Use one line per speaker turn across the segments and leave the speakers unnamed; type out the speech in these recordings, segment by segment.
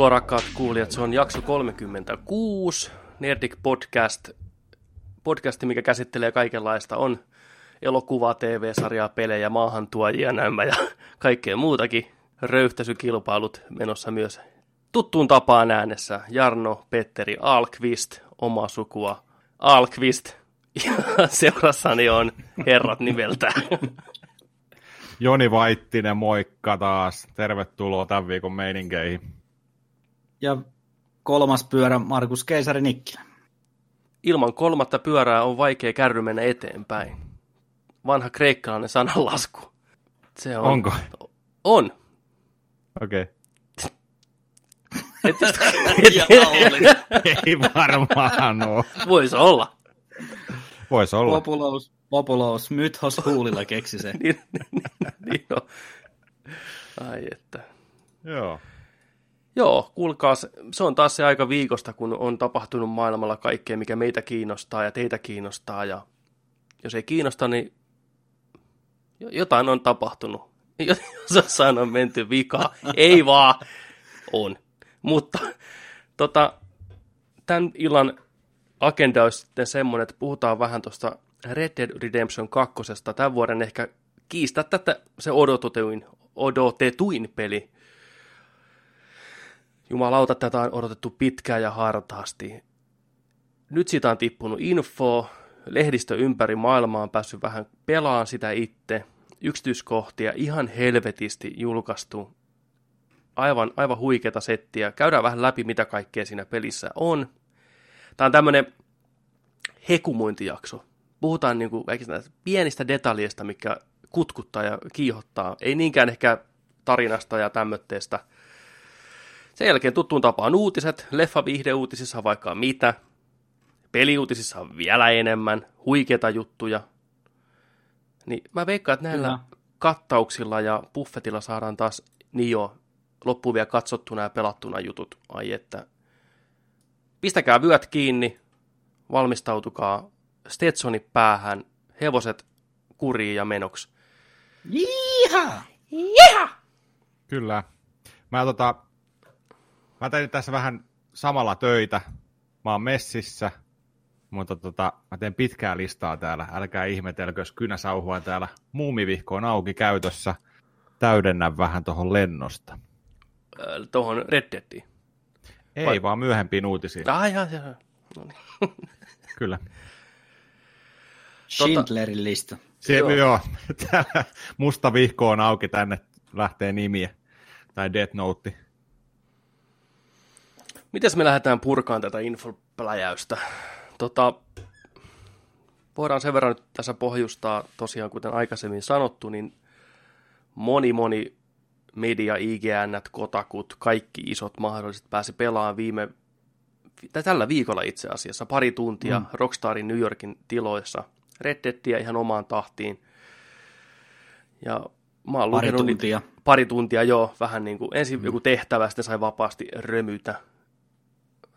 Tervetuloa rakkaat kuulijat, se on jakso 36, Nerdik Podcast, podcasti, mikä käsittelee kaikenlaista, on elokuvaa, TV-sarjaa, pelejä, maahantuojia, nämä ja kaikkea muutakin. Röyhtäisykilpailut menossa myös tuttuun tapaan äänessä. Jarno, Petteri, Alkvist, oma sukua, Alkvist. Ja seurassani on herrat nimeltään.
Joni Vaittinen, moikka taas. Tervetuloa tämän viikon meininkeihin.
Ja kolmas pyörä Markus Keisari Nikkilä.
Ilman kolmatta pyörää on vaikea kärry mennä eteenpäin. Vanha kreikkalainen sananlasku. Se on.
Onko?
On.
Okei. Okay. Ei varmaan ole.
Voisi olla.
Voisi olla.
Populous, populous, mythos huulilla keksi se.
niin, niin, niin on. Ai että.
Joo.
Joo, kuulkaa, se on taas se aika viikosta, kun on tapahtunut maailmalla kaikkea, mikä meitä kiinnostaa ja teitä kiinnostaa. Ja jos ei kiinnosta, niin jotain on tapahtunut. Jossain on menty vikaa. Ei vaan. On. Mutta tota, tämän illan agenda olisi sitten semmoinen, että puhutaan vähän tuosta Red Dead Redemption 2. Tämän vuoden ehkä kiistää tätä se odotetuin, odotetuin peli. Jumalauta, tätä on odotettu pitkään ja hartaasti. Nyt siitä on tippunut info, lehdistö ympäri maailmaa on päässyt vähän pelaan sitä itse, yksityiskohtia ihan helvetisti julkaistu. Aivan, aivan huikeata settiä. Käydään vähän läpi, mitä kaikkea siinä pelissä on. Tämä on tämmöinen hekumointijakso. Puhutaan niin kuin pienistä detaljeista, mikä kutkuttaa ja kiihottaa. Ei niinkään ehkä tarinasta ja tämmötteestä. Sen jälkeen tuttuun tapaan uutiset, leffa viihdeuutisissa on vaikka mitä. Peliuutisissa on vielä enemmän, huikeita juttuja. Niin mä veikkaan, että näillä
Kyllä.
kattauksilla ja buffetilla saadaan taas niin jo loppuun vielä katsottuna ja pelattuna jutut. Ai että pistäkää vyöt kiinni, valmistautukaa Stetsoni päähän, hevoset kuriin ja menoksi.
Jiha!
Kyllä. Mä, tota, mä tein tässä vähän samalla töitä. Mä oon messissä, mutta tota, mä teen pitkää listaa täällä. Älkää ihmetelkö, jos kynäsauhua täällä muumivihko on auki käytössä. Täydennän vähän tuohon lennosta.
Äh, Tuohon Red Deadiin.
Ei,
Vai-
vaan myöhempiin uutisiin.
Ah, jaa, jaa. No niin.
Kyllä.
Schindlerin lista.
Joo.
joo. joo. Täällä musta vihko on auki, tänne lähtee nimiä. Tai Death Note.
Mites me lähdetään purkaan tätä infopläjäystä? Tota, voidaan sen verran nyt tässä pohjustaa, tosiaan kuten aikaisemmin sanottu, niin moni moni media, IGN, Kotakut, kaikki isot mahdolliset pääsi pelaamaan viime, tai tällä viikolla itse asiassa, pari tuntia mm. Rockstarin New Yorkin tiloissa. Red Deadia ihan omaan tahtiin. Ja mä oon
Pari tuntia.
pari tuntia, joo, vähän niin kuin ensin mm. joku tehtävä, sitten sai vapaasti römytä.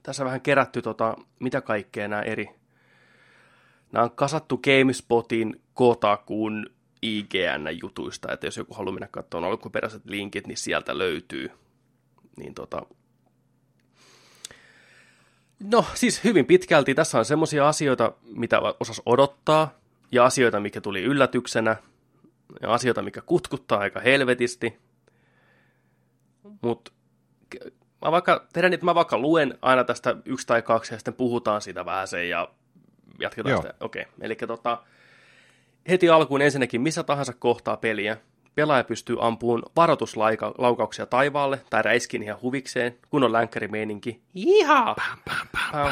Tässä vähän kerätty, tota, mitä kaikkea nämä eri... Nämä on kasattu GameSpotin, Kotakun, IGN-jutuista, että jos joku haluaa mennä katsomaan alkuperäiset linkit, niin sieltä löytyy. Niin tota... No, siis hyvin pitkälti tässä on semmoisia asioita, mitä osas odottaa, ja asioita, mikä tuli yllätyksenä, ja asioita, mikä kutkuttaa aika helvetisti. Mutta mä vaikka, tehdään niin, että mä vaikka luen aina tästä yksi tai kaksi ja sitten puhutaan siitä vähän sen ja jatketaan
Joo.
sitä. Okei, okay. eli tota, heti alkuun ensinnäkin missä tahansa kohtaa peliä, pelaaja pystyy ampuun varoituslaukauksia taivaalle tai räiskin ihan huvikseen, kun on länkkärimeininki. Iha! Pam.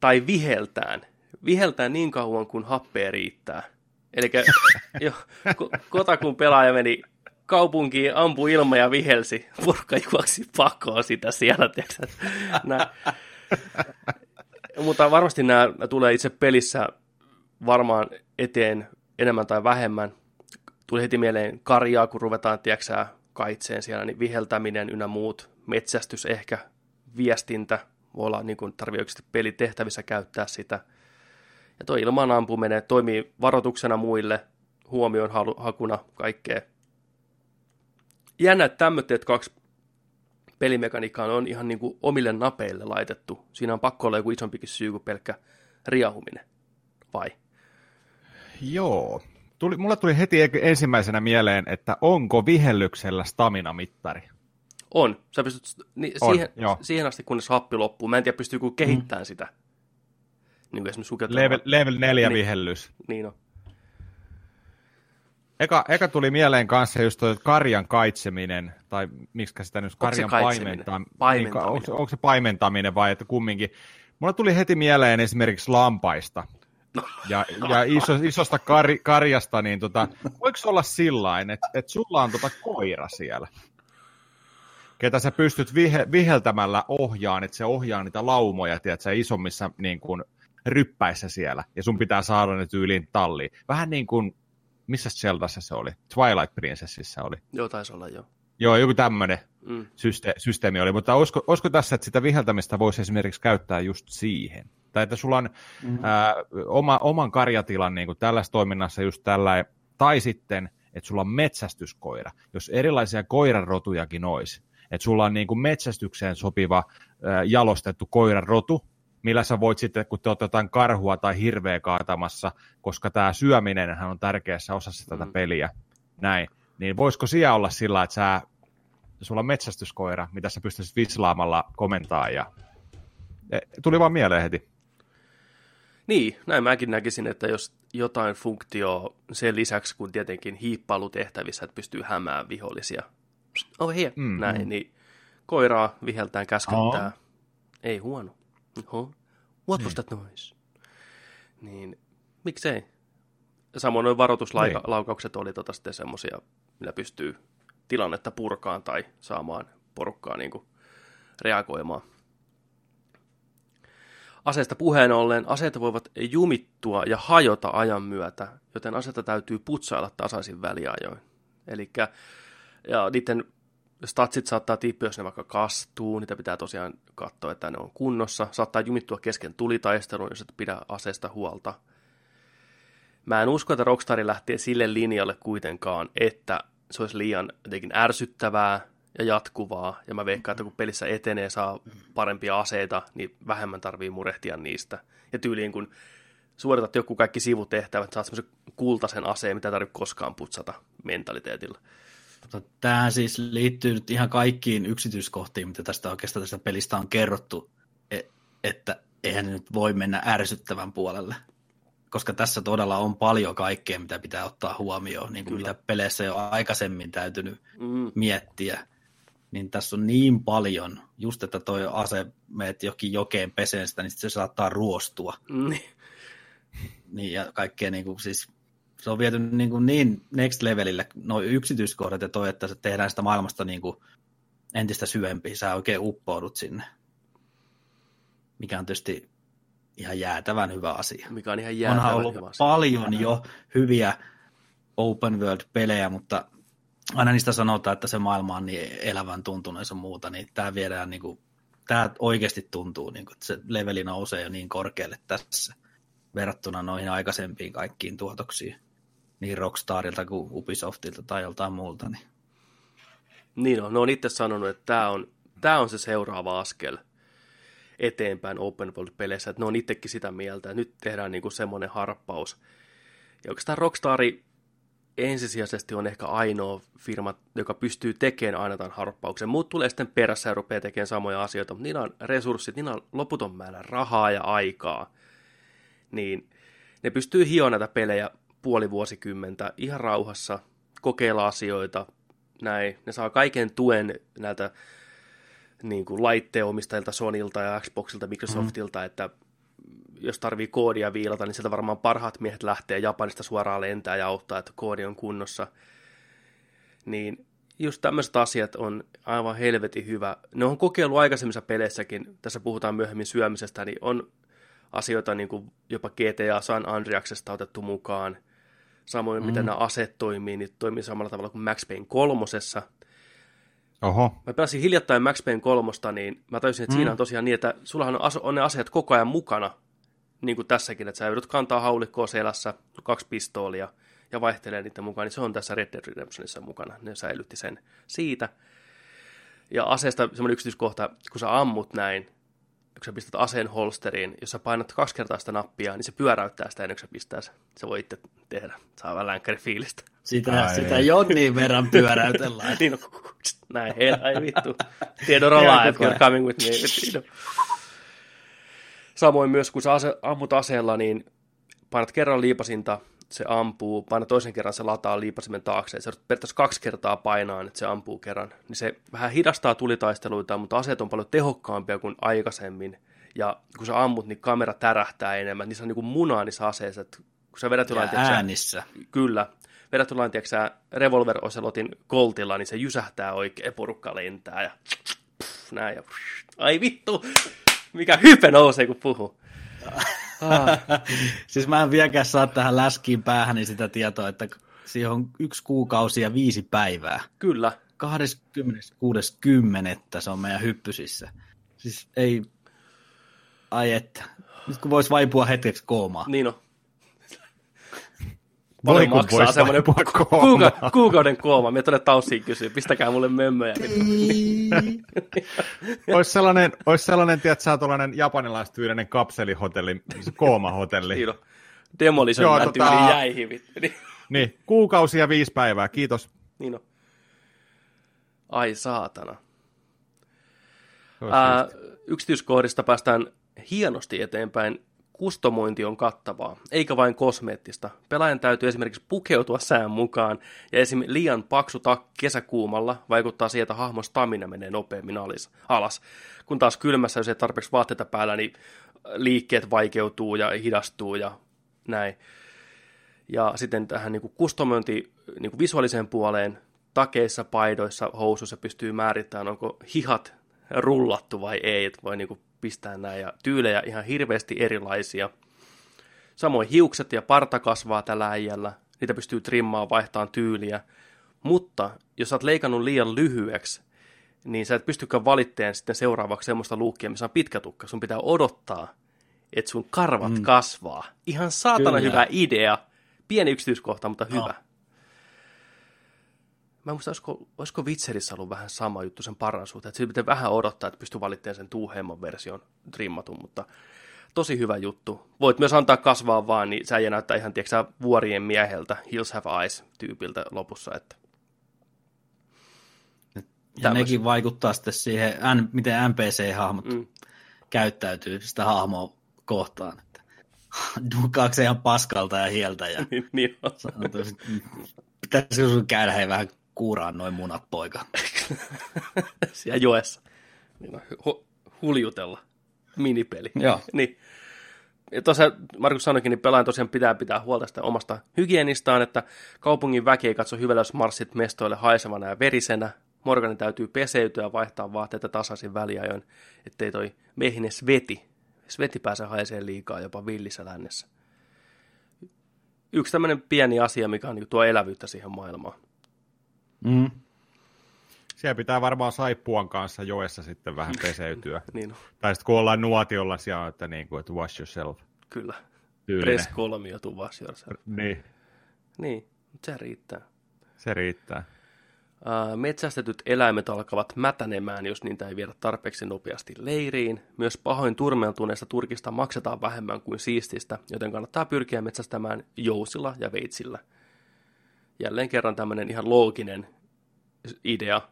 Tai viheltään. Viheltään niin kauan, kun happea riittää. Eli jo, ko- Kotakun pelaaja meni kaupunkiin, ampui ilma ja vihelsi. Purkka juoksi pakoon sitä siellä. tiedätkö? Mutta varmasti nämä tulee itse pelissä varmaan eteen enemmän tai vähemmän. Tuli heti mieleen karjaa, kun ruvetaan, tiedätkö, kaitseen siellä, niin viheltäminen ynnä muut, metsästys ehkä, viestintä, voi olla niin kuin tarvii oikeasti pelitehtävissä käyttää sitä. Ja tuo ilman ampuminen toimii varoituksena muille, huomioon halu- hakuna, kaikkea. Jännä, että tämmöitteet kaksi pelimekaniikka on ihan niin kuin omille napeille laitettu. Siinä on pakko olla joku isompikin syy kuin pelkkä riahuminen, vai?
Joo. Tuli, mulle tuli heti ensimmäisenä mieleen, että onko vihellyksellä stamina-mittari?
On. Sä pystyt niin, on, siihen, siihen asti, kunnes happi loppuu. Mä en tiedä, pystyykö kehittämään mm. sitä. Niin kuin esimerkiksi
level, level 4 niin, vihellys.
Niin on.
Eka, eka tuli mieleen kanssa just toi karjan kaitseminen, tai miksi sitä nyt, karjan
paimentaminen.
paimentaminen. Onko, onko se paimentaminen vai että kumminkin. Mulla tuli heti mieleen esimerkiksi lampaista no. ja, ja iso, isosta kar, karjasta, niin tota, voiko olla sillä että, että sulla on tota koira siellä? ketä sä pystyt vihe, viheltämällä ohjaan, että se ohjaa niitä laumoja, tiedätkö, isommissa niin kuin, ryppäissä siellä, ja sun pitää saada ne tyyliin talliin. Vähän niin kuin missä Zeldassa se oli? Twilight Princessissa oli.
Joo, taisi olla, joo.
Joo, joku tämmöinen mm. syste- systeemi oli, mutta olisiko, olisiko tässä, että sitä viheltämistä voisi esimerkiksi käyttää just siihen? Tai että sulla on mm. ää, oma, oman karjatilan niin kuin tällaisessa toiminnassa just tällä, tai sitten, että sulla on metsästyskoira, jos erilaisia koirarotujakin olisi, että sulla on niin kuin metsästykseen sopiva ää, jalostettu koirarotu, millä sä voit sitten, kun te otetaan karhua tai hirveä kaatamassa, koska tämä syöminen on tärkeässä osassa tätä mm. peliä, näin, niin voisiko siellä olla sillä, että sä, sulla on metsästyskoira, mitä sä pystyisit vislaamalla komentaa ja e, tuli vaan mieleen heti.
Niin, näin mäkin näkisin, että jos jotain funktio sen lisäksi, kun tietenkin hiippailutehtävissä, että pystyy hämään vihollisia, oh here, mm, näin, mm. niin koiraa viheltään käskyttää. Oh. Ei huono. Oho. What was niin. that noise? Niin, miksei? Samoin noin varoituslaukaukset niin. oli tota sitten semmoisia, millä pystyy tilannetta purkaan tai saamaan porukkaa niin kuin reagoimaan. Aseesta puheen ollen, aseet voivat jumittua ja hajota ajan myötä, joten asetta täytyy putsailla tasaisin väliajoin. Eli ja niiden statsit saattaa tippua, jos ne vaikka kastuu, niitä pitää tosiaan katsoa, että ne on kunnossa. Saattaa jumittua kesken tulitaistelun, jos et pidä aseesta huolta. Mä en usko, että Rockstar lähtee sille linjalle kuitenkaan, että se olisi liian jotenkin ärsyttävää ja jatkuvaa, ja mä veikkaan, että kun pelissä etenee, saa parempia aseita, niin vähemmän tarvii murehtia niistä. Ja tyyliin kun suoritat joku kaikki sivutehtävät, saat semmoisen kultaisen aseen, mitä tarvitse koskaan putsata mentaliteetilla.
Mutta tämähän siis liittyy nyt ihan kaikkiin yksityiskohtiin, mitä tästä oikeastaan tästä pelistä on kerrottu, e, että eihän ne nyt voi mennä ärsyttävän puolelle. Koska tässä todella on paljon kaikkea, mitä pitää ottaa huomioon, niin kuin mitä peleissä jo aikaisemmin täytynyt mm. miettiä. Niin tässä on niin paljon, just että toi ase, meet jokin jokeen peseen sitä, niin se saattaa ruostua. Mm. Niin, ja kaikkea niin kuin, siis se on viety niin, kuin niin next levelille, no yksityiskohdat ja toi, että se tehdään sitä maailmasta niin kuin entistä syvempi, sä oikein uppoudut sinne. Mikä on tietysti ihan jäätävän hyvä asia.
Mikä on ihan jäätävän
Onhan ollut hyvä asia. paljon jo hyviä open world-pelejä, mutta aina niistä sanotaan, että se maailma on niin elävän tuntunut ja muuta, niin tämä viedään niin kuin, tämä oikeasti tuntuu, niin kuin, että se leveli nousee jo niin korkealle tässä verrattuna noihin aikaisempiin kaikkiin tuotoksiin niin Rockstarilta kuin Ubisoftilta tai joltain muulta. Niin,
niin on, ne on itse sanonut, että tämä on, tämä on se seuraava askel eteenpäin open world-peleissä, että ne on itsekin sitä mieltä, että nyt tehdään niin kuin semmoinen harppaus. Ja oikeastaan Rockstari ensisijaisesti on ehkä ainoa firma, joka pystyy tekemään aina tämän harppauksen. Muut tulee sitten perässä ja rupeaa tekemään samoja asioita, mutta niillä on resurssit, niillä on loputon määrä rahaa ja aikaa. Niin ne pystyy hioa näitä pelejä puoli vuosikymmentä ihan rauhassa, kokeilla asioita, näin. Ne saa kaiken tuen näiltä niin kuin laitteenomistajilta Sonilta ja Xboxilta, Microsoftilta, mm. että jos tarvii koodia viilata, niin sieltä varmaan parhaat miehet lähtee Japanista suoraan lentää ja auttaa, että koodi on kunnossa. Niin just tämmöiset asiat on aivan helvetin hyvä. Ne on kokeillut aikaisemmissa peleissäkin, tässä puhutaan myöhemmin syömisestä, niin on asioita niin kuin jopa GTA San Andreasesta otettu mukaan. Samoin, mm. miten nämä aset toimii, niin toimii samalla tavalla kuin Max Payne kolmosessa.
Oho.
Mä pelasin hiljattain Max Payne kolmosta, niin mä tajusin, että mm. siinä on tosiaan niin, että sullahan on, on ne aseet koko ajan mukana, niin kuin tässäkin, että sä joudut kantaa haulikkoa selässä, kaksi pistoolia ja vaihtelee niiden mukaan, niin se on tässä Red Dead Redemptionissa mukana. Ne säilytti sen siitä. Ja aseesta semmoinen yksityiskohta, kun sä ammut näin, kun sä pistät aseen holsteriin, jos sä painat kaksi kertaa sitä nappia, niin se pyöräyttää sitä ennen kuin sä pistää se. Se voi itse tehdä. Saa vähän länkkäri fiilistä.
Sitä, Ai sitä Jonnin verran pyöräytellään.
niin on, näin, hei, ai vittu. Theodore Alive, you're coming with me. Samoin myös, kun sä ase, ammut aseella, niin painat kerran liipasinta, se ampuu, paina toisen kerran se lataa liipasimen taakse, ja se periaatteessa kaksi kertaa painaa, että se ampuu kerran, niin se vähän hidastaa tulitaisteluita, mutta aseet on paljon tehokkaampia kuin aikaisemmin, ja kun sä ammut, niin kamera tärähtää enemmän, niissä on niin kuin munaa niissä aseissa, että kun sä vedät jollain,
äänissä.
Kyllä, vedät jollain, tiedätkö, revolver oselotin koltilla, niin se jysähtää oikein, porukka lentää, ja pff, näin, ja pff, ai vittu, mikä hype nousee, kun puhuu.
Siis mä en vieläkään saa tähän läskiin päähän niin sitä tietoa, että siihen on yksi kuukausi ja viisi päivää.
Kyllä.
26.10. se on meidän hyppysissä. Siis ei... Ai että. Nyt kun voisi vaipua hetkeksi koomaa.
Niin on.
Paljon maksaa semmoinen
kuuka, kuukauden kooma. Me tuonne taussiin kysyy, pistäkää mulle mömmöjä.
olisi sellainen, olisi sellainen tiedät, sä tuollainen japanilaistyylinen kapselihotelli, koomahotelli.
Niin Demolition Joo, tota... tyyli jäihin.
niin, kuukausi ja viisi päivää, kiitos.
Niin on. Ai saatana. Ää, yksityiskohdista päästään hienosti eteenpäin kustomointi on kattavaa, eikä vain kosmeettista. Pelaajan täytyy esimerkiksi pukeutua sään mukaan, ja esim. liian paksu takki kesäkuumalla vaikuttaa siihen, että hahmon stamina menee nopeammin alas. Kun taas kylmässä, jos ei tarpeeksi vaatteita päällä, niin liikkeet vaikeutuu ja hidastuu ja näin. Ja sitten tähän niin kustomointi niin visuaaliseen puoleen, takeissa, paidoissa, housuissa pystyy määrittämään, onko hihat rullattu vai ei, että voi niin pistää näin, ja tyylejä ihan hirveästi erilaisia. Samoin hiukset ja parta kasvaa tällä äijällä, niitä pystyy trimmaan, vaihtamaan tyyliä, mutta jos sä oot leikannut liian lyhyeksi, niin sä et pystykään valitteen sitten seuraavaksi semmoista luukkia, missä on pitkä tukka. Sun pitää odottaa, että sun karvat mm. kasvaa. Ihan saatana Kyllä. hyvä idea. Pieni yksityiskohta, mutta hyvä. No. Mä en muista, olisiko, olisiko Witcherissä ollut vähän sama juttu sen paran suhteen, että siitä pitää vähän odottaa, että pystyy valittamaan sen tuuheimman version trimmatun, mutta tosi hyvä juttu. Voit myös antaa kasvaa vaan, niin sä näyttää ihan, tiedätkö vuorien mieheltä, Hills Have Eyes-tyypiltä lopussa, että
ja Tämmöis. nekin vaikuttaa sitten siihen, miten NPC-hahmot mm. käyttäytyy sitä hahmoa kohtaan. Että dukaako se ihan paskalta ja hieltä ja
niin, niin on.
pitäisikö sun käydä hei vähän kuuraan noin munat, poika.
Siellä joessa. Niin on, hu- huljutella. Minipeli.
Joo.
niin. Ja tosiaan, Markus sanoikin, niin pelaajan tosiaan pitää pitää huolta sitä omasta hygienistaan, että kaupungin väki ei katso hyvällä, jos marssit mestoille haisevana ja verisenä. Morganin täytyy peseytyä ja vaihtaa vaatteita tasaisin väliajoin, ettei toi mehinen sveti, sveti pääse haisee liikaa jopa villissä lännessä. Yksi tämmöinen pieni asia, mikä on, niin tuo elävyyttä siihen maailmaan.
Mm. Siellä pitää varmaan saippuan kanssa joessa sitten vähän peseytyä.
niin
Tai sitten kun ollaan nuotiolla siellä, että, niin kuin, että wash yourself.
Kyllä. Tyylinen. Press kolmio to wash yourself.
Niin.
Niin, se riittää.
Se riittää.
Metsästetyt eläimet alkavat mätänemään, jos niitä ei viedä tarpeeksi nopeasti leiriin. Myös pahoin turmeltuneesta turkista maksetaan vähemmän kuin siististä, joten kannattaa pyrkiä metsästämään jousilla ja veitsillä – jälleen kerran tämmöinen ihan looginen idea,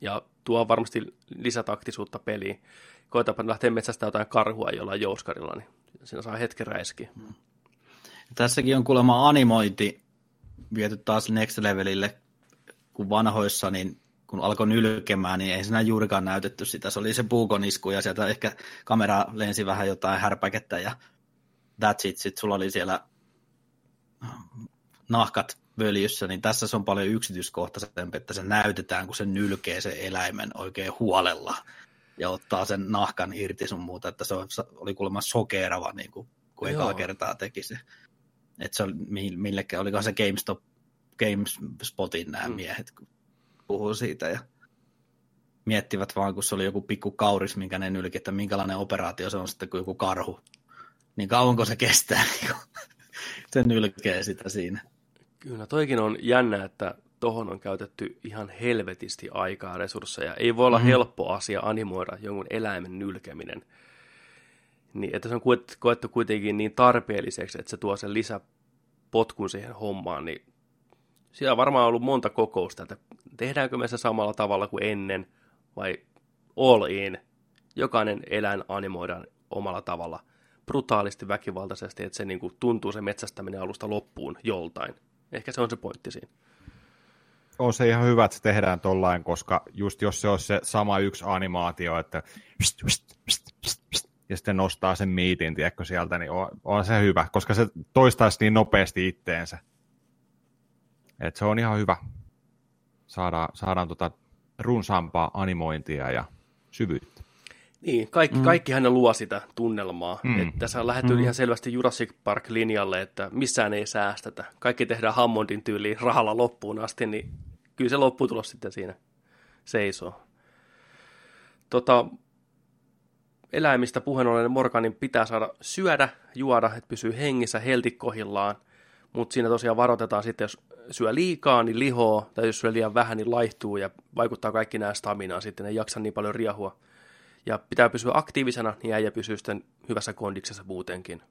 ja tuo varmasti lisätaktisuutta peliin. Koetapa lähteä metsästä jotain karhua jollain jouskarilla, niin siinä saa hetken räiskiä. Hmm.
Tässäkin on kuulemma animointi viety taas next levelille, kun vanhoissa, niin kun alkoi nylkemään, niin ei siinä juurikaan näytetty sitä. Se oli se puukonisku ja sieltä ehkä kamera lensi vähän jotain härpäkettä ja that's it. Sitten sulla oli siellä nahkat völjyssä, niin tässä se on paljon yksityiskohtaisempi, että se näytetään, kun se nylkee sen eläimen oikein huolella ja ottaa sen nahkan irti sun muuta, että se oli kuulemma sokerava, niin kuin, kun ekaa kertaa teki se. Että se oli millekään, olikohan se GameStop, GameSpotin nämä mm. miehet, kun puhuu siitä ja miettivät vaan, kun se oli joku pikku kauris, minkä ne nylki, että minkälainen operaatio se on sitten kuin joku karhu. Niin kauanko se kestää, niin se nylkee sitä siinä.
Kyllä, toikin on jännä, että tohon on käytetty ihan helvetisti aikaa ja resursseja. Ei voi olla mm. helppo asia animoida jonkun eläimen nylkeminen. Niin, että se on koettu kuitenkin niin tarpeelliseksi, että se tuo sen lisäpotkun siihen hommaan, niin siellä on varmaan ollut monta kokousta, että tehdäänkö me se samalla tavalla kuin ennen vai all in. Jokainen eläin animoidaan omalla tavalla brutaalisti, väkivaltaisesti, että se niin kuin tuntuu se metsästäminen alusta loppuun joltain. Ehkä se on se pointti siinä.
On se ihan hyvä, että se tehdään tollain, koska just jos se on se sama yksi animaatio, että ja sitten nostaa sen miitin, tiedätkö, sieltä, niin on, on se hyvä, koska se toistaisi niin nopeasti itteensä. Et se on ihan hyvä. Saadaan, saadaan tota runsaampaa animointia ja syvyyttä.
Niin, kaikki, mm. kaikkihan ne luo sitä tunnelmaa. Mm. Että tässä on lähdetty mm. ihan selvästi Jurassic Park-linjalle, että missään ei säästetä. Kaikki tehdään Hammondin tyyliin rahalla loppuun asti, niin kyllä se lopputulos sitten siinä seisoo. Tota, eläimistä puheen ollen Morganin pitää saada syödä, juoda, että pysyy hengissä heltikkohillaan. Mutta siinä tosiaan varoitetaan sitten, jos syö liikaa, niin lihoo, tai jos syö liian vähän, niin laihtuu ja vaikuttaa kaikki nämä staminaan sitten, ei jaksa niin paljon riehua. Ja pitää pysyä aktiivisena, niin äijä pysyy sitten hyvässä kondiksessa muutenkin.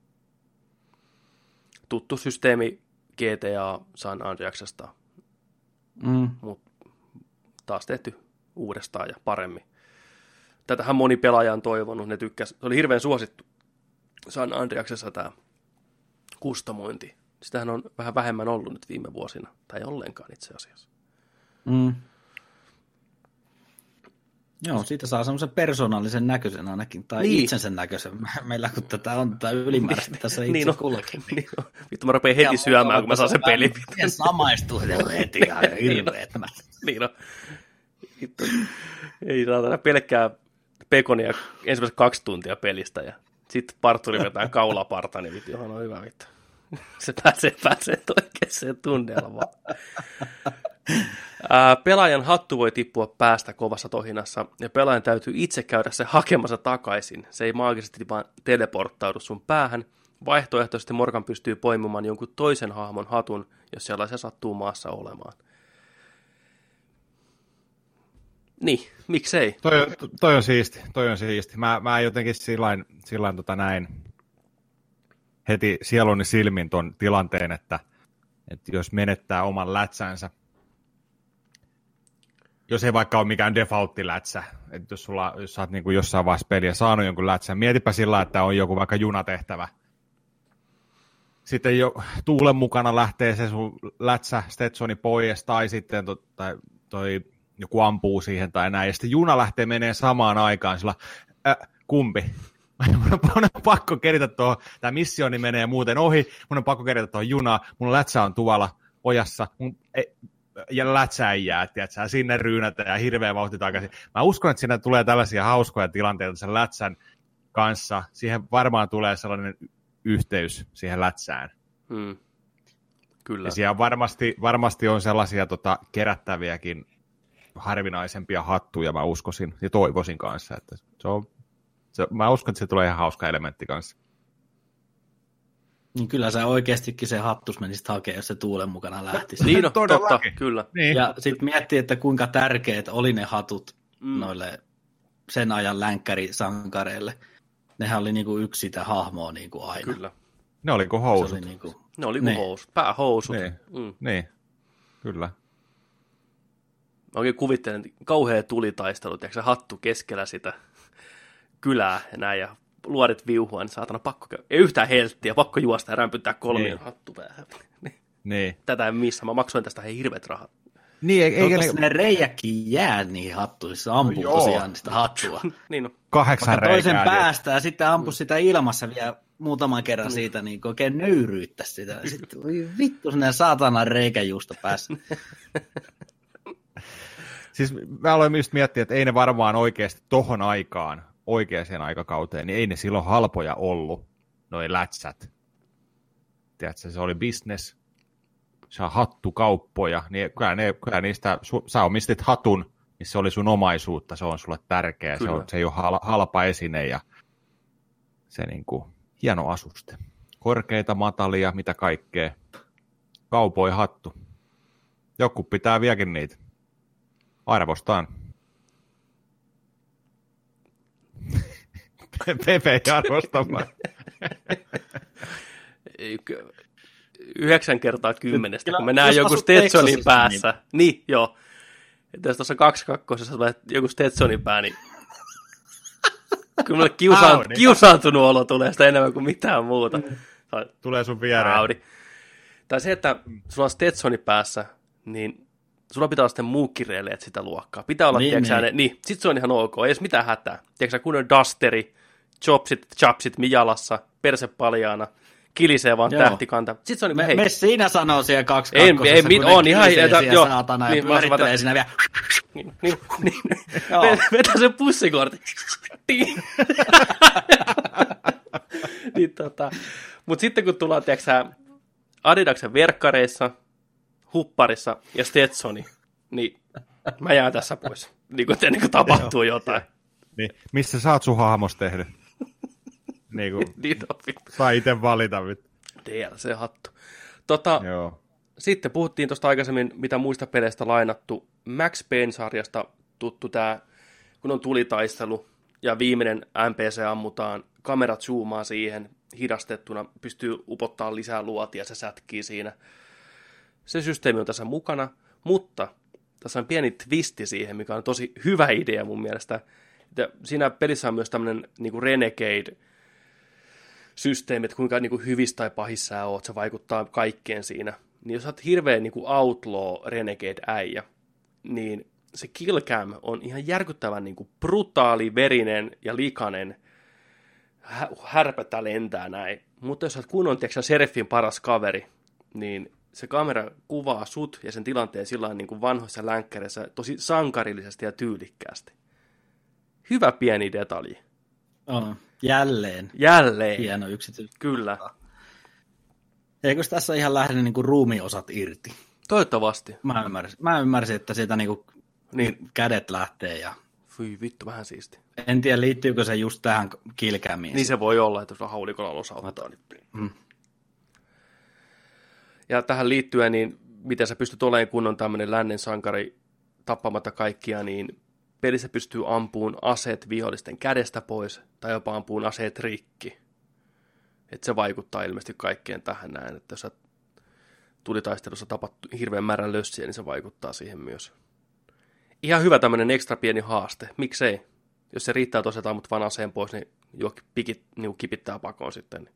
Tuttu systeemi GTA San Andreasesta, mm. mutta taas tehty uudestaan ja paremmin. Tätähän moni pelaaja on toivonut, ne tykkäs. Se oli hirveän suosittu San Andreasessa tämä kustomointi. Sitähän on vähän vähemmän ollut nyt viime vuosina, tai ollenkaan itse asiassa. Mm.
Joo, siitä saa semmoisen persoonallisen näköisen ainakin, tai niin. itsensä näköisen. Meillä kun tätä on tätä ylimääräistä tässä itse niin on, kullakin. Niin.
Niin Vittu mä rupean heti ja syömään, kun mä saan sen pelin.
Ja samaistuu heti ihan hirveet.
niin on. Vittu. Ei saatana pelkkää pekonia ensimmäiset kaksi tuntia pelistä ja sitten parturi vetää kaulaparta, niin vittu, johon on hyvä vittu. Se pääsee, pääsee oikeaan tunnelmaan. Pelaajan hattu voi tippua päästä kovassa tohinassa, ja pelaajan täytyy itse käydä se hakemassa takaisin. Se ei maagisesti vaan teleporttaudu sun päähän. Vaihtoehtoisesti Morgan pystyy poimimaan jonkun toisen hahmon hatun, jos sellaisia sattuu maassa olemaan. Niin, miksei?
Toi, toi on siisti, toi on siisti. Mä, mä jotenkin sillain, sillain tota näin heti sieluni silmin ton tilanteen, että, että jos menettää oman lätsänsä, jos ei vaikka ole mikään defaultti-lätsä, että jos, sulla, jos sä oot niin kuin jossain vaiheessa peliä saanut jonkun lätsän, mietipä sillä, että on joku vaikka junatehtävä. Sitten jo tuulen mukana lähtee se sun lätsä Stetsoni pois, tai sitten to, tai toi, joku ampuu siihen tai näin, ja sitten juna lähtee menee samaan aikaan, sillä äh, kumpi? mun on pakko keritä tuohon, tämä missioni menee muuten ohi, mun on pakko keritä tuohon junaan, mun lätsä on tuolla ojassa, mun, ei, ja lätsäijää, tiedätkö, sinne ryynätä ja hirveä vauhti takaisin. Mä uskon, että siinä tulee tällaisia hauskoja tilanteita sen lätsän kanssa. Siihen varmaan tulee sellainen yhteys siihen lätsään. Hmm.
Kyllä.
Ja siellä varmasti, varmasti on sellaisia tota, kerättäviäkin harvinaisempia hattuja, mä uskoisin ja toivoisin kanssa. Että se on, se, mä uskon, että se tulee ihan hauska elementti kanssa.
Niin kyllä se oikeastikin se hattus menisi hakemaan, jos se tuulen mukana lähtisi.
Niin, no, totta, kyllä.
Niin. Ja sitten miettii, että kuinka tärkeät oli ne hatut mm. noille sen ajan länkkärisankareille. Nehän oli niinku yksi sitä hahmoa niinku aina. Kyllä.
Ne oli kuin housut. Se oli niinku...
Ne oli kuin niin. housut, päähousut.
Niin. Mm. niin, kyllä.
Mä oikein kuvittelen, kauhea tulitaistelu, se hattu keskellä sitä kylää ja näin, ja luodit viuhua, niin saatana pakko käydä. Ei yhtään helttiä, pakko juosta ja rämpyttää kolmion niin. hattu päähän.
niin.
Tätä en missä, mä maksoin tästä he hirveät rahat.
Niin, eikä ne... ne reijäkin jää niihin hattuihin, se ampuu no, tosiaan sitä hattua.
niin no.
Kahdeksan reikää.
toisen niin. päästä ja sitten ampu sitä ilmassa vielä muutaman kerran mm. siitä, niin oikein nöyryyttä sitä. Sitten vittu sinne saatana reikäjuusta päässä.
siis mä aloin just miettiä, että ei ne varmaan oikeasti tohon aikaan oikeaan aikakauteen, niin ei ne silloin halpoja ollut, noin lätsät. Tiedätkö, se oli business, saa hattukauppoja, niin kyllä, ne, kyllä niistä, su, sä omistit hatun, niin se oli sun omaisuutta, se on sulle tärkeä, se, on, se ei ole halpa esine ja se niin kuin, hieno asuste. Korkeita, matalia, mitä kaikkea. Kaupoi hattu. Joku pitää vieläkin niitä. Arvostaan. Pepe ei arvostamaan.
Yhdeksän kertaa kymmenestä,
Kyllä,
kun mä näen joku Stetsonin päässä. Niin, niin joo. Että jos tuossa kaksi kakkosessa tulee joku Stetsonin pää, niin kyllä mulle kiusaan,
Audi.
kiusaantunut olo tulee sitä enemmän kuin mitään muuta.
Mm.
Tai
Tulee sun viereen.
Audi. Tai se, että sulla on Stetsoni päässä, niin sulla pitää olla sitten muukkireeleet sitä luokkaa. Pitää olla,
Niin,
niin, tiedätkö,
niin.
niin. Ne, niin, sit se on ihan ok, ei edes mitään hätää. Tiedätkö, kun on dusteri, chopsit, chapsit mijalassa, perse paljaana, kilisee vaan
Joo.
tähtikanta. Sitten se on niin
Me,
hei,
me siinä sanoo siellä kaksi
Ei-
kakkosessa,
ei
kun
mit- on ihan-
siellä
joo.
saatana ja
Niin, mä
pyörittelee
otan-
siinä vielä.
niin, niin, niin, vetää sen pussikortin. Niin. niin, tota. Mutta sitten kun tullaan, tiedätkö, sä, Adidaksen verkkareissa, hupparissa ja Stetsoni, niin mä jään tässä pois. Niin kuin, ennen kuin tapahtuu jotain.
Niin, missä sä oot sun hahmos tehnyt? Niin kuin,
Niin on vittu.
saa itse valita. vittu.
DLC-hattu. Tota,
Joo.
Sitten puhuttiin tuosta aikaisemmin, mitä muista peleistä lainattu. Max Payne-sarjasta tuttu tämä, kun on tulitaistelu ja viimeinen NPC ammutaan, kamerat zoomaa siihen hidastettuna, pystyy upottaa lisää luotia ja se sätkii siinä. Se systeemi on tässä mukana, mutta tässä on pieni twisti siihen, mikä on tosi hyvä idea mun mielestä. Että siinä pelissä on myös tämmöinen niin renegade systeemi, että kuinka niin kuin hyvissä tai pahissa sä oot, se vaikuttaa kaikkeen siinä. Niin jos sä oot hirveän niin kuin outlaw renegade äijä, niin se killcam on ihan järkyttävän niin kuin brutaali, verinen ja likainen. Hä- Härpätä lentää näin. Mutta jos sä oot kunnon, tiedätkö, sä sheriffin paras kaveri, niin se kamera kuvaa sut ja sen tilanteen sillä niin kuin vanhoissa länkkäreissä tosi sankarillisesti ja tyylikkäästi. Hyvä pieni detalji.
On. Jälleen.
Jälleen.
Hieno yksityis.
Kyllä.
Eikö tässä ihan lähde niin kuin ruumiosat irti?
Toivottavasti.
Mä ymmärsin, mä ymmärsin että siitä niin kuin
Niin,
kädet lähtee ja
Fy vittu, vähän siisti.
en tiedä liittyykö se just tähän kilkämiin.
Niin se voi olla, että jos on haulikolla osauttaa. Niin...
Mm.
Ja tähän liittyen, niin miten sä pystyt olemaan kunnon tämmöinen lännen sankari tappamatta kaikkia, niin pelissä pystyy ampuun aseet vihollisten kädestä pois, tai jopa ampuun aseet rikki. Et se vaikuttaa ilmeisesti kaikkeen tähän näin, että jos tulitaistelussa tapat hirveän määrän lössiä, niin se vaikuttaa siihen myös. Ihan hyvä tämmöinen ekstra pieni haaste. Miksei? Jos se riittää tosiaan mut vaan aseen pois, niin jo pikit, niin kipittää pakoon sitten.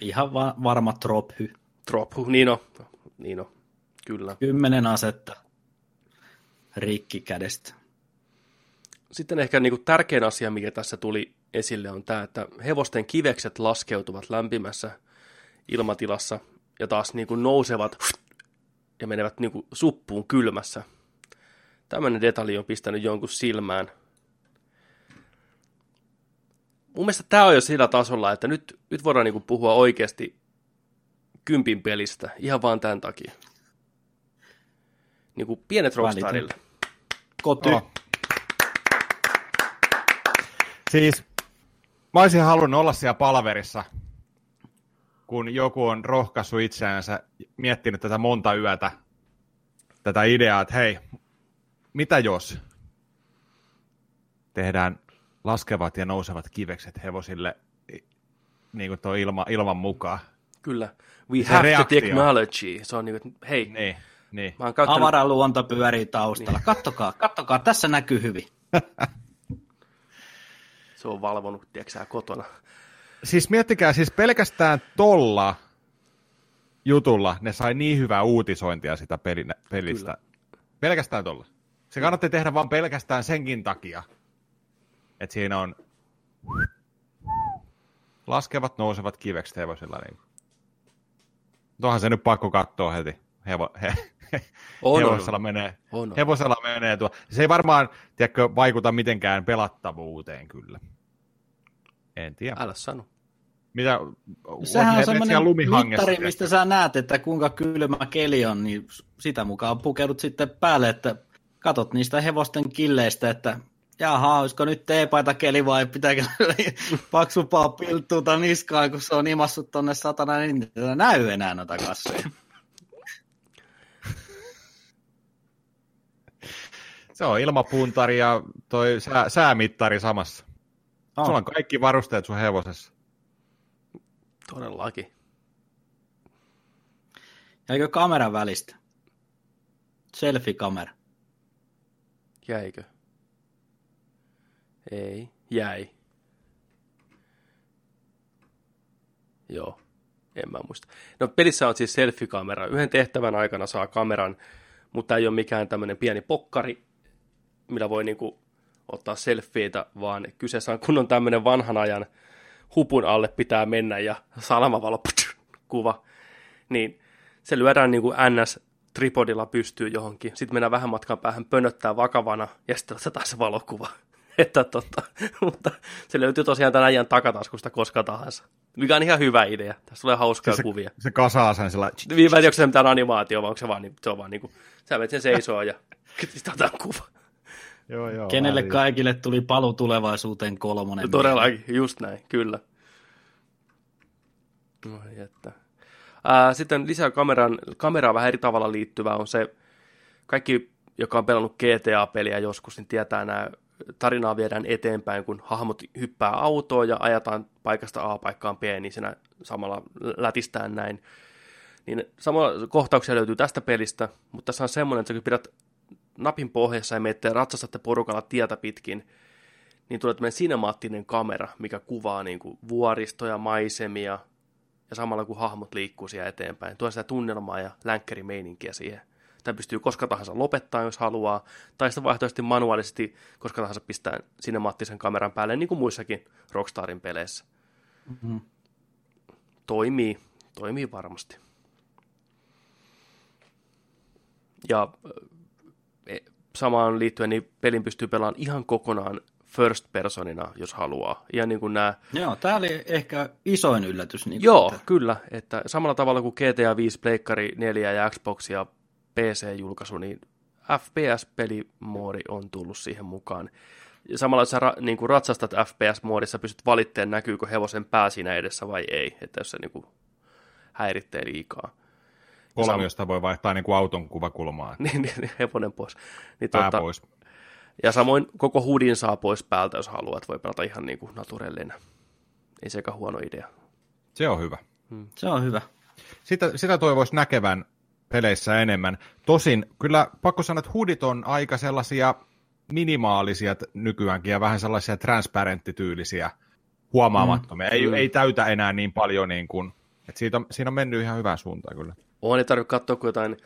Ihan va- varma trophy.
Drop, huh, niin on. Niin on. Kyllä.
Kymmenen asetta rikki kädestä.
Sitten ehkä niin kuin tärkein asia, mikä tässä tuli esille, on tämä, että hevosten kivekset laskeutuvat lämpimässä ilmatilassa ja taas niin kuin nousevat ja menevät niin kuin suppuun kylmässä. Tämmöinen detalji on pistänyt jonkun silmään. Mun mielestä tämä on jo sillä tasolla, että nyt, nyt voidaan niin kuin puhua oikeasti kympin pelistä, ihan vaan tämän takia. Niin kuin pienet Rockstarille.
Koty.
Oh. Siis mä olisin halunnut olla siellä palverissa, kun joku on rohkaissut itseänsä, miettinyt tätä monta yötä, tätä ideaa, että hei, mitä jos tehdään laskevat ja nousevat kivekset hevosille niin kuin tuo ilma, ilman mukaan.
Kyllä. We
Se
have
reaktio.
the technology. Se on niin kuin, että hei,
Niin, niin.
mä oon käyttänyt...
Avaraluonto pyörii taustalla. Kattokaa, kattokaa, tässä näkyy hyvin.
Se on valvonut, tiedätkö kotona.
Siis miettikää, siis pelkästään tolla jutulla ne sai niin hyvää uutisointia sitä pelinä, pelistä. Kyllä. Pelkästään tolla. Se kannatti tehdä vaan pelkästään senkin takia, että siinä on laskevat, nousevat kivekset hevosilla. Niin. Tuohan se nyt pakko katsoa heti. Hevo, he,
On,
hevosella
on.
menee.
On, on.
Hevosella menee tuo. Se ei varmaan tiedätkö, vaikuta mitenkään pelattavuuteen kyllä. En tiedä.
Älä sano.
Mitä,
Sehän on semmoinen mittari, mistä sä näet, että kuinka kylmä keli on, niin sitä mukaan pukeudut sitten päälle, että katot niistä hevosten killeistä, että jaha, olisiko nyt teepaita keli vai pitääkö paksupaa pilttuuta niskaan, kun se on imassut tonne satana, niin ei näy enää noita kasveja.
Se on ilmapuntari ja toi sää, säämittari samassa. Oh. Sulla on kaikki varusteet sun hevosessa.
Todellakin.
Jäikö kameran välistä? Selfie-kamera.
Jäikö? Ei, jäi. Joo, en mä muista. No pelissä on siis selfie-kamera. Yhden tehtävän aikana saa kameran, mutta ei ole mikään tämmöinen pieni pokkari, millä voi niinku ottaa selfieitä, vaan kyseessä on kun on tämmöinen vanhan ajan hupun alle pitää mennä ja salamavalo kuva, niin se lyödään niin kuin NS tripodilla pystyy johonkin. Sitten mennään vähän matkan päähän pönöttää vakavana ja sitten otetaan se valokuva. Että totta. Mutta se löytyy tosiaan tämän ajan takataskusta koska tahansa. Mikä on ihan hyvä idea. Tässä tulee hauskaa
se,
kuvia.
Se kasaa sen sillä...
Viime onko se mitään animaatio, vai onko se vaan, niin, se on vaan niin kuin, sä menet sen seisoo ja sitten otetaan kuva.
Joo, joo,
Kenelle ääri. kaikille tuli palu tulevaisuuteen kolmonen?
Todellakin, just näin, kyllä. No, jättä. Ää, sitten lisää kameran, kameraa vähän eri tavalla liittyvää on se, kaikki, joka on pelannut GTA-peliä joskus, niin tietää nämä tarinaa viedään eteenpäin, kun hahmot hyppää autoon ja ajataan paikasta A paikkaan B, niin siinä samalla lätistään näin. Niin samalla kohtauksia löytyy tästä pelistä, mutta tässä on semmoinen, että kun pidät napin pohjassa ja menette ratsastatte porukalla tietä pitkin, niin tulee tämmöinen sinemaattinen kamera, mikä kuvaa niin kuin vuoristoja, maisemia, ja samalla kun hahmot liikkuu siellä eteenpäin. Tuo sitä tunnelmaa ja länkkärimeininkiä siihen. Tämä pystyy koska tahansa lopettaa, jos haluaa, tai sitten vaihtoehtoisesti manuaalisesti koska tahansa pistää sinemaattisen kameran päälle, niin kuin muissakin Rockstarin peleissä. Mm-hmm. Toimii, toimii varmasti. Ja samaan liittyen, niin pelin pystyy pelaamaan ihan kokonaan first personina, jos haluaa. Ja niin kuin nämä...
Joo, tämä oli ehkä isoin yllätys. Niin
Joo, että... kyllä. Että samalla tavalla kuin GTA 5, Pleikkari 4 ja Xbox ja PC-julkaisu, niin FPS-pelimoodi on tullut siihen mukaan. Ja samalla, jos sä ra, niin kuin ratsastat FPS-moodissa, pystyt valitteen, näkyykö hevosen pää siinä edessä vai ei, että jos se niin kuin häiritsee liikaa.
Kolmiosta sam- voi vaihtaa niin kuin auton kuvakulmaa.
niin, niin, niin, hevonen pois. Niin,
Pää tuota, pois.
Ja samoin koko hudin saa pois päältä, jos haluat. Voi pelata ihan niin kuin naturellinen. Ei sekä huono idea.
Se on hyvä.
Hmm. Se on hyvä.
Sitä, sitä toivoisi näkevän peleissä enemmän. Tosin kyllä pakko sanoa, että hudit on aika sellaisia minimaalisia nykyäänkin ja vähän sellaisia transparenttityylisiä huomaamattomia. Mm. Ei, mm. ei täytä enää niin paljon niin kuin, että siitä on, siinä on mennyt ihan hyvään suuntaan kyllä.
On, ei tarvitse katsoa kuin jotain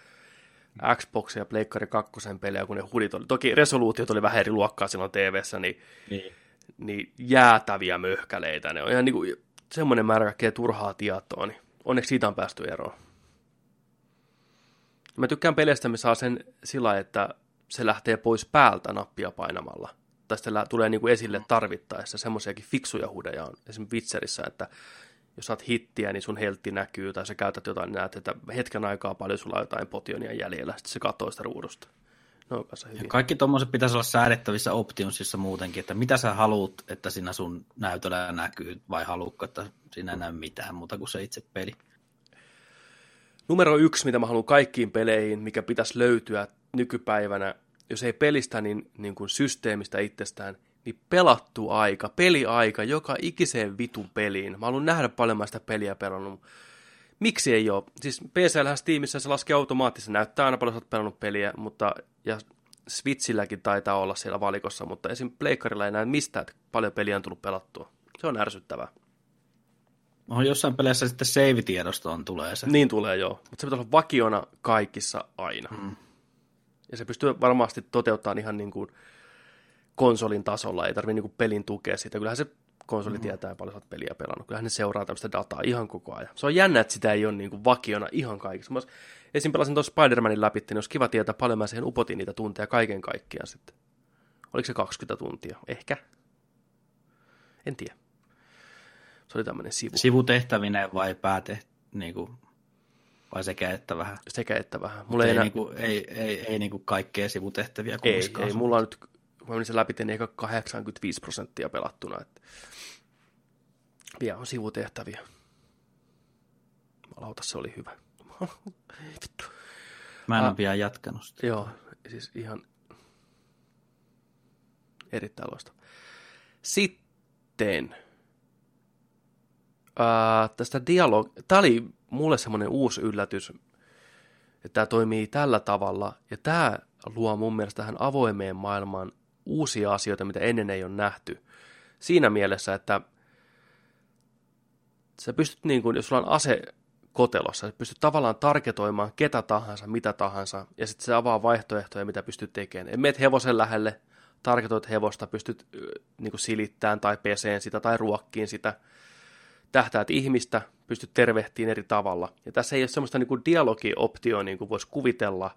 Xbox ja Pleikkari 2 pelejä, kun ne hudit oli. Toki resoluutiot oli vähän eri luokkaa silloin tv niin, niin. niin jäätäviä möhkäleitä. Ne on ihan niin kuin semmoinen määrä kaikkea turhaa tietoa, niin onneksi siitä on päästy eroon. Mä tykkään peleistä, missä saa sen sillä, että se lähtee pois päältä nappia painamalla. Tai sitten tulee niin kuin esille tarvittaessa. Semmoisiakin fiksuja hudeja on esimerkiksi Witcherissä, että jos saat hittiä, niin sun heltti näkyy, tai sä käytät jotain, näet, että hetken aikaa paljon sulla on jotain potionia jäljellä, sitten se katsoo sitä ruudusta. No,
hyviä. Ja kaikki tuommoiset pitäisi olla säädettävissä optionsissa muutenkin, että mitä sä haluat, että siinä sun näytöllä näkyy, vai haluatko, että siinä ei näy mitään muuta kuin se itse peli.
Numero yksi, mitä mä haluan kaikkiin peleihin, mikä pitäisi löytyä nykypäivänä, jos ei pelistä, niin, niin kuin systeemistä itsestään, niin pelattu aika, peliaika, joka ikiseen vitun peliin. Mä haluan nähdä paljon mä sitä peliä pelannut. Miksi ei ole? Siis PCllä Steamissa se laskee automaattisesti, näyttää aina paljon, että olet pelannut peliä, mutta ja Switchilläkin taitaa olla siellä valikossa, mutta esim. Pleikkarilla ei näe mistään, että paljon peliä on tullut pelattua. Se on ärsyttävää.
On jossain peleissä sitten save-tiedostoon tulee se.
Niin tulee, joo. Mutta se pitää olla vakiona kaikissa aina. Mm. Ja se pystyy varmasti toteuttamaan ihan niin kuin konsolin tasolla, ei tarvitse niin pelin tukea sitä. Kyllähän se konsoli mm. tietää paljon olet peliä pelannut. Kyllähän ne seuraa tämmöistä dataa ihan koko ajan. Se on jännä, että sitä ei ole niin kuin vakiona ihan kaikissa. Mä esim. pelasin tuossa Spider-Manin läpi, niin olisi kiva tietää paljon mä siihen upotin niitä tunteja kaiken kaikkiaan sitten. Oliko se 20 tuntia? Ehkä. En tiedä. Se oli tämmöinen sivu.
Sivutehtävinen vai pääte, niin kuin, vai sekä että vähän?
Sekä että vähän.
Mulla ei, ei, enää... niin kuin, ei, ei, ei niin kuin kaikkea sivutehtäviä
Ei, ei mulla on nyt mä menin sen läpi, niin eikä 85 prosenttia pelattuna. Että vielä on sivutehtäviä. Malauta, se oli hyvä.
Mä en ah, ole vielä jatkanut sitä.
Joo, siis ihan... Erittäin loistava. Sitten ää, tästä dialog... Tämä oli mulle semmoinen uusi yllätys, että tämä toimii tällä tavalla. Ja tämä luo mun mielestä tähän avoimeen maailmaan uusia asioita, mitä ennen ei ole nähty. Siinä mielessä, että sä pystyt, niin kuin, jos sulla on ase kotelossa, sä pystyt tavallaan tarketoimaan ketä tahansa, mitä tahansa, ja sitten se avaa vaihtoehtoja, mitä pystyt tekemään. Meet hevosen lähelle, tarketoit hevosta, pystyt niin kuin silittämään tai peseen sitä tai ruokkiin sitä, tähtäät ihmistä, pystyt tervehtiin eri tavalla. Ja tässä ei ole semmoista niin kuin dialogioptioa, niin kuin voisi kuvitella,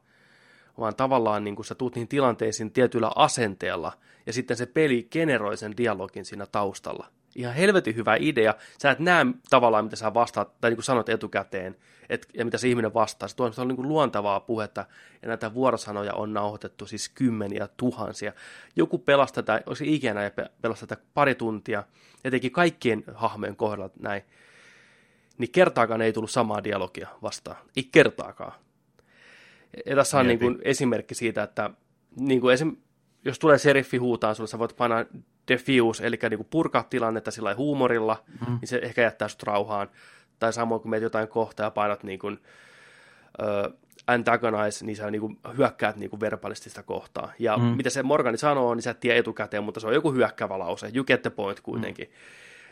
vaan tavallaan niin kuin sä tuut niihin tilanteisiin tietyllä asenteella, ja sitten se peli generoi sen dialogin siinä taustalla. Ihan helvetin hyvä idea. Sä et näe tavallaan, mitä sä vastaat, tai niin kuin sanot etukäteen, et, ja mitä se ihminen vastaa. Se tuo niin kuin luontavaa puhetta, ja näitä vuorosanoja on nauhoitettu siis kymmeniä tuhansia. Joku pelastaa tätä, olisi ikinä ja pelastaa tätä pari tuntia, etenkin kaikkien hahmojen kohdalla näin, niin kertaakaan ei tullut samaa dialogia vastaan. Ei kertaakaan. Ja tässä on niin kuin esimerkki siitä, että niin kuin esim, jos tulee seriffi huutaan sulle, sä voit painaa defuse, eli niin kuin purkaa tilannetta sillä huumorilla, mm. niin se ehkä jättää sut rauhaan. Tai samoin kun meet jotain kohtaa ja painat niin kuin, uh, antagonize, niin sä niin kuin hyökkäät niin kuin verbalisti sitä kohtaa. Ja mm. mitä se Morgani sanoo, niin sä et tiedä etukäteen, mutta se on joku hyökkäävä lause. You get the point kuitenkin. Mm.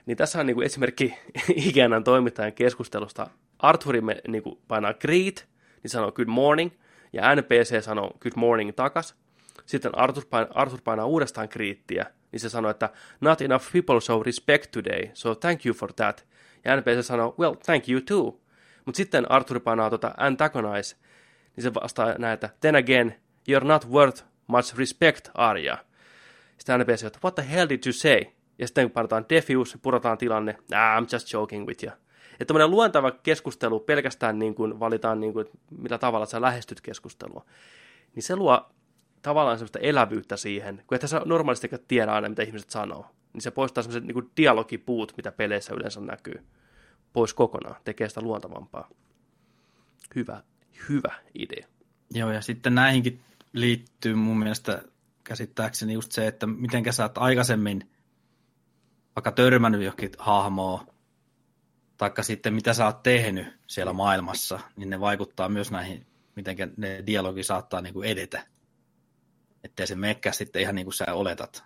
Niin tässä on niin kuin esimerkki ikäänän toimittajan keskustelusta. Arthuri me, niin kuin painaa greet, niin sanoo good morning, ja NPC sanoo good morning takas. Sitten Arthur, painaa, Arthur painaa uudestaan kriittiä, niin se sanoo, että not enough people show respect today, so thank you for that. Ja NPC sanoo, well, thank you too. Mutta sitten Arthur painaa tuota antagonize, niin se vastaa näin, että then again, you're not worth much respect, Arya. Sitten NPC, että what the hell did you say? Ja sitten kun painetaan defuse, purataan tilanne, ah, I'm just joking with you. Että tämmöinen luontava keskustelu pelkästään niin kuin valitaan, niin kuin, millä tavalla sä lähestyt keskustelua, niin se luo tavallaan semmoista elävyyttä siihen, kun et sä normaalisti tiedä aina, mitä ihmiset sanoo. Niin se poistaa semmoiset niin dialogipuut, mitä peleissä yleensä näkyy, pois kokonaan, tekee sitä luontavampaa. Hyvä, hyvä idea.
Joo, ja sitten näihinkin liittyy mun mielestä käsittääkseni just se, että miten sä oot aikaisemmin vaikka törmännyt johonkin hahmoon, taikka sitten mitä sä oot tehnyt siellä maailmassa, niin ne vaikuttaa myös näihin, miten ne dialogi saattaa niin kuin edetä. Ettei se mekkää sitten ihan niin kuin sä oletat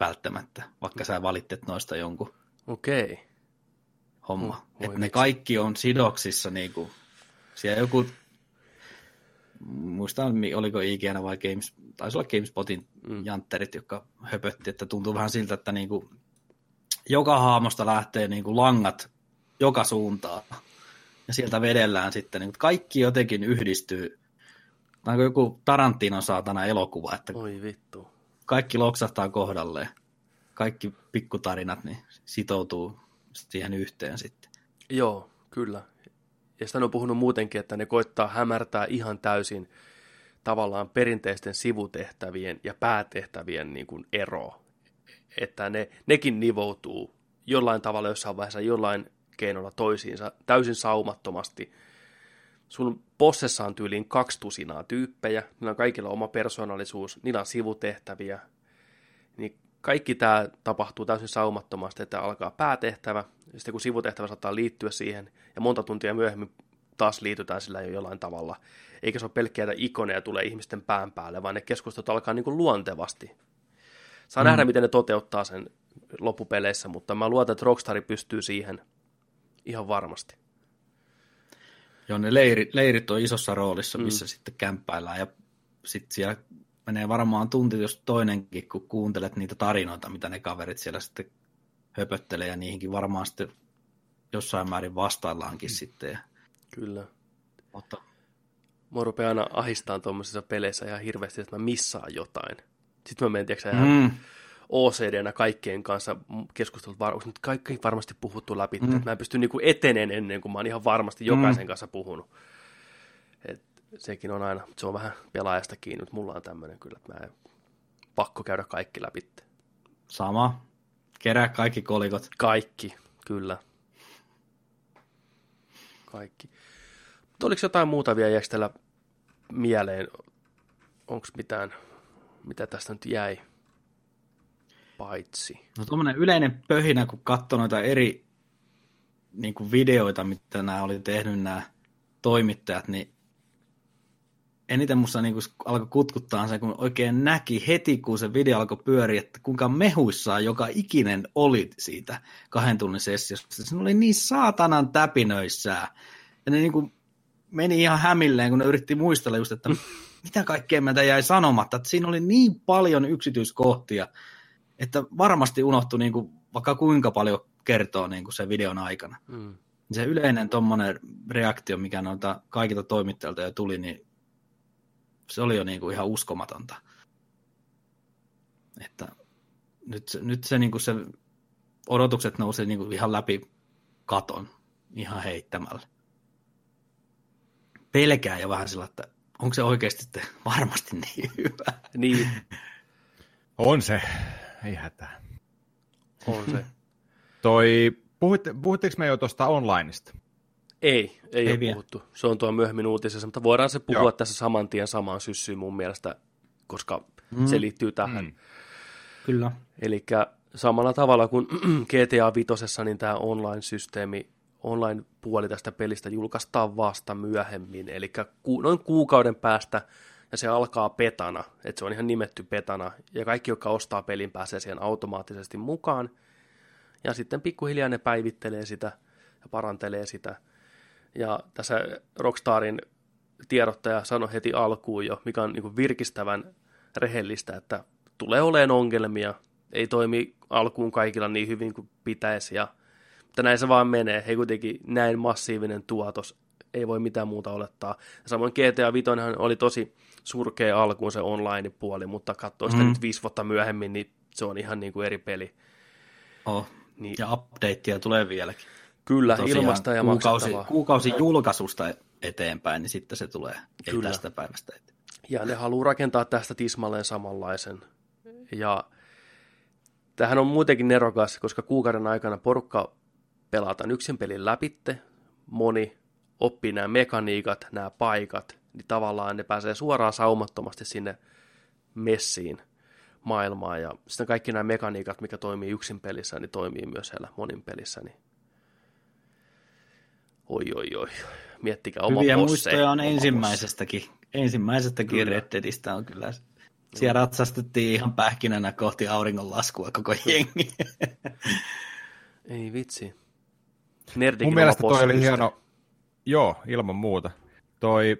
välttämättä, vaikka sä valittet noista jonkun
Okei.
homma. Oh, että ne kaikki on sidoksissa niin kuin, siellä joku, muistan oliko IGN vai Games, taisi olla GameSpotin mm. jantterit, jotka höpötti, että tuntuu vähän siltä, että niin kuin, joka haamosta lähtee niin kuin langat joka suuntaan. Ja sieltä vedellään sitten, niin kaikki jotenkin yhdistyy. Tämä on joku Tarantinon saatana elokuva, että
Oi vittu.
kaikki loksahtaa kohdalleen. Kaikki pikkutarinat niin sitoutuu siihen yhteen sitten.
Joo, kyllä. Ja sitä on puhunut muutenkin, että ne koittaa hämärtää ihan täysin tavallaan perinteisten sivutehtävien ja päätehtävien niin kuin ero. Että ne, nekin nivoutuu jollain tavalla jossain vaiheessa jollain keinolla toisiinsa täysin saumattomasti. Sun possessa on tyyliin kaksi tusinaa tyyppejä, niillä on kaikilla oma persoonallisuus, niillä on sivutehtäviä, niin kaikki tämä tapahtuu täysin saumattomasti, että alkaa päätehtävä, ja sitten kun sivutehtävä saattaa liittyä siihen, ja monta tuntia myöhemmin taas liitytään sillä jo jollain tavalla. Eikä se ole pelkkiä ikoneja tulee ihmisten pään päälle, vaan ne keskustelut alkaa niin kuin luontevasti. Saa mm. nähdä, miten ne toteuttaa sen loppupeleissä, mutta mä luotan, että Rockstari pystyy siihen ihan varmasti.
Joo, ne leirit, leirit on isossa roolissa, missä mm. sitten kämppäillään ja sitten siellä menee varmaan tunti, jos toinenkin, kun kuuntelet niitä tarinoita, mitä ne kaverit siellä sitten höpöttelee ja niihinkin varmaan sitten jossain määrin vastaillaankin mm. sitten. Ja...
Kyllä. Mutta... Mua rupeaa aina ahistaan tuommoisissa peleissä ihan hirveästi, että mä missaan jotain. Sitten mä menen, tiedätkö, ihan mm. OCDnä kaikkien kanssa keskustelut, var- nyt kaikki varmasti puhuttu läpi, mm. että mä en pysty niinku eteneen ennen kuin mä oon ihan varmasti jokaisen mm. kanssa puhunut. Et sekin on aina, se on vähän pelaajasta kiinni, mutta mulla on tämmöinen kyllä, että mä en pakko käydä kaikki läpi.
Sama. Kerää kaikki kolikot.
Kaikki, kyllä. Kaikki. Mutta oliko jotain muuta vielä jäkstellä mieleen? Onko mitään, mitä tästä nyt jäi? Paitsi.
No tuommoinen yleinen pöhinä, kun katsoi noita eri niin kuin videoita, mitä nämä oli tehnyt nämä toimittajat, niin eniten musta niin kuin alkoi kutkuttaa se, kun oikein näki heti, kun se video alkoi pyöriä, että kuinka mehuissaan joka ikinen oli siitä kahden tunnin sessiosta. Se oli niin saatanan täpinöissään. Ja ne niin kuin meni ihan hämilleen, kun ne yritti muistella just, että mitä kaikkea meitä jäi sanomatta. Että siinä oli niin paljon yksityiskohtia, että varmasti unohtui niin kuin, vaikka kuinka paljon kertoo niin kuin sen videon aikana. Mm. Se yleinen tuommoinen reaktio, mikä noilta kaikilta toimittajilta jo tuli, niin se oli jo niin kuin ihan uskomatonta. Että nyt, se, nyt se, niin kuin se odotukset nousi niin kuin ihan läpi katon ihan heittämällä. Pelkää jo vähän sillä, että onko se oikeasti varmasti niin hyvä.
Niin.
On se, ei hätää.
On se.
Toi, puhut, puhuttiinko me jo tuosta onlineista?
Ei, ei, ei ole vielä. puhuttu. Se on tuo myöhemmin uutisessa, mutta voidaan se puhua Joo. tässä saman tien samaan syssyyn mun mielestä, koska mm. se liittyy tähän. Mm.
Kyllä.
Eli samalla tavalla kuin GTA 5, niin tämä online-systeemi, online-puoli tästä pelistä julkaistaan vasta myöhemmin, eli ku, noin kuukauden päästä, ja se alkaa petana, että se on ihan nimetty petana, ja kaikki, jotka ostaa pelin, pääsee siihen automaattisesti mukaan, ja sitten pikkuhiljaa ne päivittelee sitä ja parantelee sitä, ja tässä Rockstarin tiedottaja sanoi heti alkuun jo, mikä on niin virkistävän rehellistä, että tulee oleen ongelmia, ei toimi alkuun kaikilla niin hyvin kuin pitäisi, ja, mutta näin se vaan menee. He kuitenkin näin massiivinen tuotos, ei voi mitään muuta olettaa. Samoin GTA 5 oli tosi surkea alkuun se online-puoli, mutta katsoo sitä mm. nyt viisi vuotta myöhemmin, niin se on ihan niin kuin eri peli.
Oh. Niin. Ja updateja tulee vieläkin.
Kyllä, Tosiaan ilmasta ja
kuukausi, kuukausi julkaisusta eteenpäin, niin sitten se tulee Kyllä. ei tästä päivästä eteen.
Ja ne haluaa rakentaa tästä tismalleen samanlaisen. Ja tähän on muutenkin nerokas, koska kuukauden aikana porukka pelataan yksin pelin läpitte, moni oppii nämä mekaniikat, nämä paikat, niin tavallaan ne pääsee suoraan saumattomasti sinne messiin maailmaan. Ja sitten kaikki nämä mekaniikat, mikä toimii yksin pelissä, niin toimii myös siellä monin pelissä. Niin Oi, oi, oi. Miettikää oma
Hyviä muistoja on ensimmäisestäkin. Ensimmäisestäkin Red Deadistä on kyllä. Siellä ratsastettiin ihan pähkinänä kohti auringonlaskua koko jengi.
Ei vitsi.
Nerdikin mun mielestä toi oli hieno, joo, ilman muuta. Toi,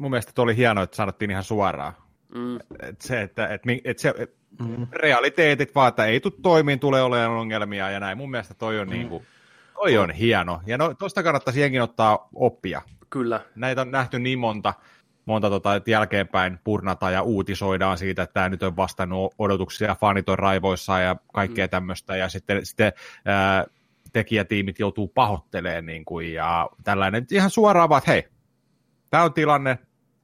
mun mielestä toi oli hieno, että sanottiin ihan suoraan. Mm. Et se, että et, et se, et, mm. realiteetit vaan, että ei tule toimiin, tulee olemaan ongelmia ja näin. Mun mielestä toi on mm. niin kuin, Toi on hieno. Ja no, tuosta kannattaisi jenkin ottaa oppia.
Kyllä.
Näitä on nähty niin monta, monta tota, että jälkeenpäin purnata ja uutisoidaan siitä, että tämä nyt on vastannut odotuksia, fanit on raivoissa ja kaikkea mm. tämmöistä, ja sitten, sitten ää, tekijätiimit joutuu pahoittelemaan niin kuin, ja tällainen ihan suoraan vaan, että hei, tämä on tilanne,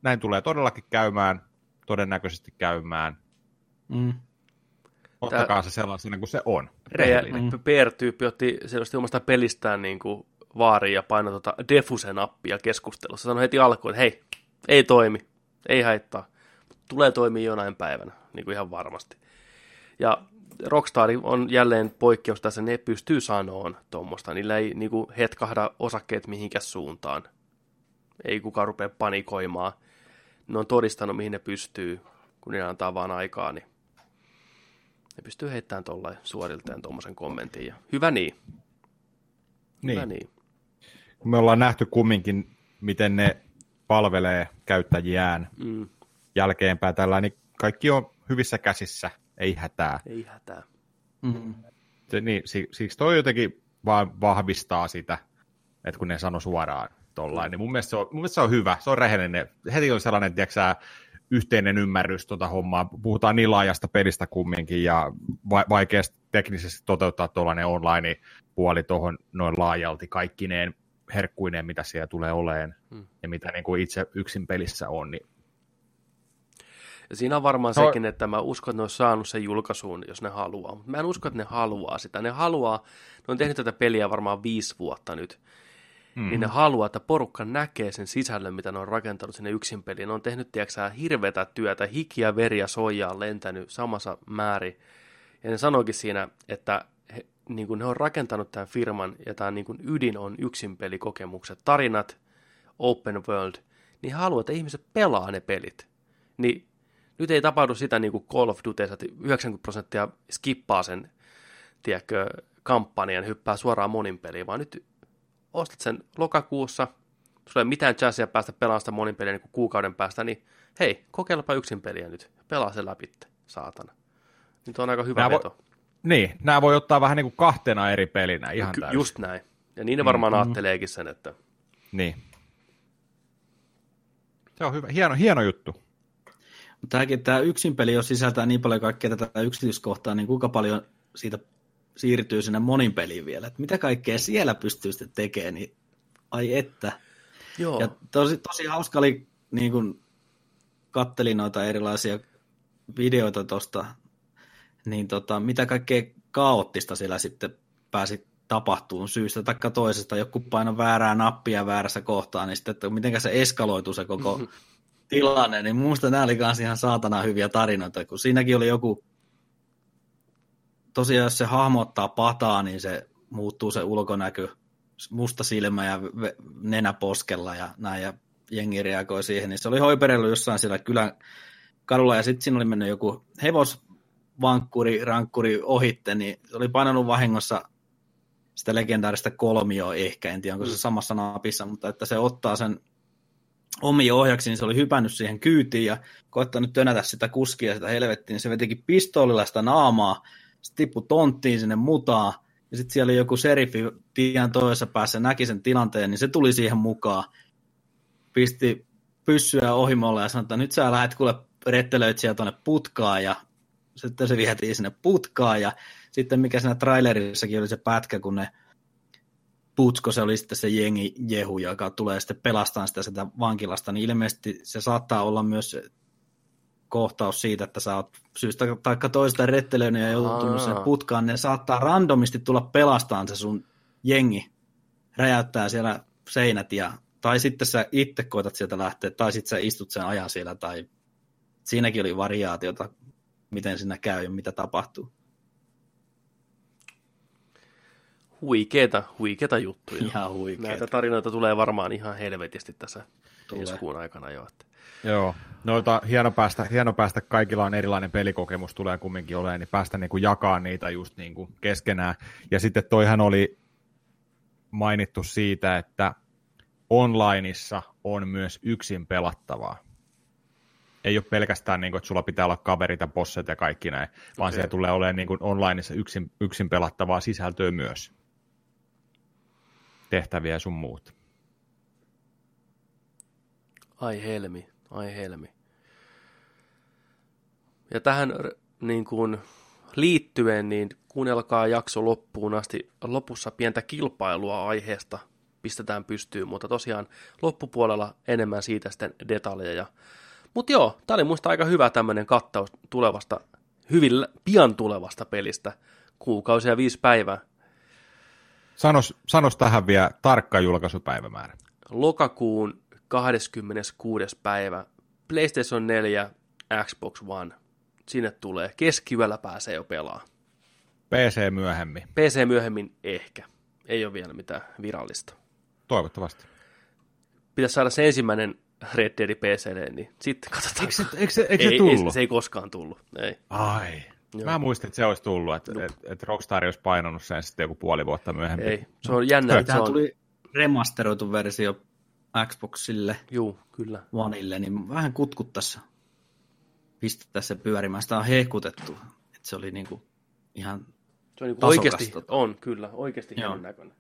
näin tulee todellakin käymään, todennäköisesti käymään. Mm. Ottakaa Tää... se sellaisena kuin se on.
Mm. PR-tyyppi otti selvästi omasta pelistään niin kuin vaariin ja painoi tuota Defuse-nappia keskustelussa. Sanoi heti alkuun, että hei, ei toimi, ei haittaa. Tulee toimia jonain päivänä, niin kuin ihan varmasti. Ja Rockstar on jälleen poikkeus tässä, ne pystyy sanoon tuommoista. Niillä ei niin kuin hetkahda osakkeet mihinkään suuntaan. Ei kukaan rupea panikoimaan. Ne on todistanut, mihin ne pystyy, kun ne antaa vaan aikaa, niin ne pystyy heittämään tuolla suorilteen tuommoisen kommentin. Ja hyvä niin.
Hyvä niin. niin. Me ollaan nähty kumminkin, miten ne palvelee käyttäjiään mm. jälkeenpäin tällä, niin kaikki on hyvissä käsissä, ei hätää.
Ei hätää.
Mm. Se, niin, siksi toi jotenkin vaan vahvistaa sitä, että kun ne sano suoraan tollain, niin mun mielestä, se on, mun mielestä se on hyvä, se on rehellinen. Heti on sellainen, tiedätkö yhteinen ymmärrys tuota hommaa. Puhutaan niin laajasta pelistä kumminkin ja va- vaikeasti teknisesti toteuttaa tuollainen online-puoli tuohon noin laajalti kaikkineen herkkuineen, mitä siellä tulee oleen hmm. ja mitä niin kuin itse yksin pelissä on. Niin...
Ja siinä on varmaan no. sekin, että mä uskon, että ne on saanut sen julkaisuun, jos ne haluaa. Mutta mä en usko, että ne haluaa sitä. Ne haluaa, ne on tehnyt tätä peliä varmaan viisi vuotta nyt mm. niin ne haluaa, että porukka näkee sen sisällön, mitä ne on rakentanut sinne yksin peliin. Ne on tehnyt, tiedätkö hirveätä työtä, hikiä, veriä, soijaa lentänyt samassa määrin. Ja ne sanoikin siinä, että he, niin kuin ne on rakentanut tämän firman ja tämä niin kuin ydin on yksin pelikokemukset, tarinat, open world, niin haluaa, että ihmiset pelaa ne pelit. Niin nyt ei tapahdu sitä niin kuin Call of Duty, että 90 prosenttia skippaa sen, tiedätkö, kampanjan ja hyppää suoraan monin peliin, vaan nyt ostat sen lokakuussa, sulla ei mitään chanssia päästä pelaamaan sitä monin peliä niin kuukauden päästä, niin hei, kokeilepa yksin peliä nyt, pelaa se läpi, saatana. Nyt on aika hyvä
Nää
veto.
Voi, niin, nämä voi ottaa vähän niin kuin kahtena eri pelinä ihan
Ky-
täysin.
just näin. Ja niin ne varmaan
Mm.
mm. ajatteleekin sen, että
Niin. Se on hyvä, hieno, hieno juttu.
Mutta tämäkin tämä yksin peli, jos sisältää niin paljon kaikkea tätä yksityiskohtaa, niin kuinka paljon siitä siirtyy sinne monin peliin vielä. Että mitä kaikkea siellä pystyy sitten tekemään, niin ai että.
joo,
Ja tosi, tosi hauska oli, niin kun kattelin noita erilaisia videoita tuosta, niin tota, mitä kaikkea kaoottista siellä sitten pääsi tapahtuun syystä tai toisesta. Joku paino väärää nappia väärässä kohtaa, niin sitten, että miten se eskaloituu se koko tilanne, niin minusta nämä oli ihan saatana hyviä tarinoita, kun siinäkin oli joku, tosiaan jos se hahmottaa pataa, niin se muuttuu se ulkonäkö, musta silmä ja nenä poskella ja näin, ja jengi reagoi siihen, niin se oli hoiperellut jossain siellä kylän kadulla, ja sitten siinä oli mennyt joku hevosvankkuri, rankkuri ohitte, niin se oli painanut vahingossa sitä legendaarista kolmioa ehkä, en tiedä onko se samassa napissa, mutta että se ottaa sen omiin ohjaksi, niin se oli hypännyt siihen kyytiin ja koittanut tönätä sitä kuskia sitä helvettiin, niin se vetikin pistoolilla sitä naamaa, se tippui tonttiin sinne mutaa, ja sitten siellä oli joku serifi tien toisessa päässä, näki sen tilanteen, niin se tuli siihen mukaan, pisti pyssyä ohimolle ja sanoi, että nyt sä lähdet kuule rettelöit sieltä tuonne putkaan, ja sitten se vietiin sinne putkaan, ja sitten mikä siinä trailerissakin oli se pätkä, kun ne Putsko, se oli sitten se jengi Jehu, joka tulee sitten pelastamaan sitä, sitä vankilasta, niin ilmeisesti se saattaa olla myös kohtaus siitä, että sä oot syystä tai toista rettelöinyt ja joutunut sen
Aa.
putkaan, ne saattaa randomisti tulla pelastamaan se sun jengi, räjäyttää siellä seinät ja tai sitten sä itse koetat sieltä lähteä, tai sitten sä istut sen ajan siellä, tai siinäkin oli variaatiota, miten siinä käy ja mitä tapahtuu.
huikeeta, huikeeta juttuja.
Ihan huikeeta.
Näitä tarinoita tulee varmaan ihan helvetisti tässä
Tulee.
ensi kuun aikana jo. Että.
Joo, noita hieno päästä, hieno päästä, kaikilla on erilainen pelikokemus, tulee kumminkin olemaan, niin päästä niin kuin jakaa niitä just niin kuin keskenään. Ja sitten toihan oli mainittu siitä, että onlineissa on myös yksin pelattavaa. Ei ole pelkästään, niin kuin, että sulla pitää olla kaverit ja bosset ja kaikki näin, vaan
Okei.
siellä tulee olemaan niin kuin onlineissa yksin, yksin pelattavaa sisältöä myös. Tehtäviä ja sun muut.
Ai helmi, ai helmi. Ja tähän niin kuin, liittyen, niin kuunnelkaa jakso loppuun asti. Lopussa pientä kilpailua aiheesta pistetään pystyyn, mutta tosiaan loppupuolella enemmän siitä sitten detaljeja. Mutta joo, tämä oli muista aika hyvä tämmöinen kattaus tulevasta, hyvin pian tulevasta pelistä. Kuukausia viisi päivää.
Sanos, sanos tähän vielä tarkka julkaisupäivämäärä.
lokakuun 26. päivä PlayStation 4, Xbox One. Sinne tulee. Keskiyöllä pääsee jo pelaa.
PC myöhemmin,
PC myöhemmin ehkä. Ei ole vielä mitään virallista.
toivottavasti.
Pitäisi saada se ensimmäinen Red Dead PClle, niin sitten katsotaan.
Eikö se, eikö se, eikö se
ei,
tullut?
Ei, se ei koskaan tullut. Ei.
Ai.
Joo.
Mä muistin, että se olisi tullut, että et, et Rockstar olisi painanut sen sitten joku puoli vuotta myöhemmin.
ei. Se on jännä, että se
Tähän
on...
tuli remasteroitu versio Xboxille,
Juu, kyllä.
Oneille, niin vähän kutkuttaisi pistää se pyörimään. Sitä on hehkutettu, että se oli niinku ihan
Se on niin
Tasokas
oikeasti,
tota.
on kyllä, oikeasti hienon näköinen.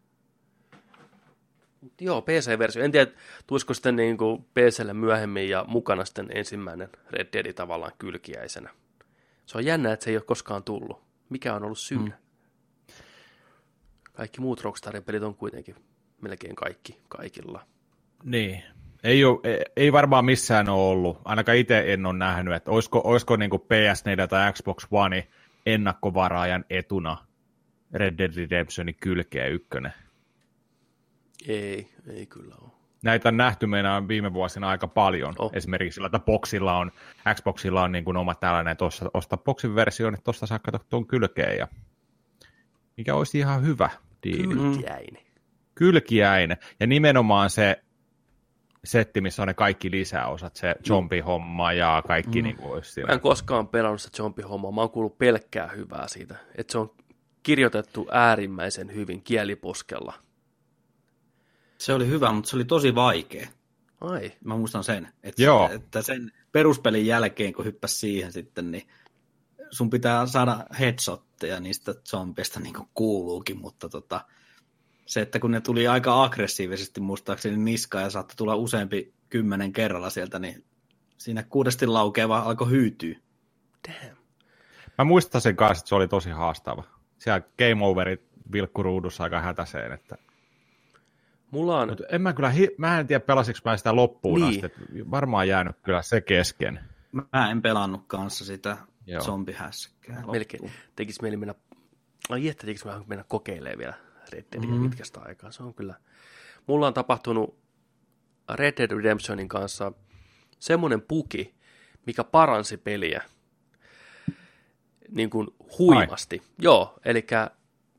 Mut joo, PC-versio. En tiedä, tulisiko sitten niin kuin PClle myöhemmin ja mukana sitten ensimmäinen Red Dead tavallaan kylkiäisenä. Se on jännä, että se ei ole koskaan tullut. Mikä on ollut syynä? Mm. Kaikki muut Rockstarin pelit on kuitenkin melkein kaikki kaikilla.
Niin. Ei, ole, ei, ei varmaan missään ole ollut, ainakaan itse en ole nähnyt, että olisiko, olisiko niin PS4 tai Xbox One ennakkovaraajan etuna Red Dead Redemptionin kylkeä ykkönen.
Ei, ei kyllä ole.
näitä on nähty meidän viime vuosina aika paljon.
Oh.
Esimerkiksi sillä, että Boxilla on, Xboxilla on niin kuin oma tällainen, että osta, osta Boxin versio, niin tuosta saa katsoa tuon kylkeen. Ja mikä olisi ihan hyvä diili.
Kylkiäinen.
Kylkiäinen. Ja nimenomaan se setti, missä on ne kaikki lisäosat, se zombi-homma ja kaikki mm. niin kuin olisi
Mä en koskaan pelannut sitä zombie-hommaa. Mä oon kuullut pelkkää hyvää siitä. Että se on kirjoitettu äärimmäisen hyvin kieliposkella.
Se oli hyvä, mutta se oli tosi vaikea.
Ai.
Mä muistan sen, että,
Joo.
että sen peruspelin jälkeen, kun hyppäs siihen sitten, niin sun pitää saada headshotteja niistä zombeista niin kuin kuuluukin, mutta tota, se, että kun ne tuli aika aggressiivisesti muistaakseni niskaan ja saattoi tulla useampi kymmenen kerralla sieltä, niin siinä kuudesti laukeava alkoi hyytyä.
Damn.
Mä muistan sen kanssa, että se oli tosi haastava. Siellä game overit vilkkuruudussa aika hätäseen, että
Mulla on...
Mut en mä kyllä, hi- mä en tiedä pelasiko mä sitä loppuun
Niin.
asti, varmaan jäänyt kyllä se kesken.
Mä en pelannut kanssa sitä
Joo.
zombihässäkkää.
melkein tekisi mieli mennä, ai että tekisi mennä kokeilemaan vielä Red Deadia mm. pitkästä aikaa. Se on kyllä. Mulla on tapahtunut Red Dead Redemptionin kanssa semmoinen puki, mikä paransi peliä niin kuin huimasti. Ai. Joo, eli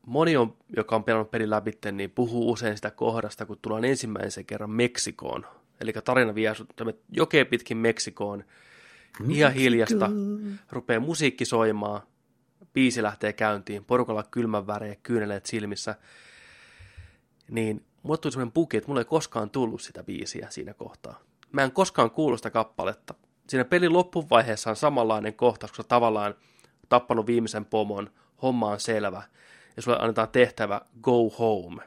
moni, on, joka on pelannut pelin läpi, niin puhuu usein sitä kohdasta, kun tullaan ensimmäisen kerran Meksikoon. Eli tarina vie sut jokeen pitkin Meksikoon, ihan hiljasta, rupeaa musiikki soimaan, biisi lähtee käyntiin, porukalla kylmän väreä, kyyneleet silmissä, niin mulle tuli semmoinen puki, että mulla ei koskaan tullut sitä biisiä siinä kohtaa. Mä en koskaan kuullut sitä kappaletta. Siinä pelin loppuvaiheessa on samanlainen kohtaus, kun sä tavallaan tappanut viimeisen pomon, homma on selvä, ja sulle annetaan tehtävä go home,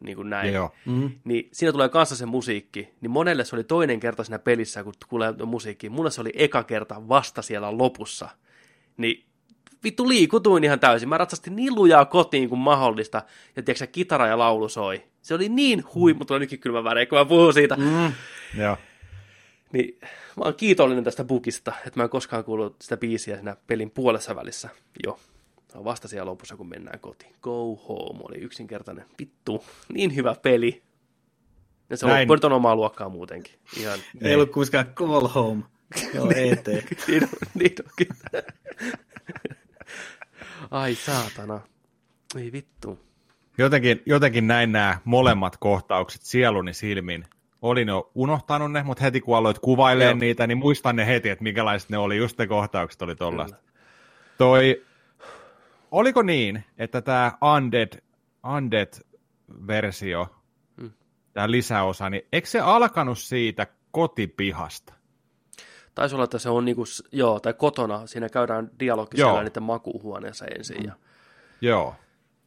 niin kuin näin.
Joo.
Mm.
Niin siinä tulee kanssa se musiikki. Niin monelle se oli toinen kerta siinä pelissä, kun kuulee musiikki. Mulle se oli eka kerta vasta siellä lopussa. Niin vittu liikutuin ihan täysin. Mä ratsastin niin lujaa kotiin kuin mahdollista. Ja tiedätkö, kitara ja laulu soi. Se oli niin huimu, tulee nytkin kylmä väreä, kun mä puhun siitä.
Mm.
Joo.
Niin mä oon kiitollinen tästä bukista, että mä en koskaan kuullut sitä biisiä siinä pelin puolessa välissä. Joo. Se on vasta siellä lopussa, kun mennään kotiin. Go home oli yksinkertainen. Vittu, niin hyvä peli. Ja se on,
Näin.
on omaa luokkaa muutenkin. Ihan,
Ei ollut kuitenkaan call home. Joo, E ET.
niin on, niin on kyllä. Ai saatana. Ei vittu.
Jotenkin, jotenkin näin nämä molemmat kohtaukset sieluni silmin. Olin jo unohtanut ne, mutta heti kun aloit kuvailemaan niitä, niin muistan ne heti, että minkälaiset ne oli. Just ne kohtaukset oli tollaista. Toi, oliko niin, että tämä Undead, Undead-versio,
Mm.
tämä lisäosa, niin eikö se alkanut siitä kotipihasta?
Taisi olla, että se on niinku, s- joo, tai kotona, siinä käydään dialogi
Joo.
siellä niiden makuuhuoneessa ensin. Ja,
Joo.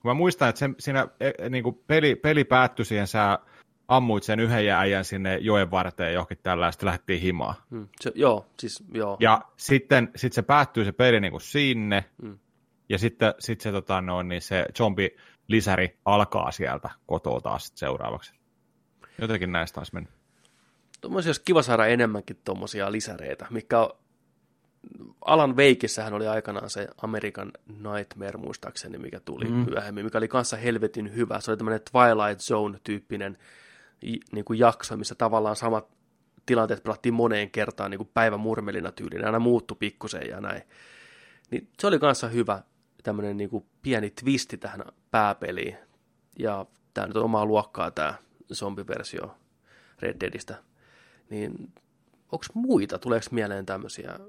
Mä muistan, että sen, siinä e, e, niin kuin peli, peli päättyi siihen, sä ammuit sen yhden äijän sinne joen varteen johonkin tällä, ja sitten lähdettiin himaan.
mm, se, joo, siis joo.
Ja sitten sit se päättyy se peli niin kuin sinne,
Mm.
ja sitten sit se, tota, no, niin se zombi-lisäri alkaa sieltä kotoa taas seuraavaksi. Jotenkin näistä taas mennyt.
Tuommoisia olisi kiva saada enemmänkin tuommoisia lisäreitä, mikä on, Alan Veikissähän oli aikanaan se American Nightmare muistaakseni, mikä tuli mm. myöhemmin, mikä oli kanssa helvetin hyvä. Se oli tämmöinen Twilight Zone-tyyppinen niin kuin jakso, missä tavallaan samat tilanteet pelattiin moneen kertaan niin kuin päivän murmelina tyyliin, aina muuttu pikkusen ja näin. Niin se oli kanssa hyvä tämmöinen niin kuin pieni twisti tähän pääpeliin. Ja tämä nyt on omaa luokkaa tämä zombiversio Red Deadistä. Niin onko muita, tuleeko mieleen tämmöisiä,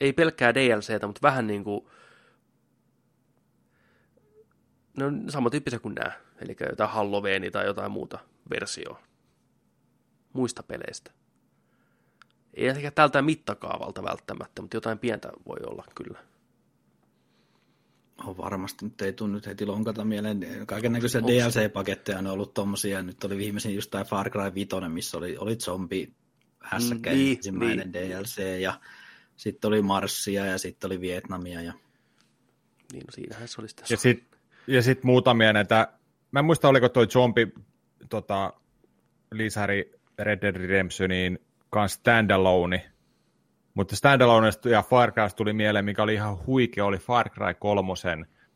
ei pelkkää DLCtä, mutta vähän niin kuin, ne on samantyyppisiä kuin nämä, eli jotain Halloweeni tai jotain muuta versioa muista peleistä. Ei ehkä tältä mittakaavalta välttämättä, mutta jotain pientä voi olla kyllä.
On varmasti, nyt ei tule nyt heti lonkata mieleen. Kaiken näköisiä
Onks-
DLC-paketteja on ollut tommosia. Nyt oli viimeisin just tämä Far Cry 5, missä oli, oli zombi hässäkkä
Mm, niin,
ensimmäinen DLC ja sitten oli Marssia ja sitten oli Vietnamia. Ja...
Niin no siinähän se oli sitten.
Ja sitten ja sit muutamia näitä, mä en muista oliko toi zombi tota, lisäri Red Dead Redemptioniin kanssa standalone, mutta standaloneista ja Far Crysta tuli mieleen, mikä oli ihan huikea, oli Far Cry 3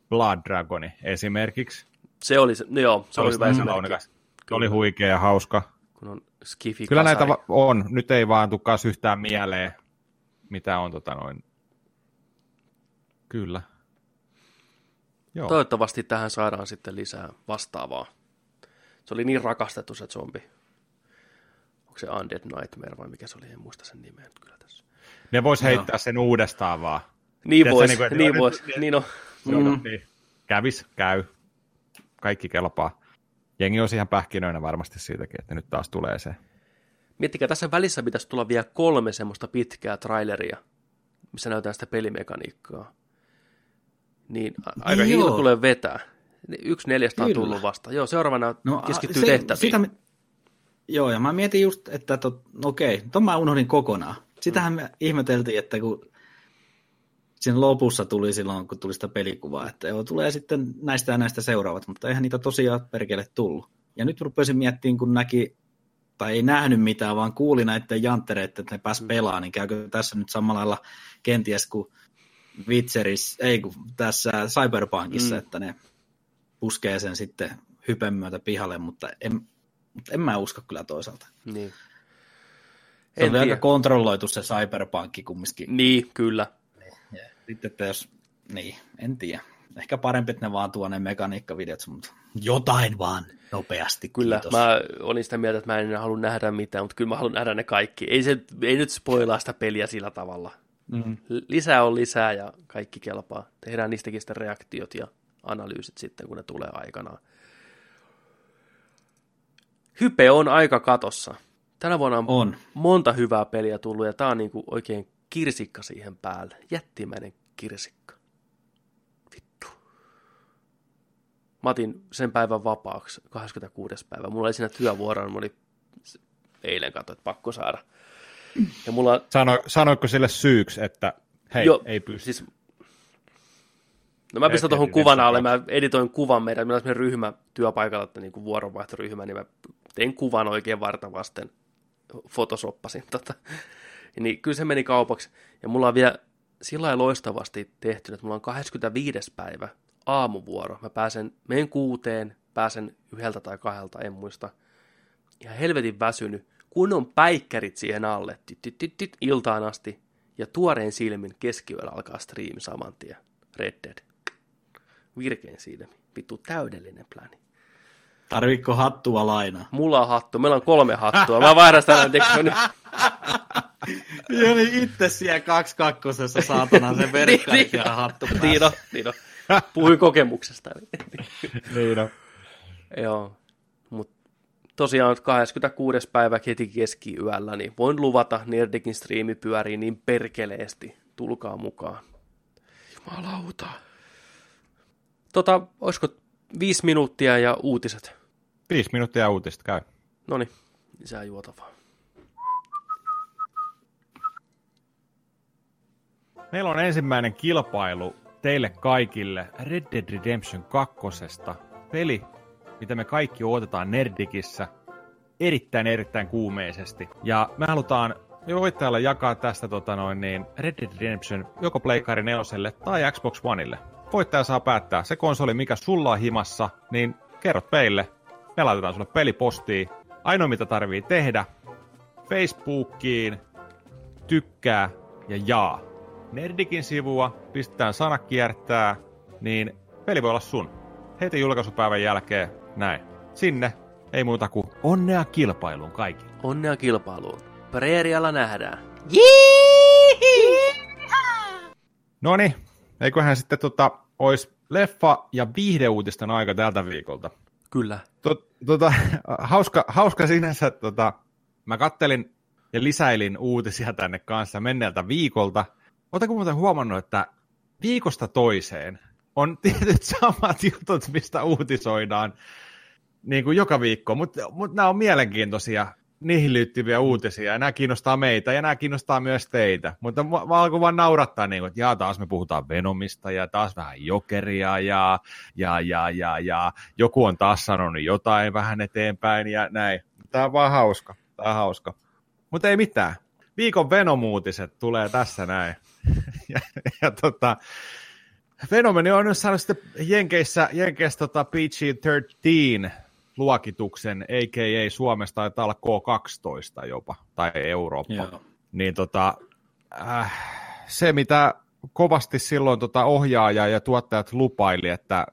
Blood Dragoni esimerkiksi.
Se oli se, no joo, se oli hyvä esimerkki.
Se oli huikea ja hauska.
Kun on skifi
Kyllä näitä on. Nyt ei vaan tukkaas yhtään mieleen, mitä on tota noin. Kyllä.
Joo. Toivottavasti tähän saadaan sitten lisää vastaavaa. Se oli niin rakastettu se zombi. Onko se Undead Nightmare vai mikä se oli, en muista sen nimeä kyllä tässä.
Ne vois heittää no. sen uudestaan vaan.
Niin vois, niin, niin vois, niin on.
Mm. Niin. Kävis, käy. Kaikki kelpaa. Jengi on ihan pähkinöinä varmasti siitäkin, että nyt taas tulee se.
Miettikää, tässä välissä pitäisi tulla vielä kolme semmoista pitkää traileria, missä näytetään sitä pelimekaniikkaa. Niin aika hiilo tulee vetää. Yksi neljästä on tullut vasta. Joo, seuraavana no, keskittyy se, tehtäviin. Sitä,
joo, ja mä mietin just, että to, no okei, ton mä unohdin kokonaan. Sitähän me ihmeteltiin, että kun siinä lopussa tuli silloin, kun tuli sitä pelikuvaa, että joo, tulee sitten näistä ja näistä seuraavat, mutta eihän niitä tosiaan perkele tullut. Ja nyt rupesin miettimään, kun näki, tai ei nähnyt mitään, vaan kuuli näiden janttereiden, että ne pääs mm. pelaamaan, niin käykö tässä nyt samalla lailla kenties kuin Witcheris, ei kun tässä Cyberpunkissa, mm. että ne puskee sen sitten hypen myötä pihalle, mutta en, mutta en mä usko kyllä toisaalta.
Niin.
Se on aika kontrolloitu se Cyberpunkki kumminkin.
Niin, kyllä.
Sitten, että jos, niin, en tiedä. Ehkä parempi, että ne vaan tuo ne mekaniikkavideot, mutta jotain vaan nopeasti.
Kyllä, kiitos. mä olin sitä mieltä, että mä en halua nähdä mitään, mutta kyllä mä haluan nähdä ne kaikki. Ei, se, ei nyt spoilaa sitä peliä sillä tavalla. Mm. Lisää on lisää ja kaikki kelpaa. Tehdään niistäkin sitten reaktiot ja analyysit sitten, kun ne tulee aikanaan. Hype on aika katossa. Tänä vuonna on, on. monta hyvää peliä tullut ja tämä on niin kuin oikein kirsikka siihen päälle. Jättimäinen kirsikka. Vittu. Mä otin sen päivän vapaaksi, 26. päivä. Mulla oli siinä työvuoro, niin oli eilen katsoin, että pakko saada.
Ja mulla... Sano, sanoitko sille syyksi, että hei, jo, ei pysty? Siis
No mä pistän tuohon kuvan alle, mä editoin kuvan meidän, meillä on ryhmä työpaikalla, että niin kuin vuoronvaihtoryhmä, niin mä tein kuvan oikein varta vasten, photosoppasin tota. Niin kyllä se meni kaupaksi. Ja mulla on vielä sillä loistavasti tehty, että mulla on 25. päivä aamuvuoro. Mä pääsen, menen kuuteen, pääsen yhdeltä tai kahdelta, en muista. Ihan helvetin väsynyt. Kun on päikkärit siihen alle, tit, tit, tit, tit, iltaan asti. Ja tuoreen silmin keskiyöllä alkaa striimi saman tien. Red Dead virkein silmi. Vittu täydellinen pläni.
Tarvitko hattua lainaa?
Mulla on hattu. Meillä on kolme hattua. Mä vaihdan sitä nyt.
Ja niin itse siellä kaksi kakkosessa saatana se hattu päässä.
Niin on, niin on. Puhui kokemuksesta.
niin on.
Joo. Mut tosiaan 26. päivä heti keskiyöllä, niin voin luvata, Nerdikin striimi pyörii niin perkeleesti. Tulkaa mukaan. Jumalauta. Tota, olisiko viisi minuuttia ja uutiset?
Viisi minuuttia ja uutiset, käy.
No niin, lisää juotavaa.
Meillä on ensimmäinen kilpailu teille kaikille Red Dead Redemption 2. Peli, mitä me kaikki odotetaan Nerdikissä erittäin erittäin kuumeisesti. Ja me halutaan voittajalle jakaa tästä tota noin, niin Red Dead Redemption joko Pleikari 4 tai Xbox Oneille voittaja saa päättää se konsoli, mikä sulla on himassa, niin kerrot meille. Me laitetaan sulle pelipostiin. Ainoa mitä tarvii tehdä, Facebookiin, tykkää ja jaa. Nerdikin sivua, pistetään sana kiertää, niin peli voi olla sun. Heti julkaisupäivän jälkeen, näin. Sinne, ei muuta kuin onnea kilpailuun kaikille.
Onnea kilpailuun. Preerialla nähdään.
No niin, eiköhän sitten tota, olisi leffa- ja viihdeuutisten aika tältä viikolta.
Kyllä.
Tot, tota, hauska, hauska sinänsä, tota, mä kattelin ja lisäilin uutisia tänne kanssa menneeltä viikolta. Oletko muuten huomannut, että viikosta toiseen on tietyt samat jutut, mistä uutisoidaan niin kuin joka viikko, mutta mut nämä on mielenkiintoisia niihin liittyviä uutisia, ja nämä kiinnostaa meitä, ja nämä kiinnostaa myös teitä. Mutta mä, mä vaan naurattaa, niin kuin, että jaa, taas me puhutaan Venomista, ja taas vähän Jokeria, ja, ja, ja, ja, ja joku on taas sanonut jotain vähän eteenpäin, ja näin. Tämä on vaan hauska, tämä on hauska. Mutta ei mitään. Viikon Venomuutiset tulee tässä näin. ja, ja tota, Fenomeni on nyt saanut sitten Jenkeissä, Jenkeissä tota PG-13 luokituksen, a.k.a. Suomesta taitaa olla K12 jopa, tai Eurooppa. Joo. Niin tota, äh, se, mitä kovasti silloin tota ohjaaja ja tuottajat lupaili, että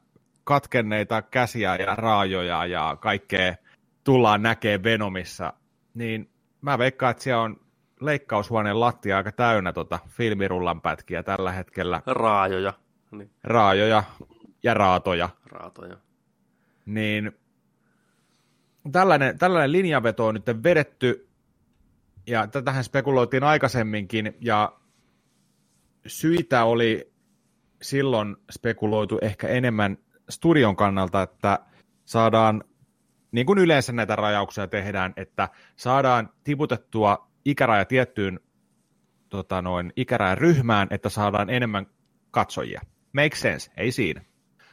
katkenneita käsiä ja raajoja ja kaikkea tullaan näkee Venomissa, niin mä veikkaan, että siellä on leikkaushuoneen lattia aika täynnä tota filmirullan pätkiä tällä hetkellä.
Raajoja.
Niin. Raajoja ja raatoja.
Raatoja.
Niin tällainen, tällainen linjaveto on nyt vedetty, ja tätähän spekuloitiin aikaisemminkin, ja syitä oli silloin spekuloitu ehkä enemmän studion kannalta, että saadaan, niin kuin yleensä näitä rajauksia tehdään, että saadaan tiputettua ikäraja tiettyyn tota noin, ikärajan ryhmään, että saadaan enemmän katsojia. Make sense, ei siinä.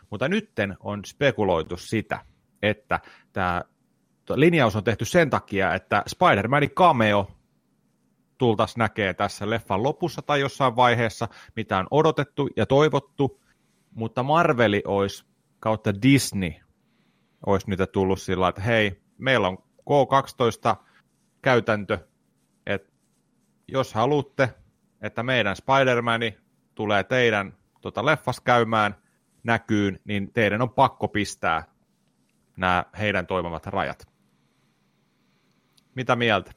Mutta nytten on spekuloitu sitä, että tämä linjaus on tehty sen takia, että Spider-Manin cameo tultaisiin näkee tässä leffan lopussa tai jossain vaiheessa, mitä on odotettu ja toivottu, mutta Marveli olisi kautta Disney olisi nyt tullut sillä että hei, meillä on K12 käytäntö, että jos haluatte, että meidän Spider-Mani tulee teidän tota, leffas käymään näkyyn, niin teidän on pakko pistää nämä heidän toivomat rajat. Mitä mieltä?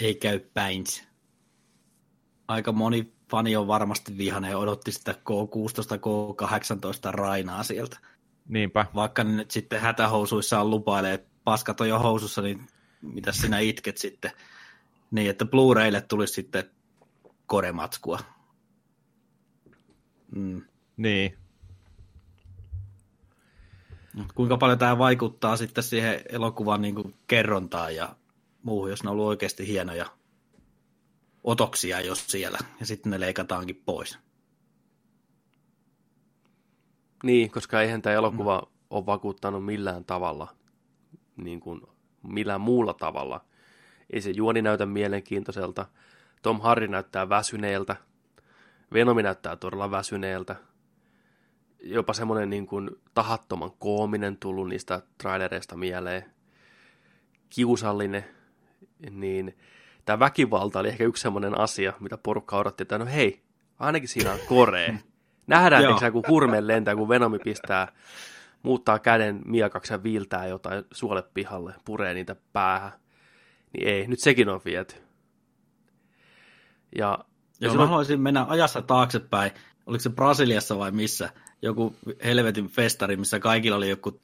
Ei käy päin. Aika moni fani on varmasti vihainen ja odotti sitä K16, K18 rainaa sieltä.
Niinpä.
Vaikka ne nyt sitten hätähousuissaan lupailee, että paskat on jo housussa, niin mitä sinä itket sitten. Niin, että Blu-raylle tulisi sitten korematskua.
Mm. Niin.
Kuinka paljon tämä vaikuttaa sitten siihen elokuvan niin kuin kerrontaan ja muuhun, jos ne on ollut oikeasti hienoja otoksia jos siellä, ja sitten ne leikataankin pois.
Niin, koska eihän tämä elokuva mm. ole vakuuttanut millään tavalla, niin kuin millään muulla tavalla. Ei se juoni näytä mielenkiintoiselta. Tom Harry näyttää väsyneeltä. Venomi näyttää todella väsyneeltä. Jopa semmoinen niin kuin tahattoman koominen tullut niistä trailereista mieleen. Kiusallinen. Niin tämä väkivalta oli ehkä yksi semmoinen asia, mitä porukka odotti, että no hei, ainakin siinä on koree. Nähdään, että kun hurme lentää, kun Venomi pistää, muuttaa käden miakaksi ja viiltää jotain suole pihalle, puree niitä päähän. Niin ei, nyt sekin on viety. Ja,
Joo, mä on... haluaisin mennä ajassa taaksepäin. Oliko se Brasiliassa vai missä? Joku helvetin festari, missä kaikilla oli joku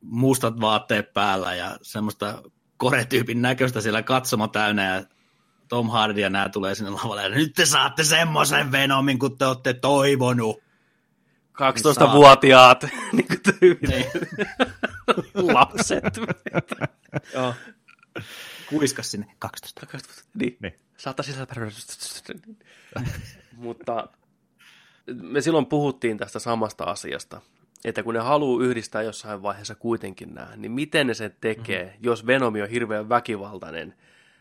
mustat vaatteet päällä ja semmoista koretyypin näköistä siellä katsoma täynnä ja Tom Hardy ja nämä tulee sinne lavalle ja nyt te saatte semmoisen Venomin, kun te olette toivonut.
12-vuotiaat niin niin. lapset.
Joo. Kuiskas sinne 12.
12. Niin. niin. Saattaa sisältä. Mutta me silloin puhuttiin tästä samasta asiasta, että kun ne haluaa yhdistää jossain vaiheessa kuitenkin nämä, niin miten ne sen tekee, mm-hmm. jos Venomi on hirveän väkivaltainen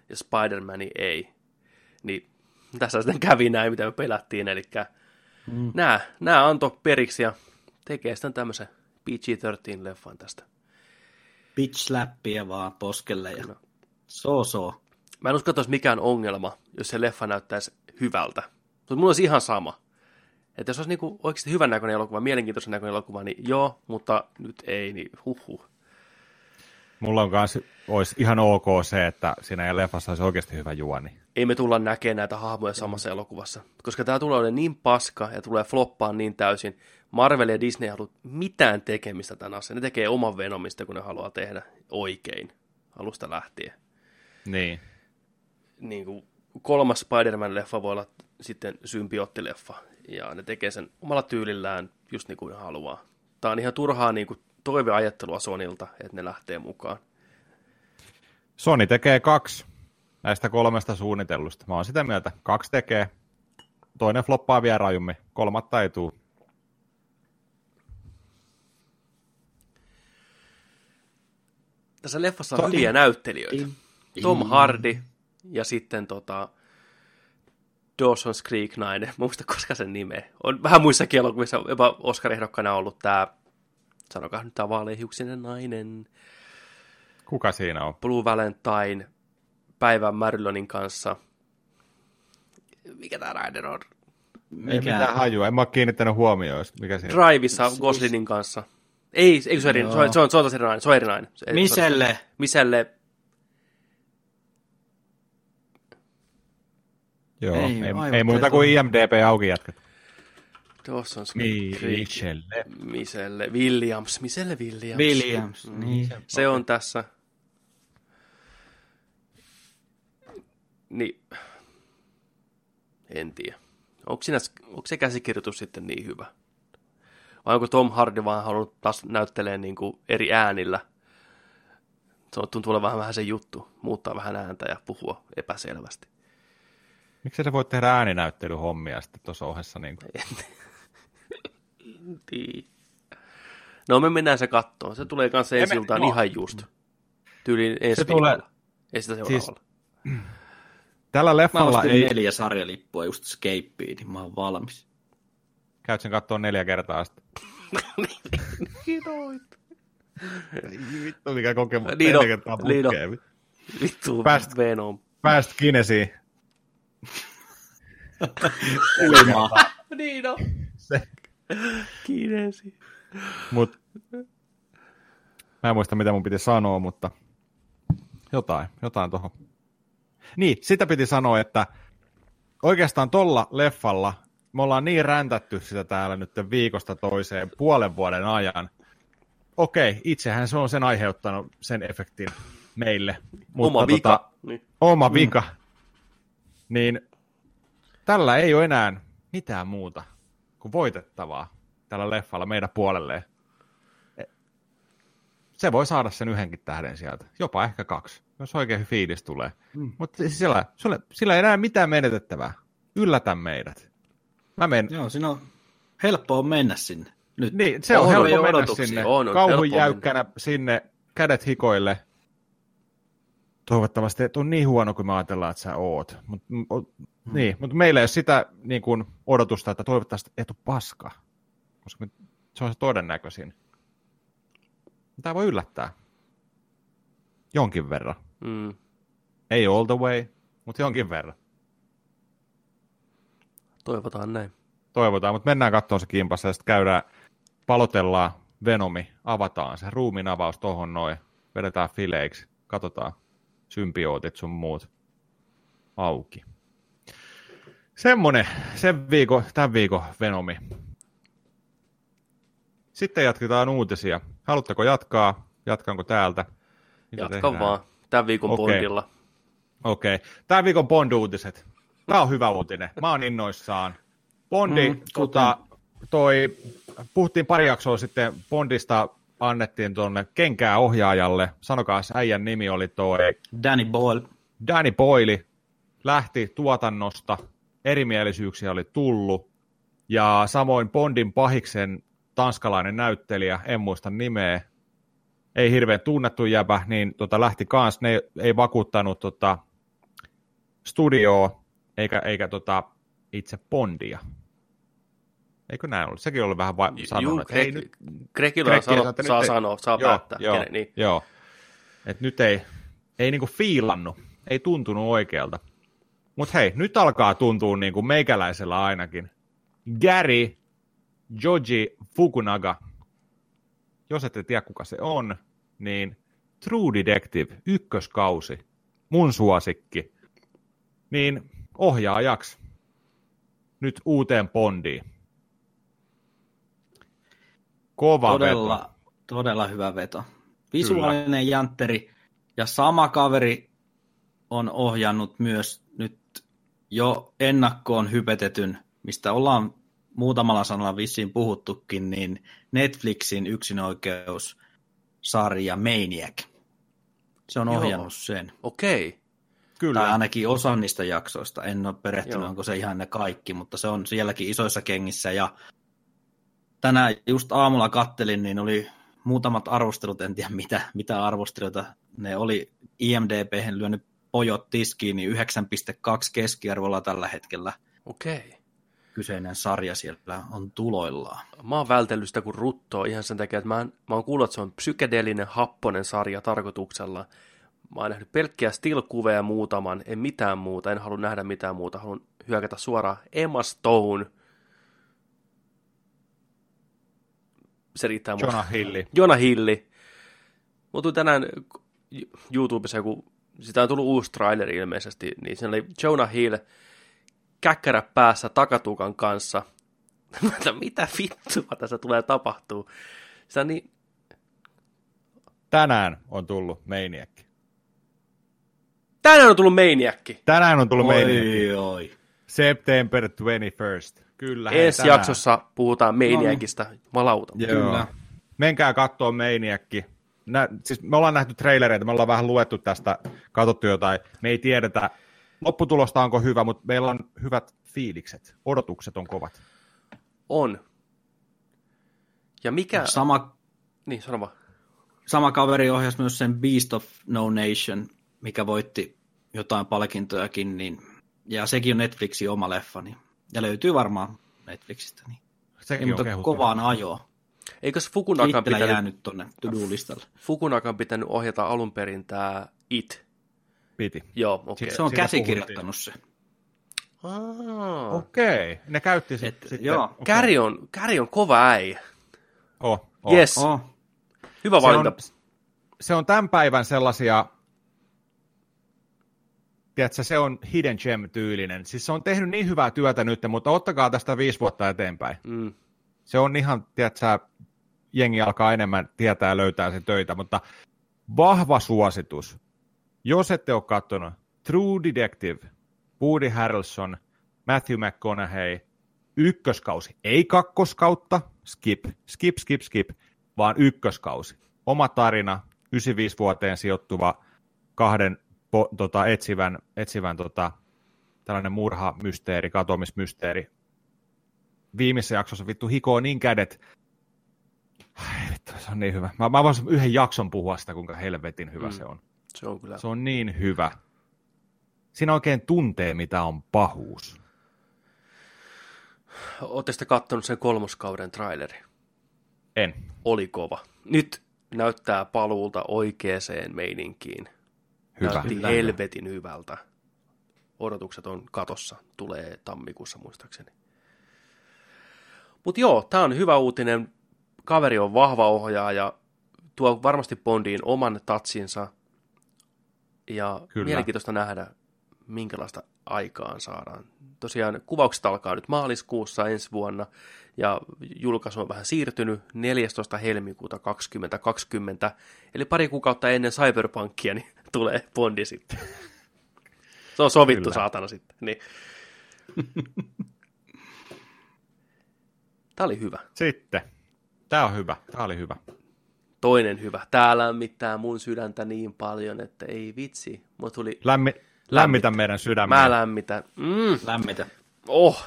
ja Spider-Man ei. Niin tässä sitten kävi näin, mitä me pelättiin, eli mm. nämä, nämä antoi periksi ja tekee sitten tämmöisen PG-13-leffan tästä.
Bitch slappia vaan poskelle ja no. so so.
Mä en usko, että olisi mikään ongelma, jos se leffa näyttäisi hyvältä. Mutta mulla olisi ihan sama. Että jos olisi niinku oikeasti hyvän näköinen elokuva, mielenkiintoisen näköinen elokuva, niin joo, mutta nyt ei, niin huhhuh.
Mulla on myös, olisi ihan ok se, että siinä leffassa olisi oikeasti hyvä juoni.
Ei me tulla näkemään näitä hahmoja samassa elokuvassa, koska tämä tulee olemaan niin paska ja tulee floppaan niin täysin. Marvel ja Disney haluaa mitään tekemistä tämän asian. Ne tekee oman venomista, kun ne haluaa tehdä oikein alusta lähtien.
Niin.
Niin kuin kolmas Spider-Man-leffa voi olla sitten symbioottileffa, ja ne tekee sen omalla tyylillään just niin kuin ne haluaa. Tämä on ihan turhaa niin kuin toiveajattelua Sonilta, että ne lähtee mukaan.
Sony tekee kaksi näistä kolmesta suunnitellusta. Mä oon sitä mieltä, kaksi tekee, toinen floppaa vielä rajummin, kolmatta ei tule.
Tässä leffassa on hyviä näyttelijöitä. Tom Hardy ja sitten tota, Dawson's Creek nainen, muista koska sen nime. On vähän muissakin elokuvissa, jopa Oscar-ehdokkaana ollut tämä sanokaa nyt tämä nainen,
Kuka siinä on?
Blue Valentine, päivän Marilonin kanssa. Mikä tämä Rider on?
Ei mitään hajua, en mä ole kiinnittänyt huomioon, mikä siinä
Drivissa Goslinin kanssa. Ei, ei se, on eri, se, on, se, on, se on tosi nainen, se on eri nainen. Se-
Miselle?
Miselle,
Joo,
Ei,
ei, ei, muuta kuin IMDB auki jätkät.
Dawson's
Niin,
Creek,
Michelle.
Miselle, Williams, Miselle Williams.
Williams, niin.
Se on tässä. Niin, en tiedä. Onko, siinä, onko se käsikirjoitus sitten niin hyvä? Vai onko Tom Hardy vaan halunnut taas näyttelee niin kuin eri äänillä? Se on tuntuu olevan vähän, vähän se juttu, muuttaa vähän ääntä ja puhua epäselvästi.
Miksi sä voit tehdä ääninäyttelyhommia sitten tuossa ohessa? Niin kuin?
En tiedä. No me mennään se kattoon. Se tulee kanssa ensi
me-
iltaan
joo.
ihan just. Tyyliin ensi
Se tulee-.
Ei sitä
Siis-
seuraavalla.
Tällä
Mä
leffalla
ostin
ei...
neljä sarjalippua just Escapeen, niin mä oon valmis.
Käyt sen kattoon neljä kertaa asti.
Hidoit.
Vittu mikä kokemus. Neljä
on,
kertaa
on.
putkeen.
Vittu
Pääst-
Venom.
Pääst kinesiin.
Kulmaa.
Niin on.
Se.
Kinesi.
Mut, mä en muista, mitä mun piti sanoa, mutta jotain, jotain tohon. Niin, sitä piti sanoa, että oikeastaan tolla leffalla me ollaan niin räntätty sitä täällä nyt viikosta toiseen puolen vuoden ajan. Okei, itsehän se on sen aiheuttanut sen efektin meille.
Oma vika. Niin.
oma vika. Niin tällä ei ole enää mitään muuta kuin voitettavaa tällä leffalla meidän puolelleen. Se voi saada sen yhdenkin tähden sieltä, jopa ehkä kaksi, jos oikein fiilis tulee. Mm. Mutta sillä, sillä, sillä ei enää mitään menetettävää. Yllätä meidät. Mä menen,
Joo, siinä on helppoa mennä sinne. Nyt.
niin, se on,
On,
helppo mennä sinne,
On, on
kauhun
helppo
jäykkänä sinne, kädet hikoille. Toivottavasti et ole niin huono kuin me ajatellaan, että sä oot. Mut, o,
Hmm.
Niin, mutta meillä ei ole sitä niin kuin, odotusta, että toivottavasti et ole paska. Koska me, se on se todennäköisin. Tämä voi yllättää. Jonkin verran.
Mm.
Ei all the way, mutta jonkin verran.
Toivotaan näin.
Toivotaan, mutta mennään katsomaan se kimpassa ja sitten käydään, palotellaan Venomi, avataan se ruumin avaus tohon noin, vedetään fileiksi, katsotaan symbiootit sun muut auki. Semmonen, sen viikon, tämän viikon Venomi. Sitten jatketaan uutisia. Haluatteko jatkaa? Jatkanko täältä? Mitä
Jatka
tehdään?
vaan. Tämän viikon
Okei.
Bondilla.
Okei. Okay. Tämän viikon Bond-uutiset. Tämä on hyvä uutinen. Mä oon innoissaan. Bondi,
mm,
tota, toi, puhuttiin pari jaksoa sitten, Bondista annettiin tuonne kenkää ohjaajalle. Sanokaa, äijän nimi oli toi
Danny Boyle.
Danny Boyle. Lähti tuotannosta, erimielisyyksiä oli tullut. Ja samoin Bondin pahiksen tanskalainen näyttelijä, en muista nimeä, ei hirveän tunnettu jäbä, niin tota, lähti kans, ne ei, ei vakuuttanut tota, studioa, eikä, eikä tota, itse Bondia. Eikö näin ollut? Sekin oli vähän va- sanonut,
Juu, Greg,
nyt,
Gregillä
Greg
sano,
sanoi, että
saa sanoa, saa
joo,
päättää.
Joo,
Kenen, niin.
joo. Et nyt ei, ei niinku fiilannut, ei tuntunut oikealta. Mutta hei, nyt alkaa tuntua niinku meikäläisellä ainakin. Gary Joji Fukunaga, jos ette tiedä kuka se on, niin True Detective, ykköskausi, mun suosikki, niin ohjaajaksi nyt uuteen Bondiin. Kova
Todella,
veto.
todella hyvä veto. Visuaalinen jantteri ja sama kaveri on ohjannut myös nyt jo ennakkoon hypetetyn, mistä ollaan muutamalla sanalla vissiin puhuttukin, niin Netflixin yksinoikeussarja Maniac. Se on
Joo.
ohjannut sen.
Okei.
Kyllä.
Tai ainakin osan niistä jaksoista. En ole perehtynyt,
Joo.
onko se ihan ne kaikki, mutta se on sielläkin isoissa kengissä. Ja tänään just aamulla kattelin, niin oli muutamat arvostelut, en tiedä mitä, mitä arvosteluita ne oli. IMDB lyönyt pojot tiskiin, niin 9,2 keskiarvolla tällä hetkellä.
Okei.
kyseinen sarja siellä on tuloillaan.
Mä oon vältellyt sitä kuin ruttoa ihan sen takia, että mä, oon, mä oon kuullut, että se on psykedeellinen, happonen sarja tarkoituksella. Mä oon nähnyt pelkkiä stillkuveja muutaman, en mitään muuta, en halua nähdä mitään muuta. Haluan hyökätä suoraan Emma Stone. Se riittää mulle.
Jonah Hilli.
Jonah Hilli. Mulla tuli tänään YouTubessa joku, sitä on tullut uusi traileri ilmeisesti, niin siinä oli Jonah Hill käkkärä päässä takatukan kanssa. Mitä vittua tässä tulee tapahtuu? Sitä niin...
Tänään on tullut Meiniäkki.
Tänään on tullut Meiniäkki.
Tänään on tullut
Oi,
Meiniäkki.
oi.
September 21st. Kyllä.
Ensi
tänään.
jaksossa puhutaan Meiniäkistä. Malauta.
Joo.
Kyllä.
Menkää katsoa Meiniäkki. Nä, siis me ollaan nähty trailereita, me ollaan vähän luettu tästä, katsottu jotain. Me ei tiedetä, lopputulosta onko hyvä, mutta meillä on hyvät fiilikset. Odotukset on kovat.
On. Ja mikä...
Sama,
Niin, sano vaan.
sama kaveri ohjasi myös sen Beast of No Nation, mikä voitti jotain palkintojakin, niin, ja sekin on Netflixin oma leffa, niin, ja löytyy varmaan Netflixistä. Niin. Ei,
Sekin on
mutta kovaan ajoa.
Eikös Fukunakan pitänyt,
jäänyt to-do-listalle.
Fukunakan pitänyt ohjata alun perin tämä It?
Piti.
Joo, okei. Okay.
Se on
siitä
käsikirjoittanut se.
Aa.
Okei, okay. ne käytti sit,
Et,
sitten.
joo.
okei.
Käri on, Käri on kova äijä.
Oh, oh.
Yes,
Oh,
hyvä
Se
valinta.
on, se on tämän päivän sellaisia, tiedätkö, se on hidden gem tyylinen. Siis se on tehnyt niin hyvää työtä nyt, mutta ottakaa tästä viisi vuotta eteenpäin.
Mm.
Se on ihan, tiedätkö, jengi alkaa enemmän tietää ja löytää sen töitä, mutta vahva suositus. Jos ette ole katsonut True Detective, Woody Harrelson, Matthew McConaughey, ykköskausi, ei kakkoskautta, skip, skip, skip, skip, vaan ykköskausi. Oma tarina, 95 vuoteen sijoittuva kahden po, tota, etsivän, etsivän tota, tällainen murhamysteeri, katoamismysteeri. Viimeisessä jaksossa vittu hikoo niin kädet. Ai, vittu, se on niin hyvä. Mä, mä voisin yhden jakson puhua sitä, kuinka helvetin hyvä
Mm.
se on.
Se on kyllä.
Se on niin hyvä. Siinä oikein tuntee, mitä on pahuus.
Olette sitten kattonut sen kolmoskauden traileri?
En.
Oli kova. Nyt näyttää paluulta oikeaan meininkiin.
Hyvä.
Näytti helvetin hyvältä. Odotukset on katossa. Tulee tammikuussa muistaakseni. Mutta joo, tämä on hyvä uutinen. Kaveri on vahva ohjaaja. Tuo varmasti Bondiin oman tatsinsa. Ja
Kyllä.
mielenkiintoista nähdä, minkälaista aikaan saadaan. Tosiaan kuvaukset alkaa nyt maaliskuussa ensi vuonna ja julkaisu on vähän siirtynyt 14. helmikuuta 2020, eli pari kuukautta ennen Cyberpunkia niin tulee Bondi sitten. Se on sovittu
Kyllä.
saatana sitten. Niin. Tämä oli hyvä.
Sitten. Tämä on hyvä. Tämä oli hyvä.
Toinen hyvä. Tää lämmittää mun sydäntä niin paljon, että ei vitsi. Mut tuli...
Lämmi, lämmitä meidän sydämiä.
Mä lämmitän. Mm.
lämmitä.
Oh.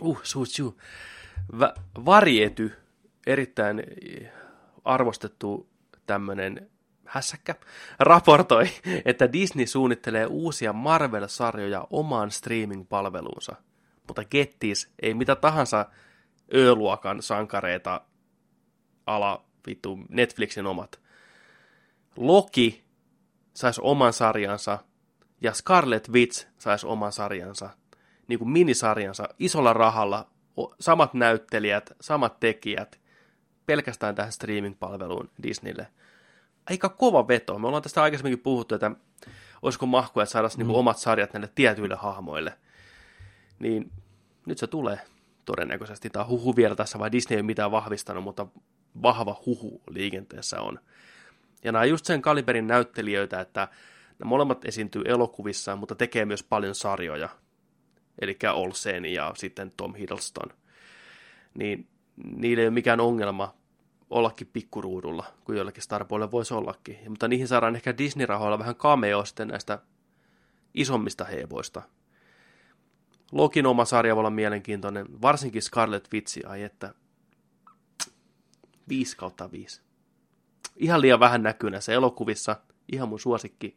Uh, suu, suu. Vä- varjety, erittäin arvostettu tämmönen hässäkkä, raportoi, että Disney suunnittelee uusia Marvel-sarjoja omaan streaming-palveluunsa. Mutta Gettis ei mitä tahansa Ö-luokan sankareita ala vittu Netflixin omat. Loki saisi oman sarjansa ja Scarlet Witch saisi oman sarjansa, niin kuin minisarjansa, isolla rahalla, samat näyttelijät, samat tekijät, pelkästään tähän streaming-palveluun Disneylle. Aika kova veto. Me ollaan tästä aikaisemminkin puhuttu, että olisiko mahkua, että saadaan mm. niin omat sarjat näille tietyille hahmoille. Niin nyt se tulee todennäköisesti. Tämä huhu vielä tässä, vai Disney ei ole mitään vahvistanut, mutta vahva huhu liikenteessä on. Ja nämä just sen kaliberin näyttelijöitä, että nämä molemmat esiintyy elokuvissa, mutta tekee myös paljon sarjoja. Eli Olsen ja sitten Tom Hiddleston. Niin niillä ei ole mikään ongelma ollakin pikkuruudulla, kun joillekin Starboille voisi ollakin. Ja, mutta niihin saadaan ehkä Disney-rahoilla vähän cameo sitten näistä isommista hevoista. Lokin oma sarja voi olla mielenkiintoinen, varsinkin Scarlet Witch, ai että 5 kautta 5. Ihan liian vähän näkyy näissä elokuvissa, ihan mun suosikki.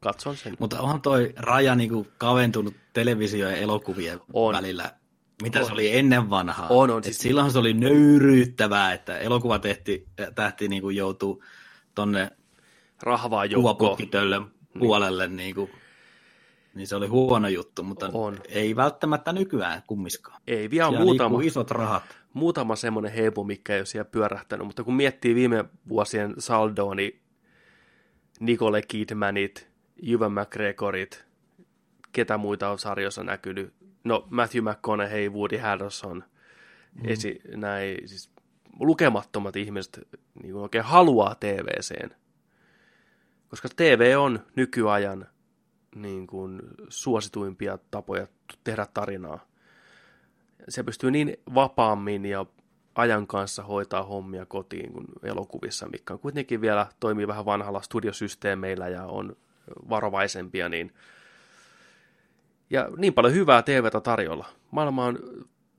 katson sen.
Mutta onhan toi raja niinku kaventunut televisio- ja elokuvien
On.
välillä. Mitä
On.
se oli ennen vanhaa?
On, on.
Et
Siis-
silloin se oli nöyryyttävää, että elokuva tehti, tähti niinku joutuu tonne
Rahvaa joukkoon.
kuvaputkitölle puolelle, niinku, niin se oli huono juttu, mutta
On.
ei välttämättä nykyään kummiskaan.
Ei, vielä
Siellä
muutama,
isot rahat.
muutama semmoinen heipu, mikä ei ole siellä pyörähtänyt, mutta kun miettii viime vuosien saldoa, niin Nicole Kidmanit, Juven McGregorit, ketä muita on sarjoissa näkynyt, no Matthew McConaughey, Woody Harrelson, mm. esi, näin, siis lukemattomat ihmiset niin kuin oikein haluaa TVCen, koska TV on nykyajan niin kuin, suosituimpia tapoja tehdä tarinaa se pystyy niin vapaammin ja ajan kanssa hoitaa hommia kotiin kuin elokuvissa, mikä on kuitenkin vielä toimii vähän vanhalla studiosysteemeillä ja on varovaisempia, niin ja niin paljon hyvää TVtä tarjolla. Maailma on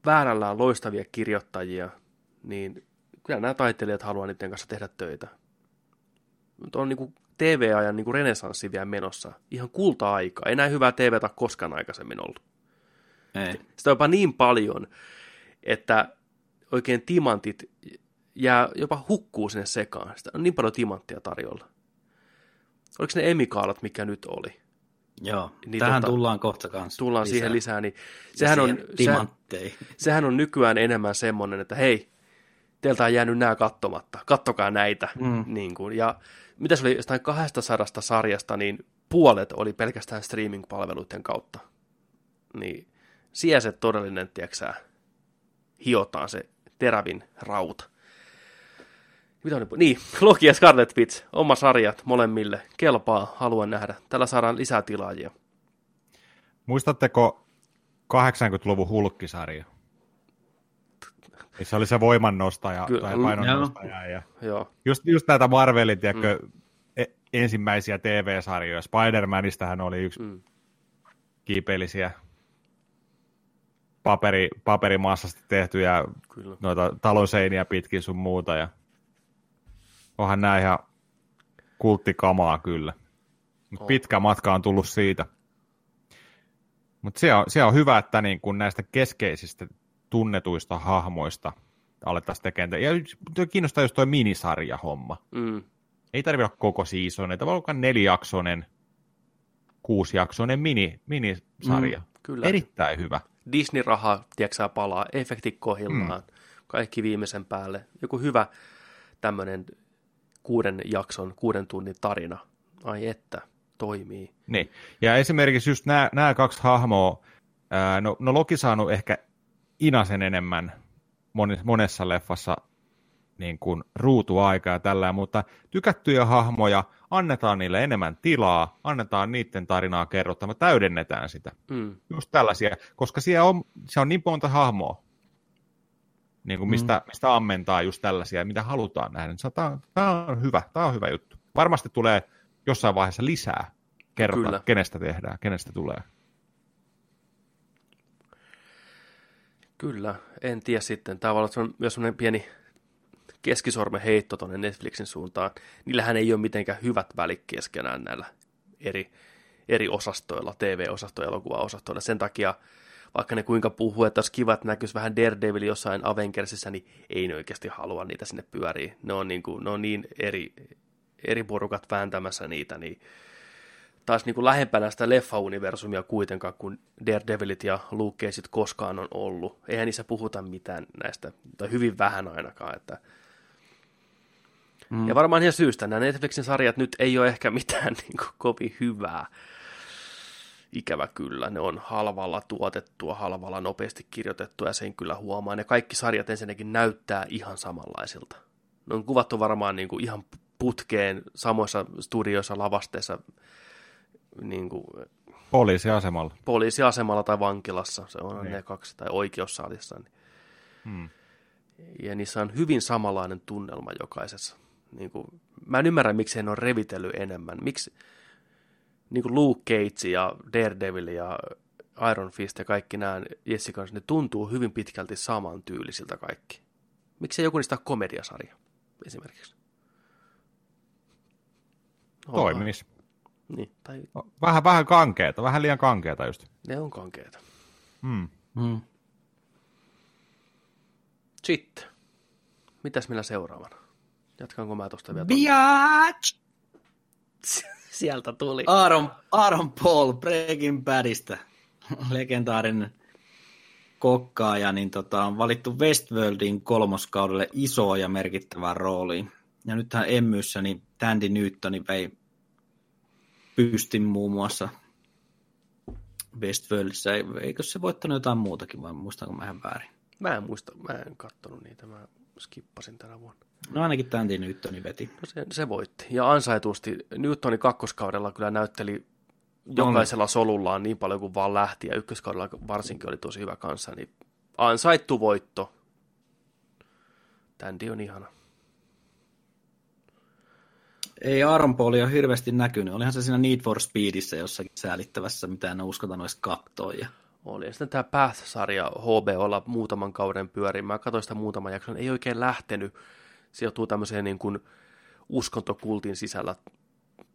väärällään loistavia kirjoittajia, niin kyllä nämä taiteilijat haluaa niiden kanssa tehdä töitä. Mutta on niin TV-ajan niin renesanssi vielä menossa. Ihan kulta-aika. Ei näin hyvää TVtä koskaan aikaisemmin ollut.
Ei.
Sitä on jopa niin paljon, että oikein timantit jää, jopa hukkuu sinne sekaan. Sitä on niin paljon timanttia tarjolla. Oliko ne emikaalat, mikä nyt oli?
Joo,
Niin
tähän
tota,
tullaan kohta kanssa.
Tullaan
lisää.
siihen lisää, niin sehän on, sehän, sehän on nykyään enemmän semmoinen, että hei, teiltä on jäänyt nämä kattomatta, kattokaa näitä.
Mm.
Niin kuin, ja mitä se oli, jostain 200 sarjasta, niin puolet oli pelkästään streaming-palveluiden kautta. Niin siellä se todellinen, tiedätkö hiotaan se terävin rauta. Mitä on, niin, Loki ja Scarlet Witch, oma sarjat molemmille, kelpaa, haluan nähdä. Tällä saadaan lisää tilaajia.
Muistatteko 80-luvun hulkkisarja? Missä oli se voimannostaja
Kyllä.
tai
Mm,
painonnostaja. Ja
Joo,
just, just näitä Marvelin, tiedätkö, mm. ensimmäisiä TV-sarjoja. Spider-Manistähän oli yksi
Mm.
kiipeillisiä paperi, paperimassasta tehtyjä
kyllä.
noita talon seiniä pitkin sun muuta. Ja onhan nämä ihan kulttikamaa kyllä. Mut pitkä matka on tullut siitä. Mutta se on, se on hyvä, että niin kun näistä keskeisistä tunnetuista hahmoista alettaisiin tekemään. Ja kiinnostaa just tuo minisarja-homma.
Mm.
Ei tarvitse olla koko season, että voi nelijaksoinen, kuusijaksoinen mini, minisarja.
Mm, kyllä.
Erittäin hyvä.
Disney-raha, tiedätkö palaa, efektit kohillaan, mm. kaikki viimeisen päälle. Joku hyvä tämmöinen kuuden jakson, kuuden tunnin tarina. Ai että, toimii.
Niin. Ja esimerkiksi just nämä, nämä kaksi hahmoa, ää, no, no Loki saanut ehkä inasen enemmän monessa leffassa niin kuin ruutuaikaa tällä, mutta tykättyjä hahmoja, annetaan niille enemmän tilaa, annetaan niiden tarinaa kerrottava, täydennetään sitä.
Mm.
Just tällaisia, koska siellä on, se on niin monta hahmoa, niin kuin mistä, mm. mistä ammentaa just tällaisia, mitä halutaan nähdä. Tämä on, tämä on hyvä, tämä on hyvä juttu. Varmasti tulee jossain vaiheessa lisää kerrota,
Kyllä.
kenestä tehdään, kenestä tulee.
Kyllä, en tiedä sitten. Tämä olla semmoinen- myös semmoinen pieni keskisormen heitto tuonne Netflixin suuntaan. Niillähän ei ole mitenkään hyvät välit keskenään näillä eri, eri osastoilla, TV-osastoilla, elokuva-osastoilla. Sen takia, vaikka ne kuinka puhuu, että olisi kiva, että näkyisi vähän Daredevil jossain Avengersissa, niin ei ne oikeasti halua niitä sinne pyöriä. Ne on niin, kuin, ne on niin eri, eri porukat vääntämässä niitä, niin taas niin kuin lähempänä sitä leffa-universumia kuitenkaan, kun Daredevilit ja Luke Cageit koskaan on ollut. Eihän niissä puhuta mitään näistä, tai hyvin vähän ainakaan. Että... Mm. Ja varmaan ihan syystä, nämä Netflixin sarjat nyt ei ole ehkä mitään niin kuin kovin hyvää. Ikävä kyllä, ne on halvalla tuotettua, halvalla nopeasti kirjoitettua ja sen kyllä huomaa. Ne kaikki sarjat ensinnäkin näyttää ihan samanlaisilta. Ne on kuvattu varmaan niin kuin ihan putkeen samoissa studioissa, lavasteissa, niin kuin
Poliisiasemalla.
poliisiasemalla tai vankilassa, se on
Niin.
ne kaksi, tai oikeussalissa. Niin.
Hmm.
Ja niissä on hyvin samanlainen tunnelma jokaisessa. Niin kuin, mä en ymmärrä, miksi ne on revitellyt enemmän. Miksi niin kuin Luke Cage ja Daredevil ja Iron Fist ja kaikki nämä Jessica, ne tuntuu hyvin pitkälti saman tyylisiltä kaikki. Miksi ei joku niistä ole komediasarja esimerkiksi? Onhan.
Toimis.
Niin, tai
Vähän, vähän kankeeta, vähän liian kankeeta just.
ne on kankeita.
Hmm.
Mm.
Sitten. Mitäs meillä seuraavana? Jatkanko mä tosta vielä?
Biatch!
Sieltä tuli.
Aaron, Aaron Paul Breaking Badista, legendaarinen kokkaaja, niin tota, on valittu Westworldin kolmoskaudelle isoa ja merkittävään rooliin. Ja nythän Emmyssä niin Tandy Newtoni vei pystin muun muassa Westworldissa. Eikö se voittanut jotain muutakin vai muistanko mä ihan väärin?
Mä en muista, mä en kattonut niitä, mä skippasin tänä vuonna.
No ainakin Tandy Newtoni veti.
No se, se voitti. Ja ansaitusti. Newtonin kakkoskaudella kyllä näytteli jokaisella solullaan niin paljon kuin vaan lähti, ja ykköskaudella varsinkin oli tosi hyvä kanssa, niin ansaittu voitto. Tandy on ihana.
Ei Aaron Paulia hirveästi näkynyt. Olihan se siinä Need for Speedissä jossakin säälittävässä, mitä en uskaltanut edes katsoa. Ja...
Oli. Ja sitten tämä Path-sarja HBOlla muutaman kauden pyöri. Mä katsoin sitä muutaman jakson. Ei oikein lähtenyt. Se joutuu tämmöiseen niin kuin uskontokultin sisällä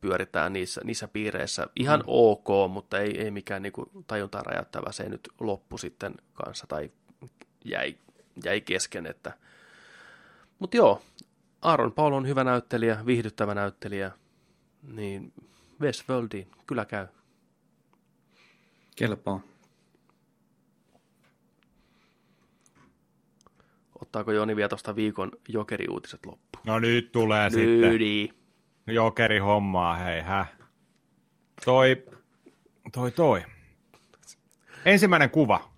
pyöritään niissä, niissä piireissä. Ihan mm. ok, mutta ei, ei mikään niin kuin tajuntaa räjäyttävä. Se ei nyt loppu sitten kanssa tai jäi, jäi kesken. Että... Mutta joo, Aaron Paul on hyvä näyttelijä, viihdyttävä näyttelijä. Niin Westworldiin kyllä käy.
Kelpaa.
Ottaako Joni vielä tuosta viikon jokeriuutiset loppuun?
No nyt tulee sitten
Lydi.
jokeri hommaa, hei hä. Toi, toi, toi. Ensimmäinen kuva.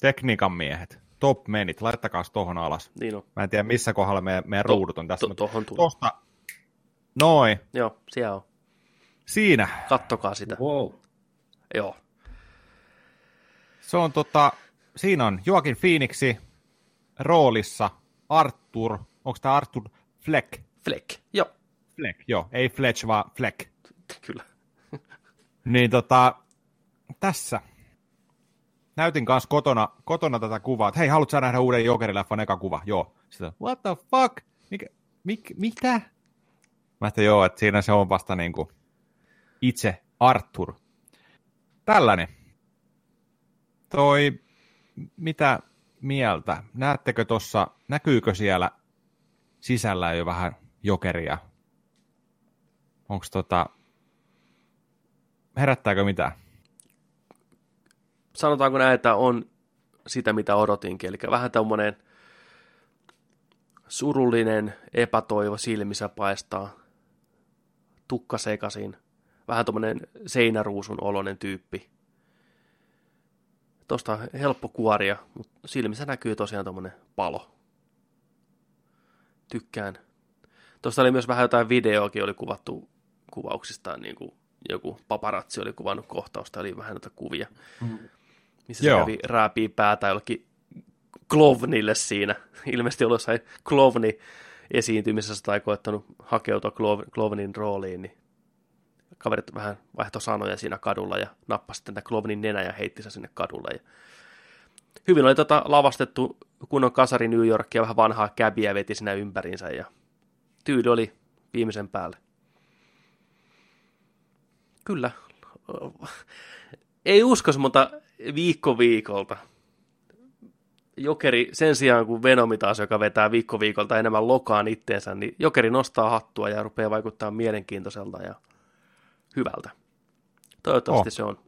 Tekniikan miehet. Top menit, laittakaa tohon alas.
Niin on.
Mä en tiedä missä kohdalla meidän, meidän
To-
ruudut on tässä.
to-
mutta
tohon tulee.
Tosta, noin,
Joo, siellä on.
siinä.
Kattokaa sitä.
Wow.
Joo.
Se on tota, siinä on Joakin Phoenixi roolissa Arthur, onko tämä Arthur Fleck?
Fleck. Joo,
Fleck, joo, ei Fletch, vaan Fleck.
kyllä.
Niin tota, tässä. Näytin kanssa kotona, kotona tätä kuvaa, että hei, haluatko sä nähdä uuden Jokerileffan eka kuva? Joo. Sitten, what the fuck? Mikä, mik, mitä? Mä ajattelin, joo, että siinä se on vasta niin kuin itse Arthur. Tällainen. Toi, mitä mieltä? Näettekö tuossa, näkyykö siellä sisällä jo vähän jokeria? Onko tota, herättääkö mitään?
Sanotaanko näin, että on sitä, mitä odotinkin. Eli vähän tämmöinen surullinen epätoivo silmissä paistaa, tukka sekasin, vähän tuommoinen seinäruusun oloinen tyyppi. Tuosta helppo kuoria, mutta silmissä näkyy tosiaan tuommoinen palo. Tykkään. Tuosta oli myös vähän jotain videoakin oli kuvattu kuvauksistaan, niin kuin joku paparazzi oli kuvannut kohtausta, eli vähän noita kuvia, missä
Joo.
se kävi rääpii päätä jollekin Klovnille siinä. Ilmeisesti ollut jossain Klovni esiintymisessä tai koettanut hakeutua Klov- Klovnin rooliin, niin kaverit vähän vaihtoi sanoja siinä kadulla ja nappasi sitten tämän Klovnin nenä ja heitti sen sinne kadulle. Ja hyvin oli tota lavastettu kunnon kasari New Yorkia, vähän vanhaa käbiä veti siinä ympärinsä ja tyyli oli viimeisen päälle. Kyllä. Ei uskoisi, mutta viikko viikolta. Jokeri sen sijaan kuin Venomi taas, joka vetää viikko viikolta enemmän lokaan itteensä, niin Jokeri nostaa hattua ja rupeaa vaikuttaa mielenkiintoiselta ja hyvältä. Toivottavasti
Oh.
se on.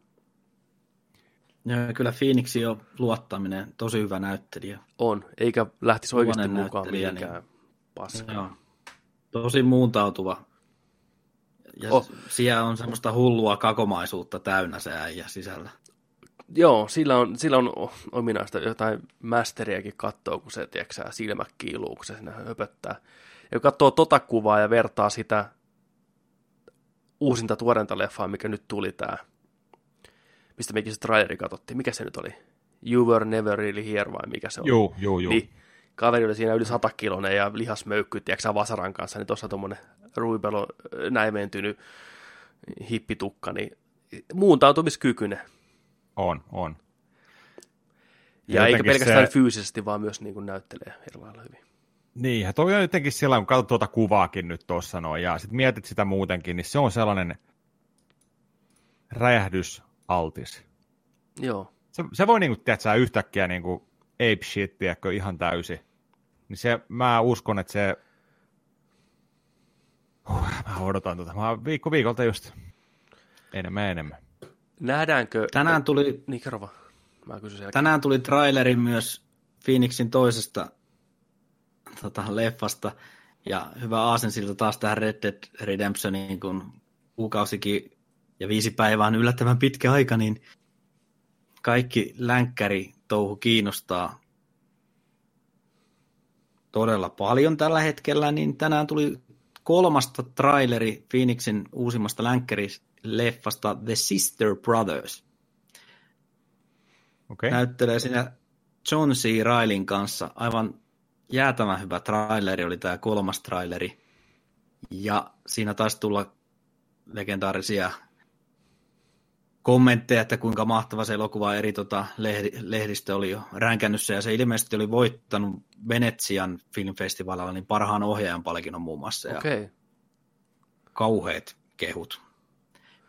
Ja kyllä Phoenixi on luottaminen, tosi hyvä näyttelijä.
On, eikä lähtisi oikeasti
Luonen
mukaan
näyttelijä,
mihinkään paskaan.
Joo. Tosi muuntautuva. Ja
Oh.
siellä on semmoista hullua kakomaisuutta täynnä se äijä sisällä.
Joo, sillä on, sillä on ominaista jotain mästeriäkin katsoa, kun se tiedätkö, silmä kiiluu, kun se siinä höpöttää. Ja kun katsoo tota kuvaa ja vertaa sitä uusinta tuorenta leffaa, mikä nyt tuli tää, mistä mekin se traileri katsottiin. Mikä se nyt oli? You Were Never Really Here vai mikä se on?
Juu, juu, juu.
Niin, kaveri oli siinä yli satakilonen ja lihasmöykky, tiedätkö sä, vasaran kanssa, niin tuossa tuommoinen ruipelo näimentynyt hippitukka, niin muuntautumiskykyinen.
On, on.
Ja eikä
jotenkin
pelkästään
se-
fyysisesti, vaan myös niin kuin näyttelee lailla hyvin.
Niin, ja toi on jotenkin sillä kun katsot tuota kuvaakin nyt tuossa noin, ja sitten mietit sitä muutenkin, niin se on sellainen räjähdysaltis.
Joo.
Se, se voi niinku, tiedätkö, yhtäkkiä niinku ape shit, tiedätkö, ihan täysi. Niin se, mä uskon, että se... Huh, mä odotan tuota. Mä viikko viikolta just enemmän enemmän.
Nähdäänkö...
Tänään tuli,
Niin, kerro vaan. Mä kysyn siellä.
tänään tuli traileri myös Phoenixin toisesta tota, leffasta. Ja hyvä aasensilta taas tähän Red Dead Redemptioniin, kun kuukausikin ja viisi päivää on yllättävän pitkä aika, niin kaikki länkkäri touhu kiinnostaa todella paljon tällä hetkellä, niin tänään tuli kolmasta traileri Phoenixin uusimmasta länkkärileffasta The Sister Brothers.
Okay.
Näyttelee siinä John C. Railin kanssa. Aivan jäätävän hyvä traileri oli tämä kolmas traileri. Ja siinä taisi tulla legendaarisia kommentteja, että kuinka mahtava se elokuva eri tota, lehdi, lehdistö oli jo ränkännyt se, ja se ilmeisesti oli voittanut Venetsian filmfestivaalilla niin parhaan ohjaajan palkinnon muun muassa, ja.
Okay.
kauheat kehut.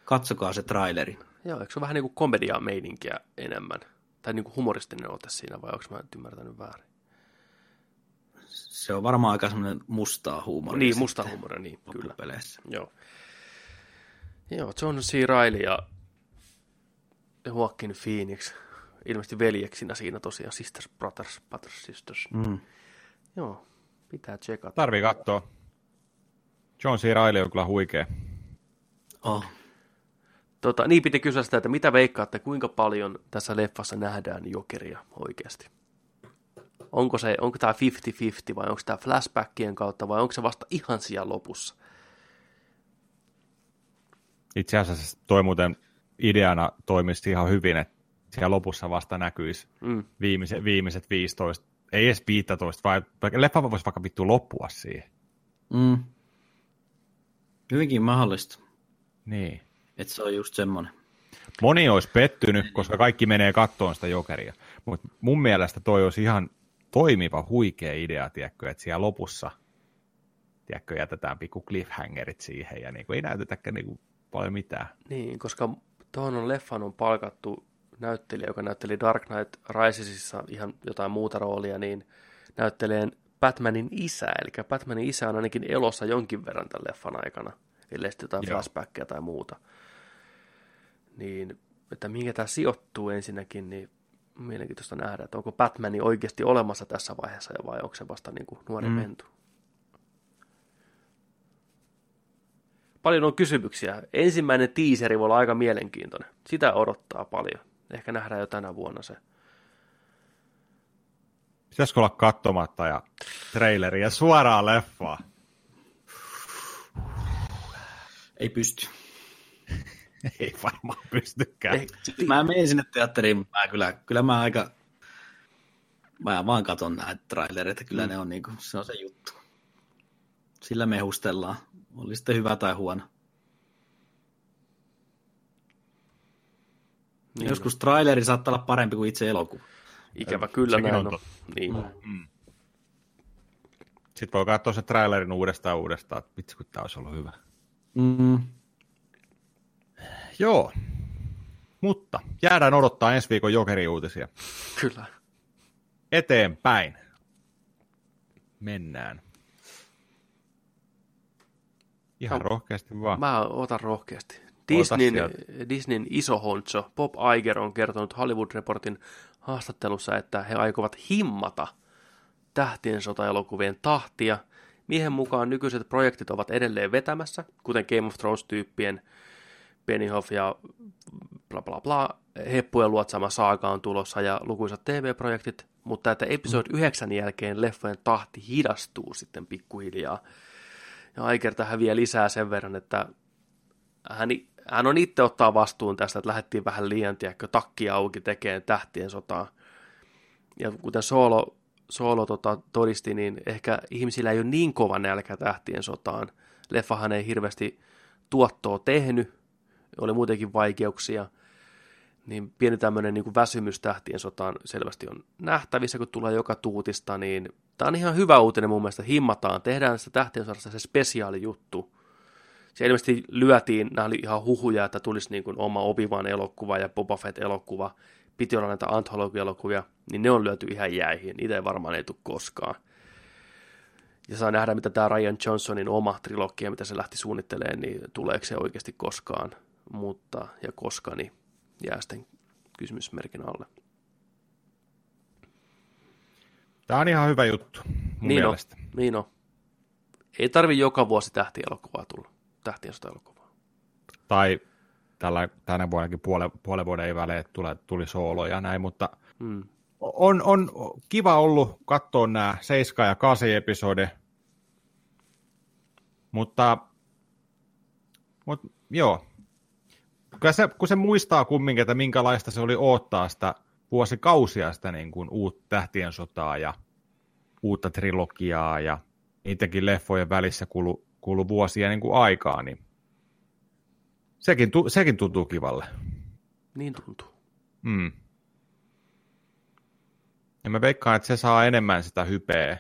Katsokaa se traileri.
Joo, eikö se vähän niin kuin komediaa meininkiä enemmän? Tai niin kuin humoristinen ote siinä, vai onko mä nyt ymmärtänyt väärin?
Se on varmaan aika semmoinen mustaa huumoria.
Niin,
sitten
musta huumoria, niin, kyllä.
loppupeleissä.
Joo. Joo, John C. Reilly ja Joaquin Phoenix, ilmeisesti veljeksinä siinä tosiaan, Sisters, Brothers, Brothers, Sisters.
Mm.
Joo, pitää tsekata.
Tarvii katsoa. John C. Reilly on kyllä huikea.
Oh.
Tota, niin piti kysyä sitä, että mitä veikkaatte, kuinka paljon tässä leffassa nähdään jokeria oikeasti? Onko, se, onko tämä 50-50 vai onko tämä flashbackien kautta vai onko se vasta ihan siellä lopussa?
Itse asiassa toi muuten ideana toimisi ihan hyvin, että siellä lopussa vasta näkyisi
Mm.
viimeiset, viimeiset 15, ei edes 15, vaan leffa voisi vaikka vittu loppua siihen.
Mm. Hyvinkin mahdollista,
Niin.
että se on just semmoinen.
Moni olisi pettynyt, koska kaikki menee kattoon sitä jokeria. Mutta mun mielestä toi olisi ihan toimiva, huikea idea, tiedätkö, että siellä lopussa tiedätkö, jätetään pikku cliffhangerit siihen ja niin kuin, ei näytetäkään niin kuin, paljon mitään.
Niin, koska tuohon on leffan on palkattu näyttelijä, joka näytteli Dark Knight Risesissa ihan jotain muuta roolia, niin näyttelee Batmanin isä, eli Batmanin isä on ainakin elossa jonkin verran tämän leffan aikana, ellei sitten jotain
Joo.
flashbackia tai muuta. Niin, että minkä tämä sijoittuu ensinnäkin, niin mielenkiintoista nähdä, että onko Batmani oikeasti olemassa tässä vaiheessa vai onko se vasta niin kuin nuori Mm. pentu. Paljon on kysymyksiä. Ensimmäinen tiiseri voi olla aika mielenkiintoinen. Sitä odottaa paljon. Ehkä nähdään jo tänä vuonna se.
Pitäisikö olla katsomatta ja traileria suoraan leffaa?
Ei pysty.
Ei varmaan pystykään.
Ei,
Mä menen sinne teatteriin, mutta mä kyllä, kyllä mä aika... Mä vaan katon näitä trailereita, kyllä mm. ne on niinku, se on se juttu. Sillä mehustellaan. Oli sitten hyvä tai huono.
niin
Joskus traileri saattaa olla parempi kuin itse elokuva.
Ikävä kyllä
Sekin
näin
on
on. Niin.
Sitten voi katsoa se trailerin uudestaan uudestaan, että vitsi kun tämä olisi ollut hyvä.
Mm.
Joo, mutta jäädään odottaa ensi viikon jokeri-uutisia.
Kyllä.
Eteenpäin. Mennään. Ihan
No,
rohkeasti vaan.
Mä otan rohkeasti. Disneyn. Disneyn iso honcho Bob Iger on kertonut Hollywood Reportin haastattelussa, että he aikovat himmata tähtien sota-elokuvien tahtia. Miehen mukaan nykyiset projektit ovat edelleen vetämässä, kuten Game of Thrones-tyyppien Benioff ja bla bla bla, heppujen luotsama saaga on tulossa ja lukuisat TV-projektit, mutta että episode 9 jälkeen leffojen tahti hidastuu sitten pikkuhiljaa. Ja Aiker tähän vielä lisää sen verran, että hän, hän on itse ottaa vastuun tästä, että lähdettiin vähän liian, tiedätkö, takki auki tekemään tähtien sotaa. Ja kuten Solo, Solo tota, todisti, niin ehkä ihmisillä ei ole niin kova nälkä tähtien sotaan. Leffahan ei hirveästi tuottoa tehnyt, oli muutenkin vaikeuksia. niin pieni tämmöinen niin väsymys tähtien sotaan selvästi on nähtävissä, kun tulee joka tuutista, niin tämä on ihan hyvä uutinen mun mielestä, himmataan, tehdään sitä tähtien sodasta se spesiaali juttu. Se ilmeisesti lyötiin, nämä oli ihan huhuja, että tulisi niin kuin oma Obi-Wan elokuva ja Boba Fett elokuva, piti olla näitä antologielokuvia, niin ne on lyöty ihan jäihin, niitä ei varmaan ei tule koskaan. Ja saa nähdä, mitä tämä Ryan Johnsonin oma trilogia, mitä se lähti suunnittelemaan, niin tuleeko se oikeasti koskaan, mutta ja koska, niin jää sitten kysymysmerkin alle.
Tämä on ihan hyvä juttu mun
niin
mielestä.
On, niin on. Ei tarvi joka vuosi tähtielokuvaa tulla, tähtien elokuvaa.
Tai tällä, tänä vuonnakin puolen, puolen vuoden välein tuli, tuli soolo ja näin, mutta hmm. on, on kiva ollut katsoa nämä 7 ja 8 episode, mutta, mutta joo, kun se, kun se muistaa kumminkin, että minkälaista se oli odottaa sitä vuosikausia sitä niin kuin uutta tähtien sotaa ja uutta trilogiaa ja niidenkin leffojen välissä kulu, kulu vuosia niin kuin aikaa, niin sekin, tu, sekin tuntuu kivalle.
Niin tuntuu.
Mm. Ja mä veikkaan, että se saa enemmän sitä hypeä,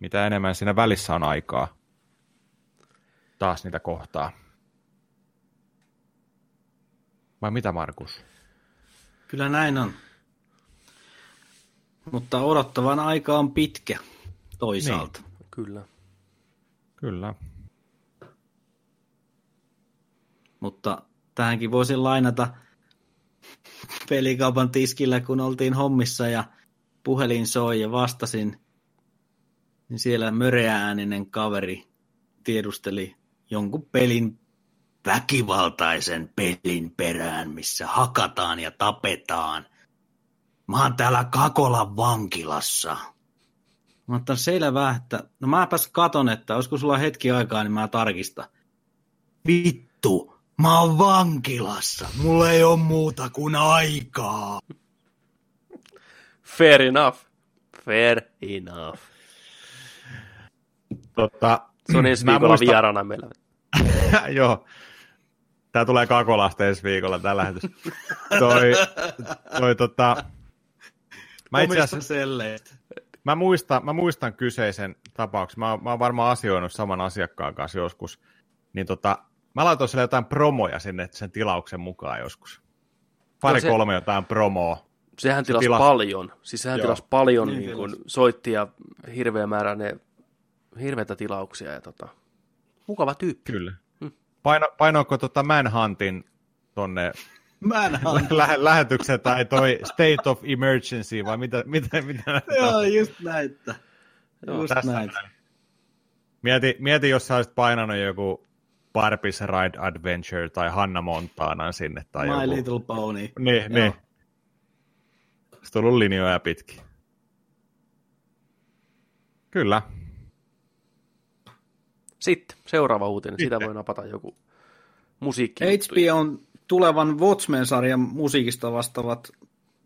mitä enemmän siinä välissä on aikaa. Taas niitä kohtaa. Vai mitä, Markus?
Kyllä näin on. Mutta odottavan aika on pitkä toisaalta.
Niin, kyllä.
Kyllä.
Mutta tähänkin voisin lainata pelikaupan tiskillä, kun oltiin hommissa ja puhelin soi ja vastasin, niin siellä möreääninen kaveri tiedusteli jonkun pelin väkivaltaisen pelin perään, missä hakataan ja tapetaan. Mä oon täällä Kakolan vankilassa. Mä oon selvää, että no mäpäs katon, että olisiko sulla hetki aikaa, niin mä tarkistan. Vittu, mä oon vankilassa. Mulla ei ole muuta kuin aikaa.
Fair enough. Fair enough.
Totta,
Se on ensi viikolla muista... vierana meillä.
Joo. Tää tulee Kakolasta ensi viikolla tällä lähetys. toi, toi tota...
Mä itse asiassa,
mä muistan, mä muistan kyseisen tapauksen. Mä, mä oon varmaan asioinut saman asiakkaan kanssa joskus. Niin tota, mä laitoin sille jotain promoja sinne sen tilauksen mukaan joskus. Pari no se, kolme jotain promoa.
Sehän tilasi tilas... paljon. Siis sehän tilasi paljon, niin, niin kun soitti ja hirveä määrä ne hirveitä tilauksia. Ja tota, mukava tyyppi.
Kyllä. Paino, painoiko tota Manhuntin tonne
Manhunt.
Lä- lähetykseen tai toi State of Emergency vai mitä? mitä, mitä
Joo, just näitä. Just näitä.
Mieti, mieti, jos sä olisit painanut joku Barbie's Ride Adventure tai Hanna Montana sinne. Tai
My
joku...
Little Pony.
Niin, Joo. niin. Olisi tullut linjoja pitkin. Kyllä.
Sitten seuraava uutinen, Sitten. sitä voi napata joku musiikki.
on tulevan Watchmen-sarjan musiikista vastaavat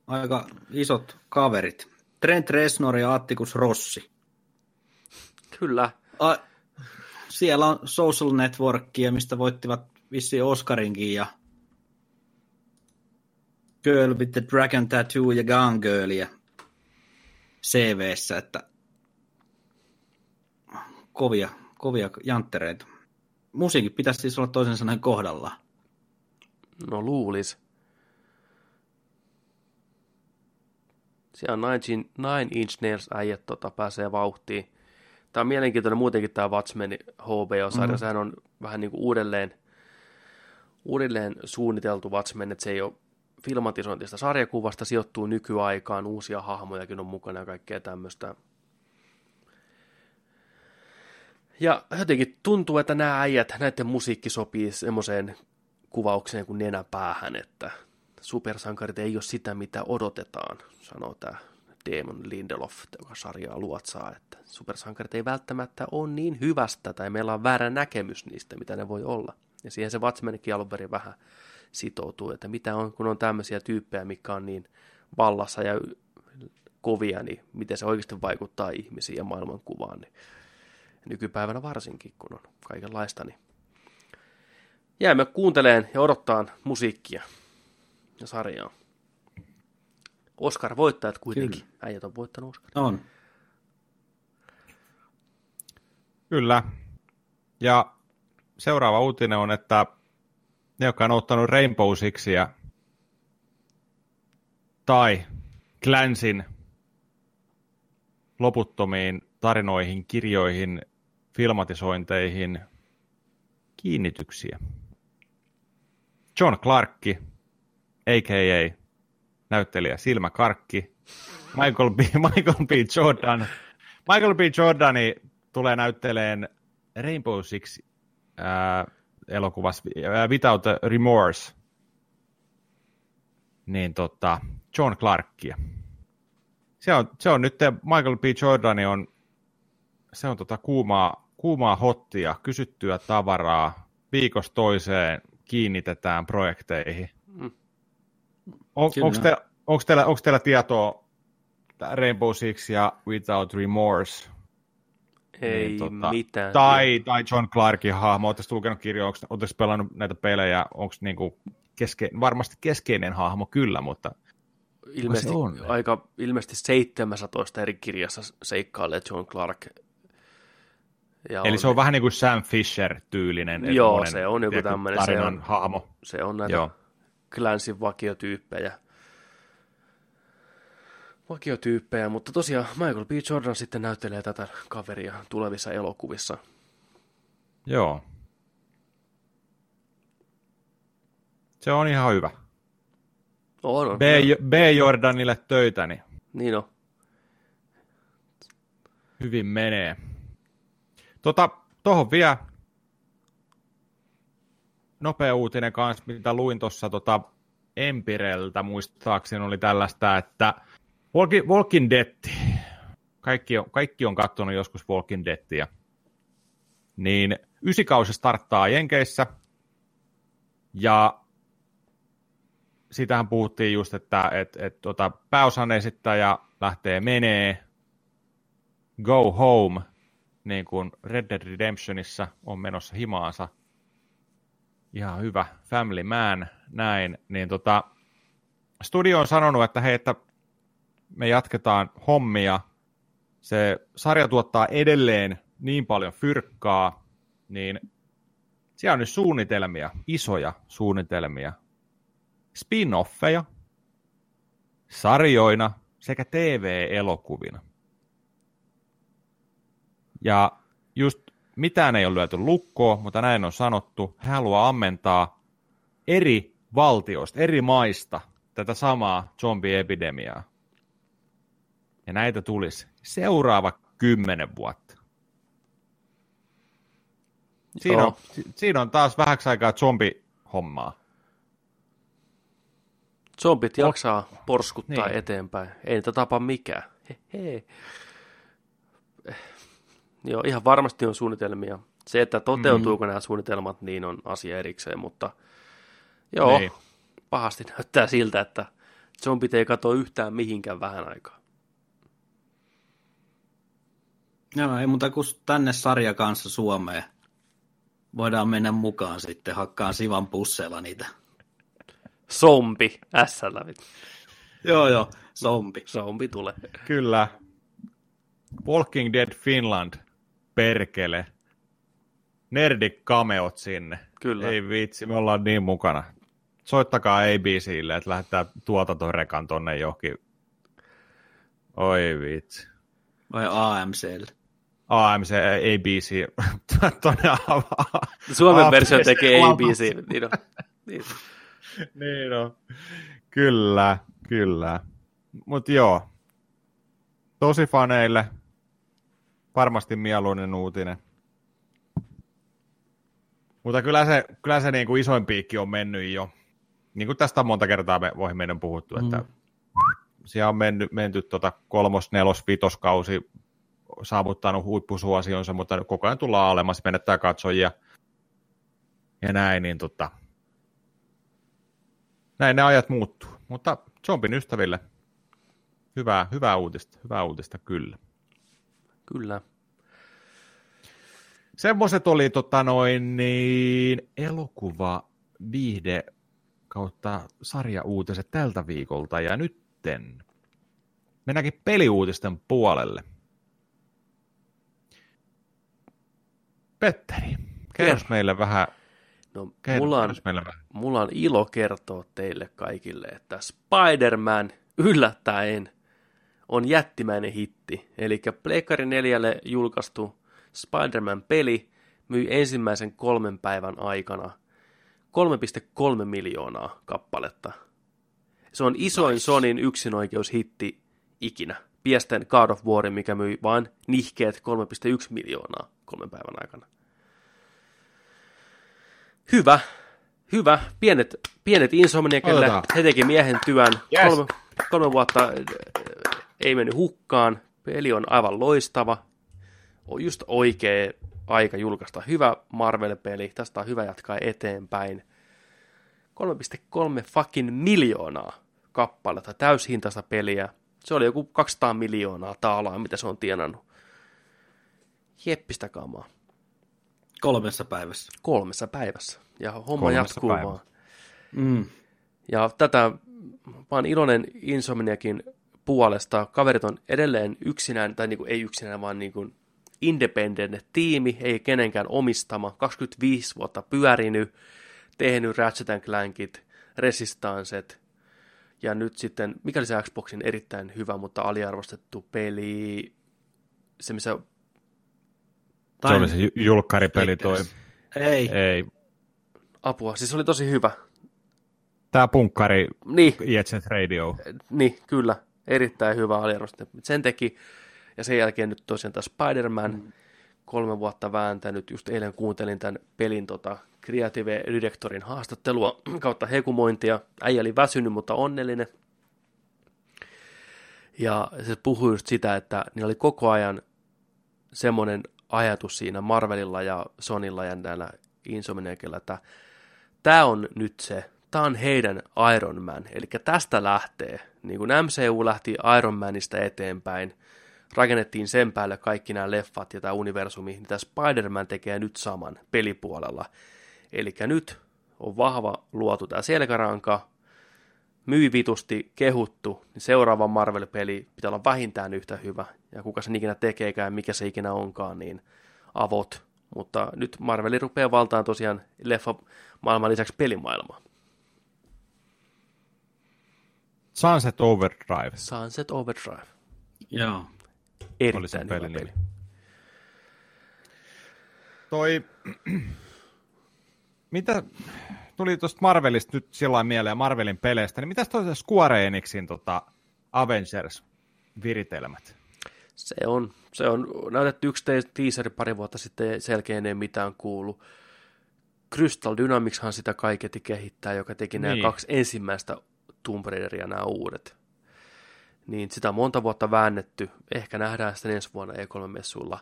aika isot kaverit. Trent Reznor ja Atticus Rossi.
Kyllä.
A, siellä on Social Networkia, mistä voittivat vissi Oscarinkin ja Girl with the Dragon Tattoo ja Gone Girlia CVssä, että kovia kovia janttereita. Musiikki pitäisi siis olla toisen sanoen kohdalla.
No luulis. Siellä on Nine, Nine Inch Nails äijät tota, pääsee vauhtiin. Tämä on mielenkiintoinen muutenkin tämä Watchmen HBO-sarja. Mm-hmm. Sehän on vähän niin kuin uudelleen, uudelleen suunniteltu Watchmen, että se ei ole filmatisointista sarjakuvasta, sijoittuu nykyaikaan, uusia hahmojakin on mukana ja kaikkea tämmöistä. Ja jotenkin tuntuu, että nämä äijät, näiden musiikki sopii semmoiseen kuvaukseen kuin nenäpäähän, että supersankarit ei ole sitä, mitä odotetaan, sanoo tämä Damon Lindelof, joka sarjaa luotsaa, että supersankarit ei välttämättä ole niin hyvästä tai meillä on väärä näkemys niistä, mitä ne voi olla. Ja siihen se Watchmenikin alun perin vähän sitoutuu, että mitä on, kun on tämmöisiä tyyppejä, mikä on niin vallassa ja kovia, niin miten se oikeasti vaikuttaa ihmisiin ja maailmankuvaan. Niin nykypäivänä varsinkin, kun on kaikenlaista, niin jäämme kuunteleen ja odottaa musiikkia. ja sarjaa. Oscar-voittajat kuitenkin. Kyllä. Äijät on voittanut Oscar.
On.
Kyllä. Ja seuraava uutinen on, että ne, jotka on ottanut Rainbow Sixia tai Clansin loputtomiin tarinoihin, kirjoihin, filmatisointeihin kiinnityksiä. John Clarkki, a.k.a. näyttelijä Silmä Karkki, Michael B. Michael B. Jordan. Michael B. Jordani tulee näytteleen Rainbow Six ää, elokuvassa ää, Without Remorse. Niin tota, John Clarkia. Se on, se on nyt, Michael B. Jordani on, se on tota kuumaa, kuumaa hottia, kysyttyä tavaraa, viikosta toiseen kiinnitetään projekteihin. Mm. On, onko, te, onko, teillä, onko teillä tietoa Rainbow Six ja Without Remorse?
Ei niin, tota, mitään.
Tai, tai John Clarkin hahmo, oletteko lukenut kirjoja, oletteko pelannut näitä pelejä, onko niinku keske, varmasti keskeinen hahmo kyllä, mutta
ilmeisesti, on? aika, ilmeisesti 17 eri kirjassa seikkailee John Clark.
Ja Eli on, se on vähän niin kuin Sam Fisher-tyylinen.
Joo, se on joku tämmöinen
se on, hahmo.
Se on näitä Joo. Clansin vakiotyyppejä. Vakiotyyppejä, mutta tosiaan Michael B. Jordan sitten näyttelee tätä kaveria tulevissa elokuvissa.
Joo. Se on ihan hyvä.
On, on.
B, B. Jordanille töitä, niin,
niin on.
Hyvin menee. Tota, tohon vielä nopea uutinen kanssa, mitä luin tuossa tota Empireltä, muistaakseni oli tällaista, että Walking, Walking Dead, kaikki on, kaikki on katsonut joskus Walking Deadia, niin ysikausi starttaa Jenkeissä, ja sitähän puhuttiin just, että et, et, tota, pääosan esittäjä lähtee menee, go home, niin kuin Red Dead Redemptionissa on menossa himaansa. Ihan hyvä family man, näin. Niin tota, studio on sanonut, että hei, että me jatketaan hommia. Se sarja tuottaa edelleen niin paljon fyrkkaa, niin siellä on nyt suunnitelmia, isoja suunnitelmia spin-offeja, sarjoina sekä TV-elokuvina. Ja just mitään ei ole lyöty lukkoon, mutta näin on sanottu. He haluaa ammentaa eri valtioista, eri maista tätä samaa zombiepidemiaa. Ja näitä tulisi seuraava kymmenen vuotta. Siinä on, siinä on taas vähäksi aikaa zombi-hommaa.
Zombit jaksaa porskuttaa niin. eteenpäin. Ei niitä tapa mikään. Hehe. Joo, ihan varmasti on suunnitelmia. Se, että toteutuuko mm. nämä suunnitelmat, niin on asia erikseen, mutta joo, niin. pahasti näyttää siltä, että zombit ei katso yhtään mihinkään vähän aikaa.
Joo, ei muuta kuin tänne sarja kanssa Suomeen. Voidaan mennä mukaan sitten, hakkaan Sivan pusseilla niitä
Zombi, SL.
joo, joo, zombi.
Zombi tulee.
Kyllä. Walking Dead Finland, perkele. Nerdik kameot sinne.
Kyllä.
Ei vitsi, me ollaan niin mukana. Soittakaa ABClle, että lähdetään tuotantorekan tonne johonkin. Oi vitsi.
Vai AMClle.
AMC, ABC, tonne
Suomen versio tekee ABC. Niin on. Niin.
niin no. Kyllä, kyllä. Mutta joo, tosi faneille varmasti mieluinen uutinen. Mutta kyllä se, kyllä se niin kuin isoin piikki on mennyt jo. Niin kuin tästä on monta kertaa me, voi meidän puhuttu, mm. että siellä on menty, menty tota kolmos, nelos, vitoskausi saavuttanut huippusuosionsa, mutta koko ajan tullaan alemmas, menettää katsojia ja näin, niin tota, näin ne ajat muuttuu. Mutta zombin ystäville hyvää, hyvää uutista, hyvää uutista kyllä.
Kyllä.
Semmoiset oli tota noin, niin, elokuva, viihde, kautta sarjauutiset tältä viikolta. Ja nytten mennäänkin peliuutisten puolelle. Petteri, kerros meille vähän.
No,
Kerros
mulla, on,
meille vähän.
mulla on ilo kertoa teille kaikille, että Spider-Man yllättäen on jättimäinen hitti. Eli Pleikkari 4 julkaistu Spider-Man-peli myi ensimmäisen kolmen päivän aikana 3,3 miljoonaa kappaletta. Se on isoin nice. Sonin yksinoikeushitti ikinä. Piesten God of War, mikä myi vain nihkeet 3,1 miljoonaa kolmen päivän aikana. Hyvä, hyvä. Pienet, pienet Insomniakille,
Otetaan.
he teki miehen työn.
Yes.
Kolme, kolme vuotta ei mennyt hukkaan. Peli on aivan loistava. On just oikea aika julkaista hyvä Marvel-peli. Tästä on hyvä jatkaa eteenpäin. 3,3 fucking miljoonaa kappaletta, täyshintaista peliä. Se oli joku 200 miljoonaa taalaa, mitä se on tienannut. Jeppistä kamaa.
Kolmessa päivässä.
Kolmessa päivässä. Ja homma
Kolmessa
jatkuu
päivässä.
vaan.
Mm.
Ja tätä, mä oon iloinen Insomniakin puolesta. Kaverit on edelleen yksinään, tai niinku, ei yksinään, vaan niinku independent tiimi, ei kenenkään omistama. 25 vuotta pyörinyt, tehnyt Ratchet Clankit, Resistancet, ja nyt sitten, mikä oli se Xboxin erittäin hyvä, mutta aliarvostettu peli, se missä,
Se oli se ju- julkkaripeli toi.
Ei.
Ei.
apua, siis se oli tosi hyvä.
Tää punkkari
Niin,
Jet Set Radio.
Niin, kyllä. Erittäin hyvä aliarvostettu. Sen teki, ja sen jälkeen nyt tosiaan tämä Spider-Man, mm. kolme vuotta vääntänyt. Just eilen kuuntelin tämän pelin tota, Creative Directorin haastattelua kautta hekumointia. Äijä oli väsynyt, mutta onnellinen. Ja se puhui just sitä, että niillä oli koko ajan semmoinen ajatus siinä Marvelilla ja Sonilla ja näillä Insomniacilla, että tämä on nyt se, tämä on heidän Iron Man, eli tästä lähtee, niin kuin MCU lähti Iron Manista eteenpäin, rakennettiin sen päälle kaikki nämä leffat ja tämä universumi, niin tämä Spider-Man tekee nyt saman pelipuolella. Eli nyt on vahva luotu tämä selkäranka, myy vitusti, kehuttu, niin seuraava Marvel-peli pitää olla vähintään yhtä hyvä. Ja kuka sen ikinä tekeekään, mikä se ikinä onkaan, niin avot. Mutta nyt Marveli rupeaa valtaan tosiaan leffa maailman lisäksi pelimaailmaa.
Sunset Overdrive.
Sunset Overdrive.
Joo.
Oli
Erittäin
pelin
hyvä peli.
Toi, mitä tuli tuosta Marvelista nyt sillä mieleen Marvelin peleistä, niin mitäs toi se Square Enixin tota Avengers-viritelmät?
Se on, se on näytetty yksi te- teaseri pari vuotta sitten ja selkeä ei mitään kuulu. Crystal Dynamicshan sitä kaiketi kehittää, joka teki nämä
Niin.
kaksi ensimmäistä Tomb Raideria, nämä uudet. Niin sitä on monta vuotta väännetty. Ehkä nähdään sitten ensi vuonna E3-messuilla.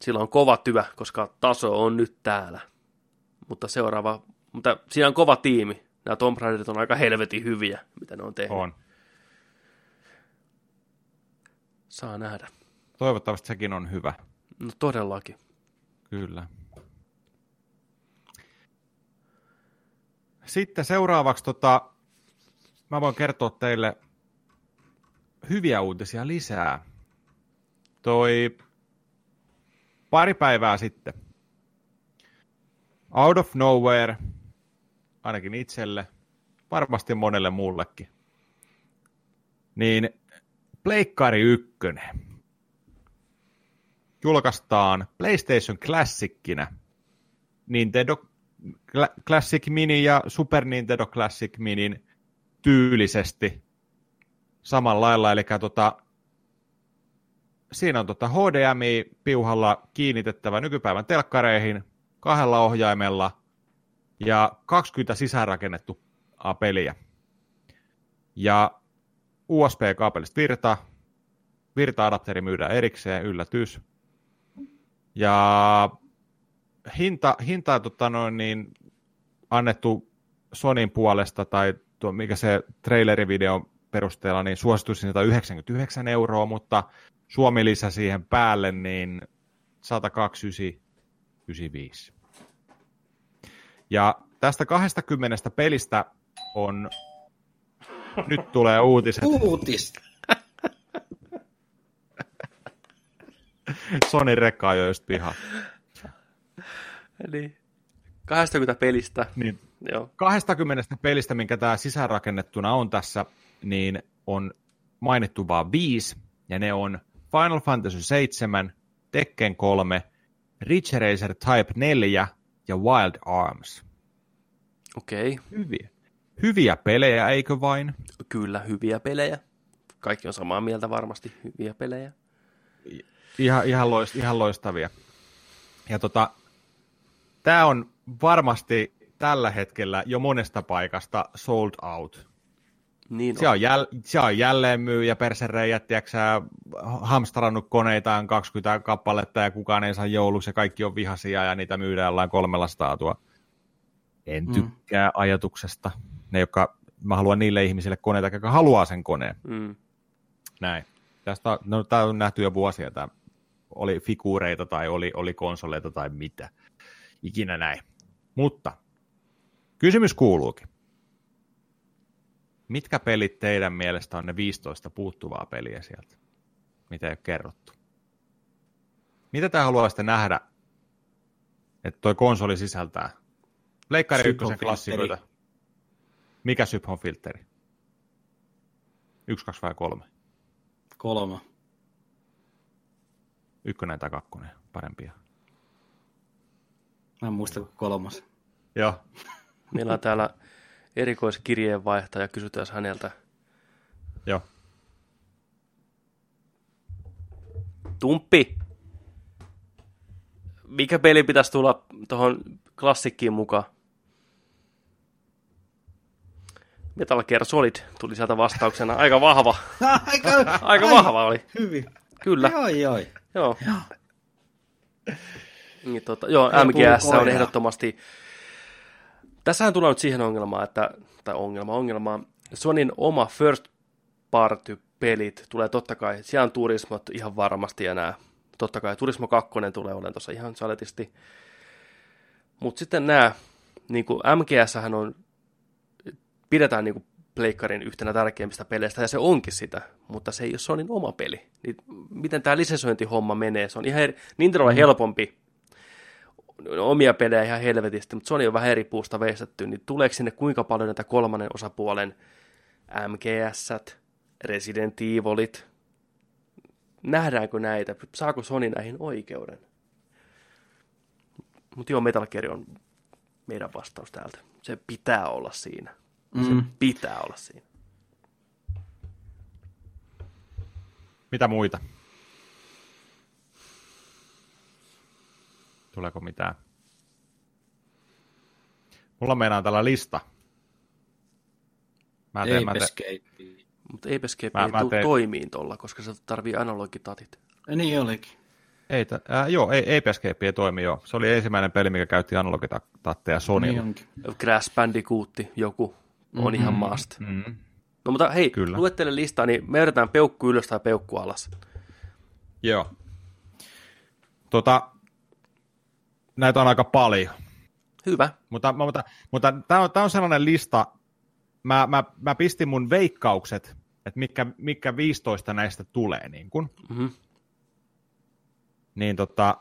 Sillä on kova työ, koska taso on nyt täällä. Mutta seuraava, mutta siinä on kova tiimi. Nämä Tomb Raiderit on aika helvetin hyviä, mitä ne on tehnyt.
On.
Saa nähdä.
Toivottavasti sekin on hyvä.
No todellakin.
Kyllä. Sitten seuraavaksi tota, mä voin kertoa teille hyviä uutisia lisää. Toi pari päivää sitten. Out of nowhere, ainakin itselle, varmasti monelle muullekin. Niin Pleikkari 1 julkaistaan PlayStation Classickinä Nintendo Cla- Classic Mini ja Super Nintendo Classic Minin tyylisesti samalla lailla, eli tota, siinä on tota HDMI-piuhalla kiinnitettävä nykypäivän telkkareihin kahdella ohjaimella ja 20 sisäänrakennettu peliä. Ja USB-kaapelista virta, virta-adapteri myydään erikseen, yllätys. Ja hinta, hinta tota noin, niin, annettu Sonin puolesta, tai tuo, mikä se trailerivideon perusteella, niin suositus 199 euroa, mutta Suomi lisä siihen päälle, niin 129,95. Ja tästä 20 pelistä on... Nyt tulee uutiset.
Uutis.
Sony rekka ajoi just piha.
Eli 20 pelistä.
Niin,
Joo.
20 pelistä, minkä tämä sisäänrakennettuna on tässä, niin on mainittu vaan viisi, ja ne on Final Fantasy 7, Tekken 3, Ridge Racer Type 4 ja Wild Arms.
Okei. Okay.
Hyviä. Hyviä pelejä, eikö vain?
Kyllä, hyviä pelejä. Kaikki on samaa mieltä varmasti, hyviä pelejä.
Ihan, ihan, loist, ihan loistavia. Ja tota, tämä on varmasti tällä hetkellä jo monesta paikasta sold out.
Niin
Se on, jäl, se on jälleen myyjä, persereijät, tiiäksä, hamstrannut koneitaan 20 kappaletta ja kukaan ei saa jouluksi ja kaikki on vihaisia ja niitä myydään jollain kolmella staatua. En tykkää mm. ajatuksesta. Ne, jotka, mä haluan niille ihmisille koneita, jotka haluaa sen koneen.
Mm.
Näin. Tästä, no, tämä on nähty jo vuosia, tämä oli figuureita tai oli, oli konsoleita tai mitä. Ikinä näin. Mutta kysymys kuuluukin. Mitkä pelit teidän mielestä on ne 15 puuttuvaa peliä sieltä? Mitä ei ole kerrottu? Mitä te haluaisitte nähdä, että toi konsoli sisältää? Leikkari
Syphon
ykkösen klassikoita. Mikä Syphon filteri? Yksi, kaksi vai kolme?
Kolme.
Ykkönen tai kakkonen, parempia.
Mä en muista kuin kolmas.
Joo,
Meillä on täällä erikoiskirjeenvaihtaja, kysytään häneltä.
joo.
Tumppi! Mikä peli pitäisi tulla tuohon klassikkiin mukaan? Metal Gear Solid tuli sieltä vastauksena. Aika vahva.
Aika,
Aika vahva oli.
Hyvin.
Kyllä.
Joo, joo.
Joo. Niin, tota, joo,
Ei
MGS on ehdottomasti... Tässähän tulee nyt siihen ongelmaan, että, tai ongelma, ongelma, Sonin oma first party pelit tulee totta kai, siellä on Turismot ihan varmasti ja nämä, totta kai Turismo 2 tulee olemaan tuossa ihan saletisti. Mutta sitten nämä, niin kuin MGS on, pidetään niin kuin pleikkarin yhtenä tärkeimmistä peleistä, ja se onkin sitä, mutta se ei ole Sonin oma peli. Niin miten tämä lisensointihomma menee? Se on ihan eri, Nintendolla on helpompi omia pelejä ihan helvetisti, mutta Sony on vähän eri puusta veistetty, niin tuleeko sinne kuinka paljon näitä kolmannen osapuolen MGS, Resident Evilit, nähdäänkö näitä, saako Sony näihin oikeuden? Mutta joo, Metal Gear on meidän vastaus täältä. Se pitää olla siinä. Se
Mm.
pitää olla siinä.
Mitä muita? Tuleeko mitään? Mulla meinaa tällä lista. Mä teen, mä
Ape
teen,
Escape.
Mutta Ape Escape
Mä-
ei
mä
tuu
teen-
toimiin tuolla, koska se tarvii analogitatit.
Niin olikin.
ei, t- äh, joo, ei, Ape Escape ei toimi joo. Se oli ensimmäinen peli, mikä käytti analogitatteja Sonylla.
Niin onkin.
Crash Bandicoot, joku, on mm-hmm. ihan must.
Mm.
No mutta hei.
Kyllä.
luettele listaa, niin me yritetään peukku ylös tai peukku alas.
Joo. Tota, näitä on aika paljon.
Hyvä.
Mutta, mutta, mutta tämä on, tää on sellainen lista, mä, mä, mä pistin mun veikkaukset, että mitkä, mitkä 15 näistä tulee. Niin, kun.
Mm-hmm.
niin tota,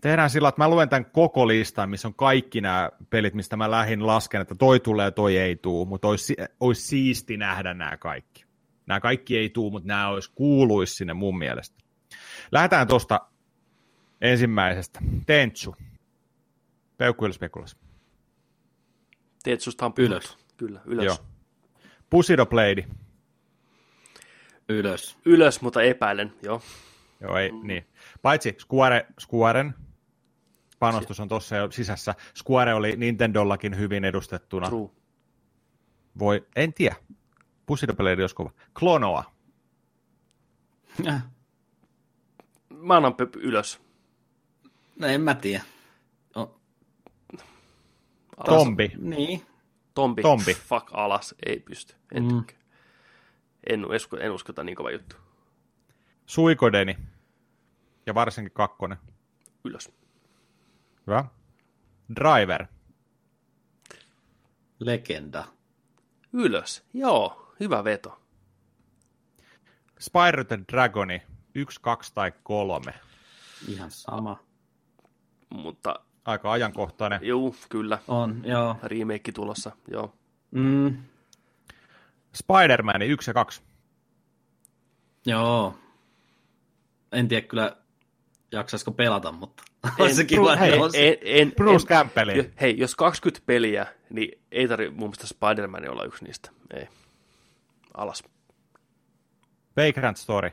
tehdään sillä, että mä luen tämän koko listan, missä on kaikki nämä pelit, mistä mä lähdin lasken, että toi tulee, toi ei tuu, mutta olisi, olisi siisti nähdä nämä kaikki. Nämä kaikki ei tuu, mutta nämä olisi kuuluisi sinne mun mielestä. Lähdetään tuosta ensimmäisestä. Tentsu. Peukku Spekulas.
Tetsusta on puhuttu.
Ylös.
Kyllä, ylös.
Joo. Pusido Blade.
Ylös.
Ylös, mutta epäilen. Joo.
Joo, ei, mm. niin. Paitsi Square, Squaren panostus on tuossa jo sisässä. Square oli Nintendollakin hyvin edustettuna.
True.
Voi, en tiedä. Pussido Blade olisi kova. Klonoa.
Äh.
Mä annan ylös.
No en mä tiedä. O,
Alas.
Tombi.
niin.
Tombi.
Tombi.
Fuck alas. Ei pysty. En
Mm.
tykkää. En, usko, en usko, että niin kova juttu.
Suikodeni. Ja varsinkin kakkonen.
Ylös.
Hyvä. Driver.
Legenda.
Ylös. Joo, hyvä veto.
Spyro the Dragoni, yksi, kaksi tai kolme.
Ihan sama.
Mutta
Aika ajankohtainen.
juu, kyllä.
On, joo.
Remake tulossa, joo.
Mm,
Spider-Man, yksi ja kaksi.
joo. En tiedä kyllä, jaksaisiko pelata, mutta
En-
se kiva,
hei,
on se.
En, en,
Bruce
jo- hei, jos 20 peliä, niin ei tarvitse mun mielestä Spider-Man olla yksi niistä. Ei. Alas.
Vagrant Story.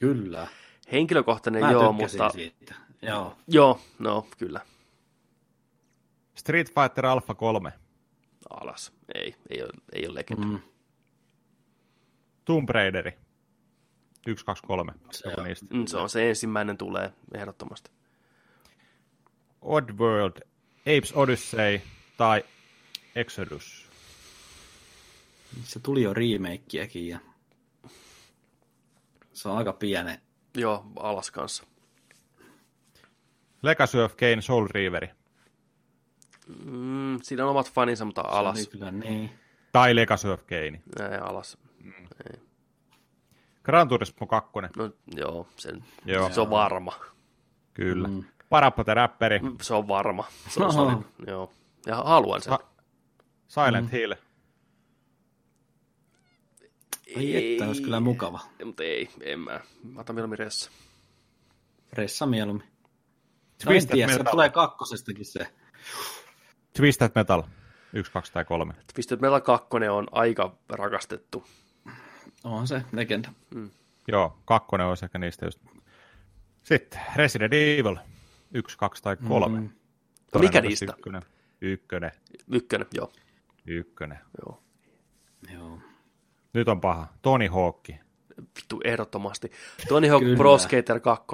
Kyllä.
Henkilökohtainen
Mä
joo, mutta...
siitä. Joo.
Joo, no kyllä.
Street Fighter Alpha 3.
Alas. Ei, ei ole, ei ole legenda.
Mm,
Tomb Raideri. 1, 2, 3.
Se
Joku
on.
niistä.
Mm, se on se ensimmäinen tulee ehdottomasti.
Oddworld, Apes Odyssey tai Exodus.
se tuli jo remakeäkin ja se on aika pieni.
Joo, alas kanssa.
Legacy of Kane Soul Reaveri.
Mm, siinä on omat faninsa, mutta
Se
alas.
oli kyllä niin.
Tai Legacy of Kane.
Ei, alas.
Gran Turismo 2.
No joo, sen,
Joo.
se on varma.
Kyllä. Mm. Parappa the Rapperi.
Mm, Se on varma. Se on
Oho.
solid. Joo. Ja haluan sen.
Sa- Silent mm. Hill.
Ai että, olisi kyllä mukava.
Mutta ei, en mä. Mä otan mieluummin ressa.
Ressa mieluummin. No
Twisted
tiedä, se
Metal.
tulee kakkosestakin se.
Twisted Metal. 1, 2 tai 3.
Twisted Metal 2 on aika rakastettu.
On se legenda.
Joo, kakkonen olisi ehkä niistä just. Sitten Resident Evil. 1, 2 tai 3. Mm.
No mikä niistä?
Ykkönen. Ykkönen.
Ykkönen, joo.
Ykkönen.
joo.
Joo.
Nyt on paha. Tony Hawk.
Vittu, ehdottomasti. Tony Hawk
Kyllä.
Pro Skater 2.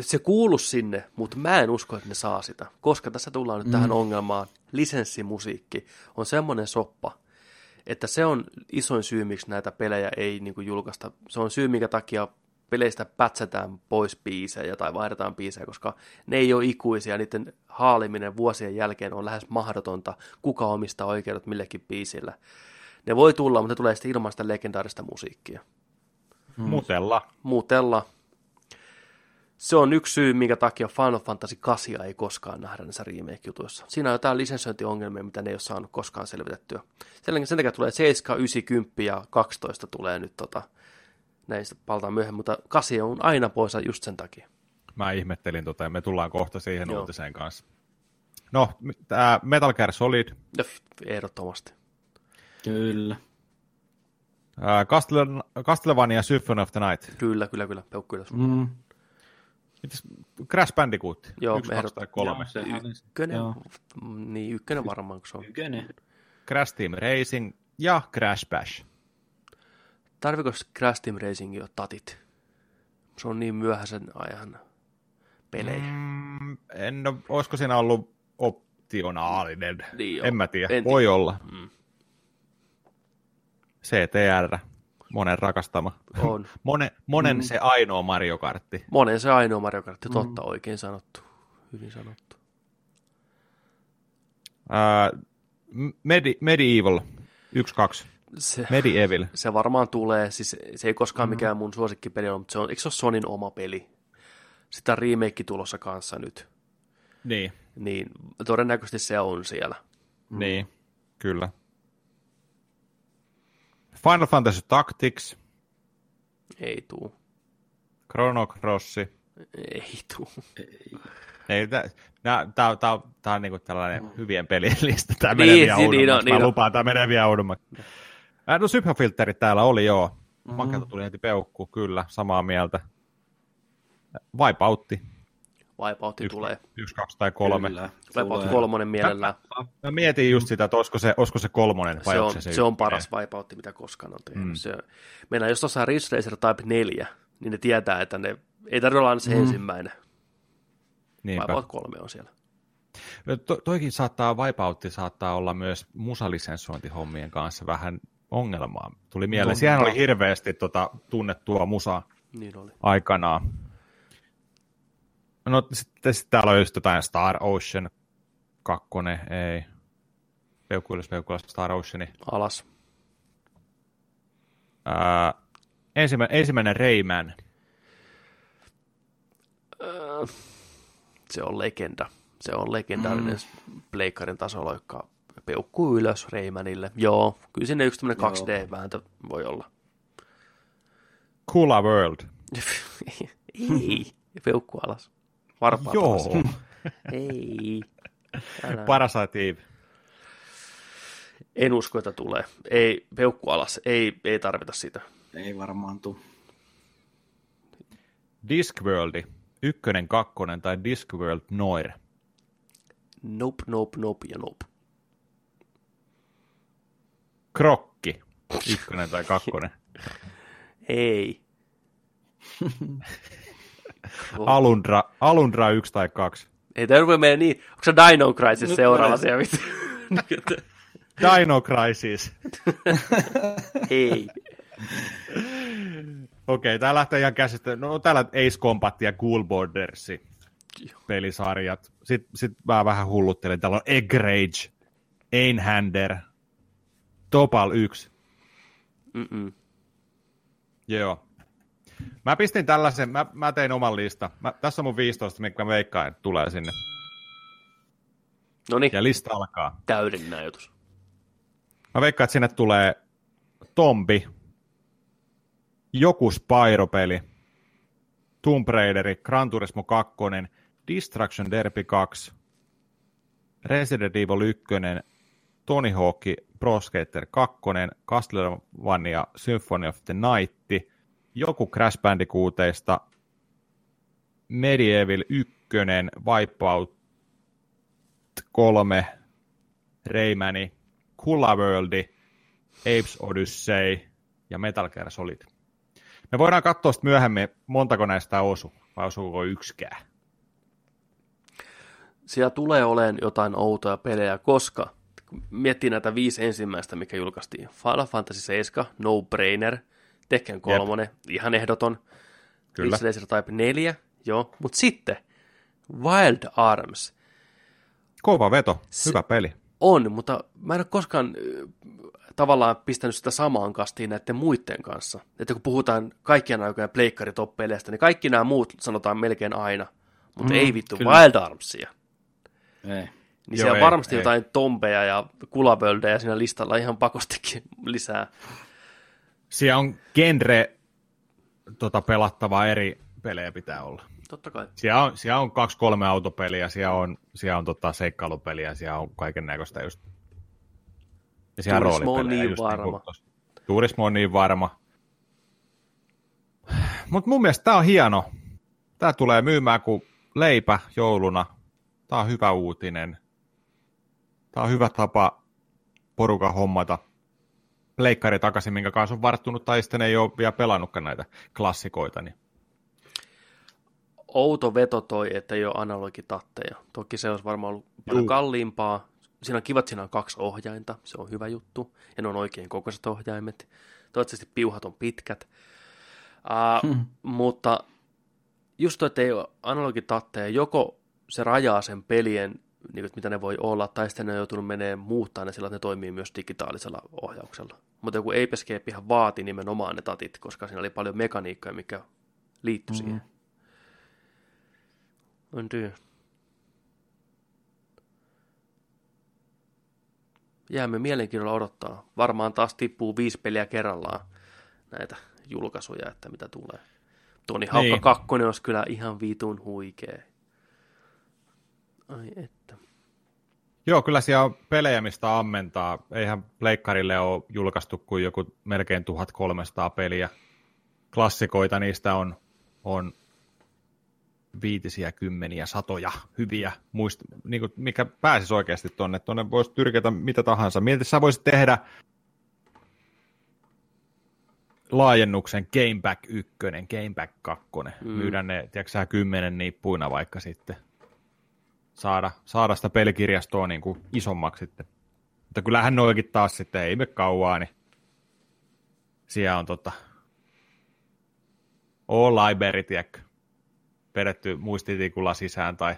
Se kuulu sinne, mutta mä en usko, että ne saa sitä. Koska tässä tullaan nyt mm. tähän ongelmaan. Lisenssimusiikki on semmoinen soppa, että se on isoin syy, miksi näitä pelejä ei niin kuin, julkaista. Se on syy, minkä takia peleistä pätsätään pois biisejä tai vaihdetaan biisejä, koska ne ei ole ikuisia. Niiden haaliminen vuosien jälkeen on lähes mahdotonta. Kuka omistaa oikeudet millekin biisille. Ne voi tulla, mutta ne tulee sitten ilman sitä legendaarista musiikkia.
Mm. Mutella.
Muutella. Se on yksi syy, minkä takia Final Fantasy 8 ei koskaan nähdä näissä remake-jutuissa. Siinä on jotain lisensointiongelmia, mitä ne ei ole saanut koskaan selvitettyä. Sen, sen takia tulee 7, 9, 10 ja 12 tulee nyt tota, näistä palataan myöhemmin, mutta 8 on aina poissa just sen takia.
Mä ihmettelin tota ja me tullaan kohta siihen
Joo.
uutiseen kanssa. No, tämä Metal Gear Solid,
f- ehdottomasti.
Kyllä.
Castle- Castlevania Symphony of the Night,
Kyllä, kyllä, kyllä. Peukku ylös.
Mm.
Mites Crash Bandicoot,
Joo,
yksi, kaksi tai
ehdot-
kolme.
Joo.
Ykkönen,
Joo.
niin ykkönen varmaan, kun se on.
Ykkönen.
Crash Team Racing ja Crash Bash.
Tarviko Crash Team Racing jo tatit? Se on niin myöhäisen ajan pelejä.
Mm, en ole, olisiko siinä ollut optionaalinen?
Niin
en mä tiedä,
En
voi olla. CTR, monen rakastama.
On.
Monen, monen mm. se ainoa Mario Kartti.
Monen se ainoa Mario Kart, totta, oikein sanottu. Hyvin sanottu.
Ää, Medi, Medieval, 1-2.
Se,
Medieval.
se varmaan tulee, siis se ei koskaan mikään mun suosikkipeli ole, mutta se on, eikö se ole Sonin oma peli? Sitä on remake tulossa kanssa nyt,
Niin,
niin todennäköisesti se on siellä.
mm. niin, kyllä. Final Fantasy Tactics,
Ei tuu,
Chrono Cross.
ei tuu.
Ei, Tämä on niinku tällainen hyvien pelien lista. Tämä
Niin,
menee vielä
niin, niin
oudommaksi.
on,
Mä
niin on.
lupaan, tämä menee vielä oudommaksi. Äh, No Syphafilterit täällä oli, joo. Mm-hmm. Makelta tuli heti peukku, kyllä, samaa mieltä. Vipoutti,
Wipeoutti
yksi,
tulee.
yksi, kaksi tai kolme.
Kyllä. Tulee.
kolmonen mielellään.
Mä mietin just sitä, että olisiko se, olisiko se kolmonen vai
Se on,
se,
se on
ykkönen.
paras Wipeout, mitä koskaan on tehnyt. Mm. Se, meillä jos tuossa on Ridge Racer Type 4, niin ne tietää, että ne ei tarvitse olla se mm. ensimmäinen.
Niinpä.
Wipeout 3 on siellä.
No, to, toikin saattaa, Wipeoutti saattaa olla myös musalisensointihommien kanssa vähän ongelmaa. Tuli mieleen,
No,
siellä
no.
oli hirveästi tota, tunnettua musaa
Niin oli.
aikanaan. No sitten sit täällä on just jotain Star Ocean kakkonen, ei. Peukkuilis, peukkuilis, Star Oceani.
Alas.
Ää, ensimmä, ensimmäinen Rayman.
Öö, se on legenda. Se on legendaarinen mm. pleikkarin tasoloikka. Peukkuu ylös Raymanille. Joo, kyllä sinne yksi tämmöinen 2D-vääntö voi olla.
Kula World.
Ei, peukku alas. Varpaat
Joo.
alas. Ei. Älä.
Parasite Eve.
En usko, että tulee. Ei, peukku alas. Ei, ei tarvita sitä.
Ei varmaan tuu.
Discworldi. Ykkönen, kakkonen tai Discworld Noir.
Nope, nope, nope ja nope.
Krokki. Ykkönen tai kakkonen.
Ei.
Alundra, Alundra 1 tai 2.
Ei tämä rupea mennä niin. Onko se Dino Crisis
Nyt
seuraava vittu?
Dino Crisis.
Ei.
Okei, tää lähtee ihan käsistä. No täällä Ace Combat ja Cool Borders pelisarjat. Sitten sit mä vähän hulluttelin. Täällä on Egg Rage, Einhander, Topal 1.
Mm-mm.
Joo. Mä pistin tällaisen, mä, mä tein oman lista. Mä, tässä on mun 15, mikä mä veikkaan, että tulee sinne.
No niin,
Ja lista alkaa.
täydellinen ajatus.
Mä veikkaan, että sinne tulee Tombi, joku Spyro-peli, Tomb Raideri, Gran Turismo 2, Distraction Derby 2, Resident Evil 1, Tony Hawk Pro Skater 2, Castlevania Symphony of the Night, joku Crash Bandicooteista, Medieval 1, Wipeout 3, Raymani, Kula Worldi, Apes Odyssey ja Metal Gear Solid. Me voidaan katsoa sitten myöhemmin, montako näistä osu, vai osuuko yksikään.
Siellä tulee olemaan jotain outoja pelejä, koska kun miettii näitä viisi ensimmäistä, mikä julkaistiin. Final Fantasy 7, No Brainer, Tekken 3, ihan ehdoton.
Kyllä.
Racer Type 4, joo. Mutta sitten Wild Arms
Kova veto,
Se-
hyvä peli.
on, mutta mä en ole koskaan tavallaan pistänyt sitä samaan kastiin näiden muiden kanssa. Että kun puhutaan kaikkien aikojen pleikkaritop-peleistä, niin kaikki nämä muut sanotaan melkein aina, mutta
Mm,
ei vittu
kyllä.
Wild Armsia.
Ei.
Niin
Joo,
siellä on
ei,
varmasti
ei.
jotain tompeja ja kulaböldejä siinä listalla ihan pakostikin lisää.
Siellä on genre tota, pelattavaa eri pelejä pitää olla.
Totta kai.
Siellä on, siellä on kaksi kolme autopeliä, siellä on, siellä on tota, seikkailupeliä, siellä on kaiken näköistä just. Ja siellä
Turismo on niin
just
varma.
tossa. Turismo on niin varma. Mutta mun mielestä tämä on hieno. Tämä tulee myymään kuin leipä jouluna. Tämä on hyvä uutinen. Tämä on hyvä tapa porukan hommata leikkari takaisin, minkä kanssa on varttunut, tai sitten ei ole vielä pelannutkaan näitä klassikoita. Niin.
Outo veto toi, että ei ole analogitatteja. Toki se olisi varmaan ollut paljon
Juu.
kalliimpaa. Siinä on kiva, että siinä on kaksi ohjainta. Se on hyvä juttu. Ja ne on oikein kokoiset ohjaimet. Toivottavasti piuhat on pitkät. Uh,
Hmm.
Mutta just toi, että ei ole analogitatteja, joko se rajaa sen pelien, niin kuin, mitä ne voi olla, tai sitten ne on joutunut menee muuttaa ne sillä, että ne toimii myös digitaalisella ohjauksella. Mutta joku Ape Escapehan vaati nimenomaan ne tatit, koska siinä oli paljon mekaniikkaa, mikä liittyi siihen. On työ. Jäämme mielenkiinnolla odottaa. Varmaan taas tippuu viisi peliä kerrallaan näitä julkaisuja, että mitä tulee. Toni Haukka
Niin.
2 olisi kyllä ihan vitun huikee. Ai että.
Joo, kyllä siellä on pelejä, mistä ammentaa. Eihän Pleikkarille ole julkaistu kuin joku melkein 1300 peliä. Klassikoita niistä on, on viitisiä, kymmeniä, satoja hyviä, muist, niin kuin, mikä pääsisi oikeasti tuonne. Tuonne voisi tyrkätä mitä tahansa. Mieti, sä voisit tehdä laajennuksen Game Back 1, Game Back 2, mm. myydä ne, tiedätkö sä, kymmenen nippuina vaikka sitten saada, saada sitä pelikirjastoa niin kuin isommaksi sitten. Mutta kyllähän noikin taas sitten ei me kauaa, niin siellä on tota All Library, tiedätkö, vedetty muistitikulla sisään tai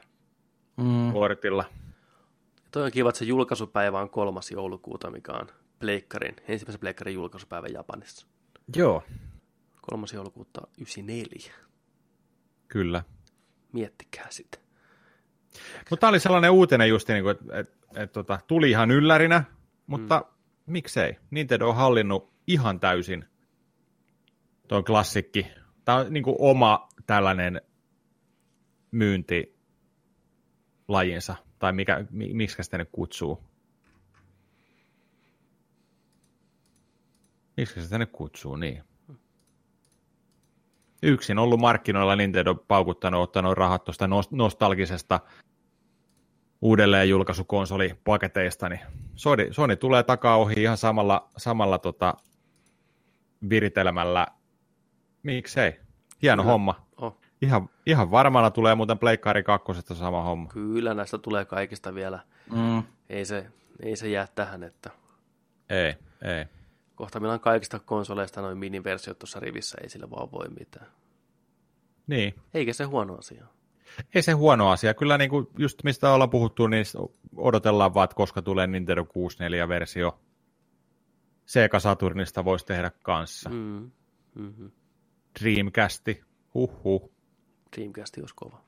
Mm.
kortilla.
Toi on kiva, että se julkaisupäivä on kolmas joulukuuta, mikä on Pleikkarin, ensimmäisen Pleikkarin julkaisupäivä Japanissa.
Joo.
Kolmas joulukuuta 94.
Kyllä.
Miettikää sitä.
Mutta tämä oli sellainen uutinen just, niin että et, et, tota, tuli ihan yllärinä, mutta mm. miksei? Nintendo on hallinnut ihan täysin tuon klassikki. Tämä on niin kuin oma tällainen myyntilajinsa, tai mikä, miksi sitä nyt kutsuu. Miksi sitä nyt kutsuu, niin. Yksin ollut markkinoilla Nintendo paukuttanut, ottanut rahat tuosta nostalgisesta uudelleen julkaisukonsolipaketeista, niin Sony, Sony tulee takaa ohi ihan samalla, samalla tota viritelmällä. Miksei? Hieno Kyllä. homma. Oh. Ihan, ihan varmana tulee muuten Pleikkari 2 sama homma.
Kyllä, näistä tulee kaikista vielä. Mm. Ei, se, ei se jää tähän, että...
Ei, ei.
Kohta meillä on kaikista konsoleista noin miniversiot tuossa rivissä, ei sillä vaan voi mitään.
Niin.
Eikä se huono asia.
Ei se huono asia. Kyllä niin kuin just mistä ollaan puhuttu, niin odotellaan vaan, että koska tulee Nintendo 64-versio. Sega Saturnista voisi tehdä kanssa. Mm. Mm-hmm. Dreamcasti, huhhuh.
Dreamcasti olisi kova.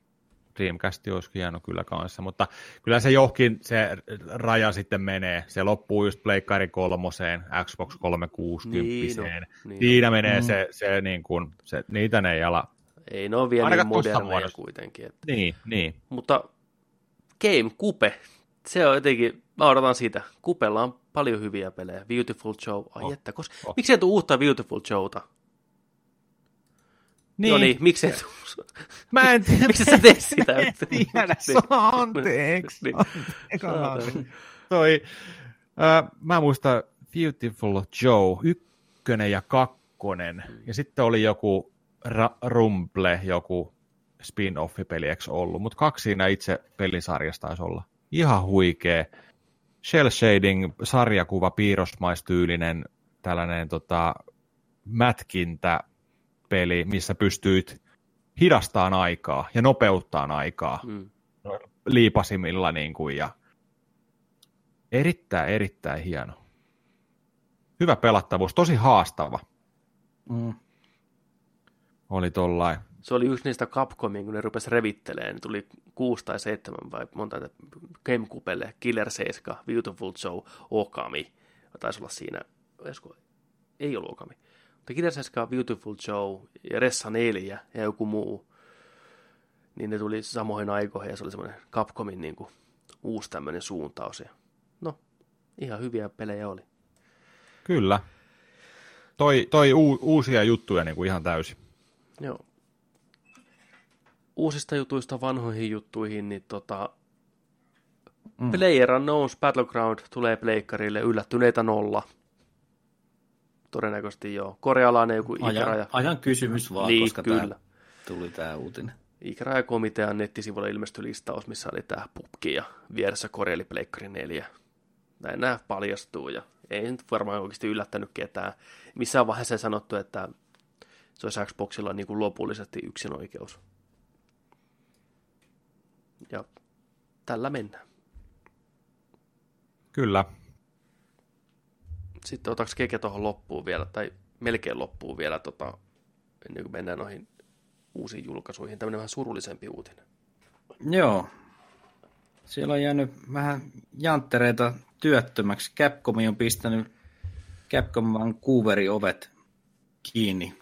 Dreamcast olisi hieno kyllä kanssa, mutta kyllä se johonkin se raja sitten menee. Se loppuu just Pleikkari kolmoseen, Xbox 360. Niin, no, niin Siinä no. menee mm. se, se, niin kuin, se, niitä ne ei ala
ei ne ole vielä Ainakaan niin moderneja kuitenkin. Että.
Niin, niin.
Mutta Game Coupe, se on jotenkin, mä odotan sitä. Kupella on paljon hyviä pelejä. Beautiful Joe, ai oh, että, koska, oh. miksi ei tule uutta Beautiful Joeta? Niin. No niin, miksi et
Mä en
tiedä. miksi sä teet sitä? Mä
en tiedä, anteeksi. niin. Toi, äh, mä muistan Beautiful Joe, ykkönen ja kakkonen. Ja sitten oli joku Ra- Rumble joku spin-offi-peli, eikö ollut? Mutta kaksi siinä itse pelisarjasta taisi olla. Ihan huikea. Shell shading, sarjakuva, piirrosmaistyylinen, tällainen tota, mätkintä peli, missä pystyit hidastaan aikaa ja nopeuttaan aikaa mm. liipasimilla niin kuin, ja erittäin, erittäin hieno. Hyvä pelattavuus, tosi haastava. Mm oli tollain.
Se oli yksi niistä Capcomin, kun ne rupesi revittelemään, niin tuli kuusi tai seitsemän vai monta Gamecubelle, Killer 7, Beautiful Show, Okami. Taisi olla siinä, ei ollut Okami. Mutta 7, Beautiful Show ja Ressa 4 ja joku muu. Niin ne tuli samoihin aikoihin ja se oli semmoinen Capcomin niin kuin, uusi tämmöinen suuntaus. Ja, no, ihan hyviä pelejä oli.
Kyllä. Toi, toi u, uusia juttuja niin kuin ihan täysin.
Joo. Uusista jutuista vanhoihin juttuihin, niin tota, mm. Player Unknowns Battleground tulee pleikkarille yllättyneitä nolla. Todennäköisesti joo. Korealainen joku
ajan, ikäraja. Ajan kysymys vaan, niin, koska kyllä. Tää tuli tämä uutinen.
Ikärajakomitean nettisivuilla ilmestyi listaus, missä oli tämä pubki ja vieressä Koreali Pleikkari 4. Näin nämä paljastuu ja ei nyt varmaan oikeasti yllättänyt ketään. Missään vaiheessa ei sanottu, että se olisi Xboxilla niin kuin lopullisesti yksin oikeus. Ja tällä mennään.
Kyllä.
Sitten otaks keke tuohon loppuun vielä, tai melkein loppuun vielä, tota, ennen kuin mennään noihin uusiin julkaisuihin. Tämmöinen vähän surullisempi uutinen.
Joo. Siellä on jäänyt vähän janttereita työttömäksi. Capcom on pistänyt Capcom Vancouverin ovet kiinni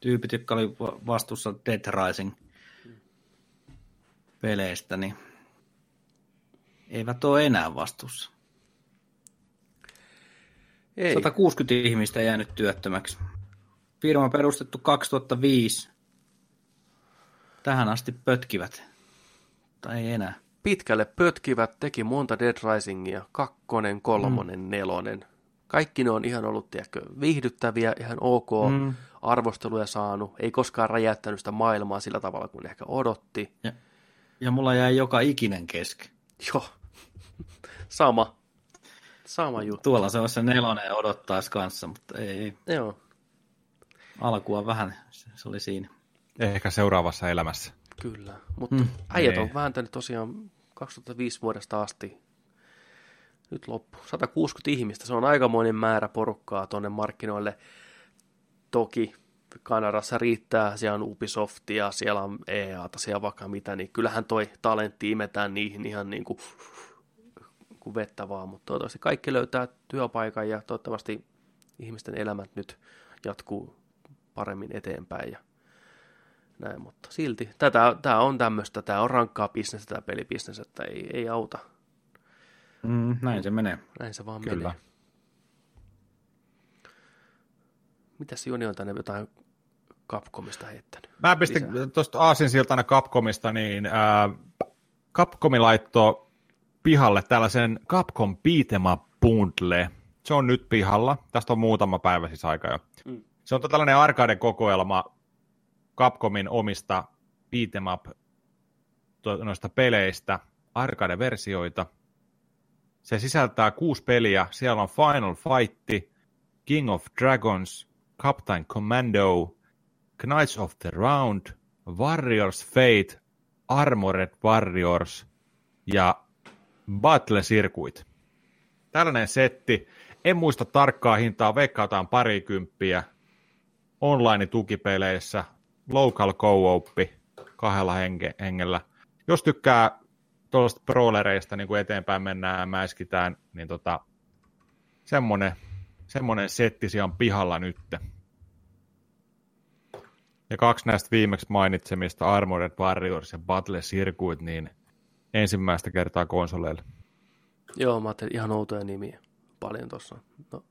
tyypit, jotka oli vastuussa Dead Rising peleistä, niin eivät ole enää vastuussa. Ei. 160 ihmistä jäänyt työttömäksi. Firma perustettu 2005. Tähän asti pötkivät. Tai ei enää.
Pitkälle pötkivät, teki monta Dead Risingia, kakkonen, kolmonen, mm. nelonen. Kaikki ne on ihan ollut, tiedätkö, viihdyttäviä, ihan ok. Mm arvosteluja saanut, ei koskaan räjäyttänyt sitä maailmaa sillä tavalla kuin ehkä odotti.
Ja, ja mulla jäi joka ikinen kesken.
Joo, sama. Sama juttu.
Tuolla se on se nelonen odottaisi kanssa, mutta ei.
Joo.
Alkua vähän, se oli siinä.
Ehkä seuraavassa elämässä.
Kyllä, mutta mm. äijät on niin. vääntänyt tosiaan 2005 vuodesta asti nyt loppu. 160 ihmistä, se on aikamoinen määrä porukkaa tuonne markkinoille. Toki Kanadassa riittää, siellä on Ubisoftia, siellä on EAta, siellä vaikka mitä, niin kyllähän toi talentti imetään niihin ihan niin kuin, kuin vettä vaan, mutta toivottavasti kaikki löytää työpaikan ja toivottavasti ihmisten elämät nyt jatkuu paremmin eteenpäin ja näin, mutta silti tätä, tämä on tämmöistä, tämä on rankkaa bisnestä, tämä pelibisnes, että ei, ei auta.
Mm, näin se menee.
Näin se vaan Kyllä. menee. Mitäs Joni on tänne jotain Capcomista heittänyt?
Mä pistin tuosta Aasinsiltana Capcomista, niin äh, Capcomi laittoi pihalle tällaisen Capcom Beat'em Bundle. Se on nyt pihalla. Tästä on muutama päivä siis aika jo. Mm. Se on tällainen arcade kokoelma Capcomin omista beat'em up noista peleistä, arcade-versioita. Se sisältää kuusi peliä. Siellä on Final Fight, King of Dragons, Captain Commando, Knights of the Round, Warriors Fate, Armored Warriors ja Battle Circuit. Tällainen setti. En muista tarkkaa hintaa, veikkautaan parikymppiä online-tukipeleissä, local co kahdella henge, hengellä. Jos tykkää tuollaista brawlereista, niin kuin eteenpäin mennään ja mäiskitään, niin tota, semmonen, semmonen setti on pihalla nyt. Ja kaksi näistä viimeksi mainitsemista, Armored Warriors ja Battle Circuit, niin ensimmäistä kertaa konsoleille.
Joo, mä ajattelin ihan outoja nimiä paljon tuossa. No.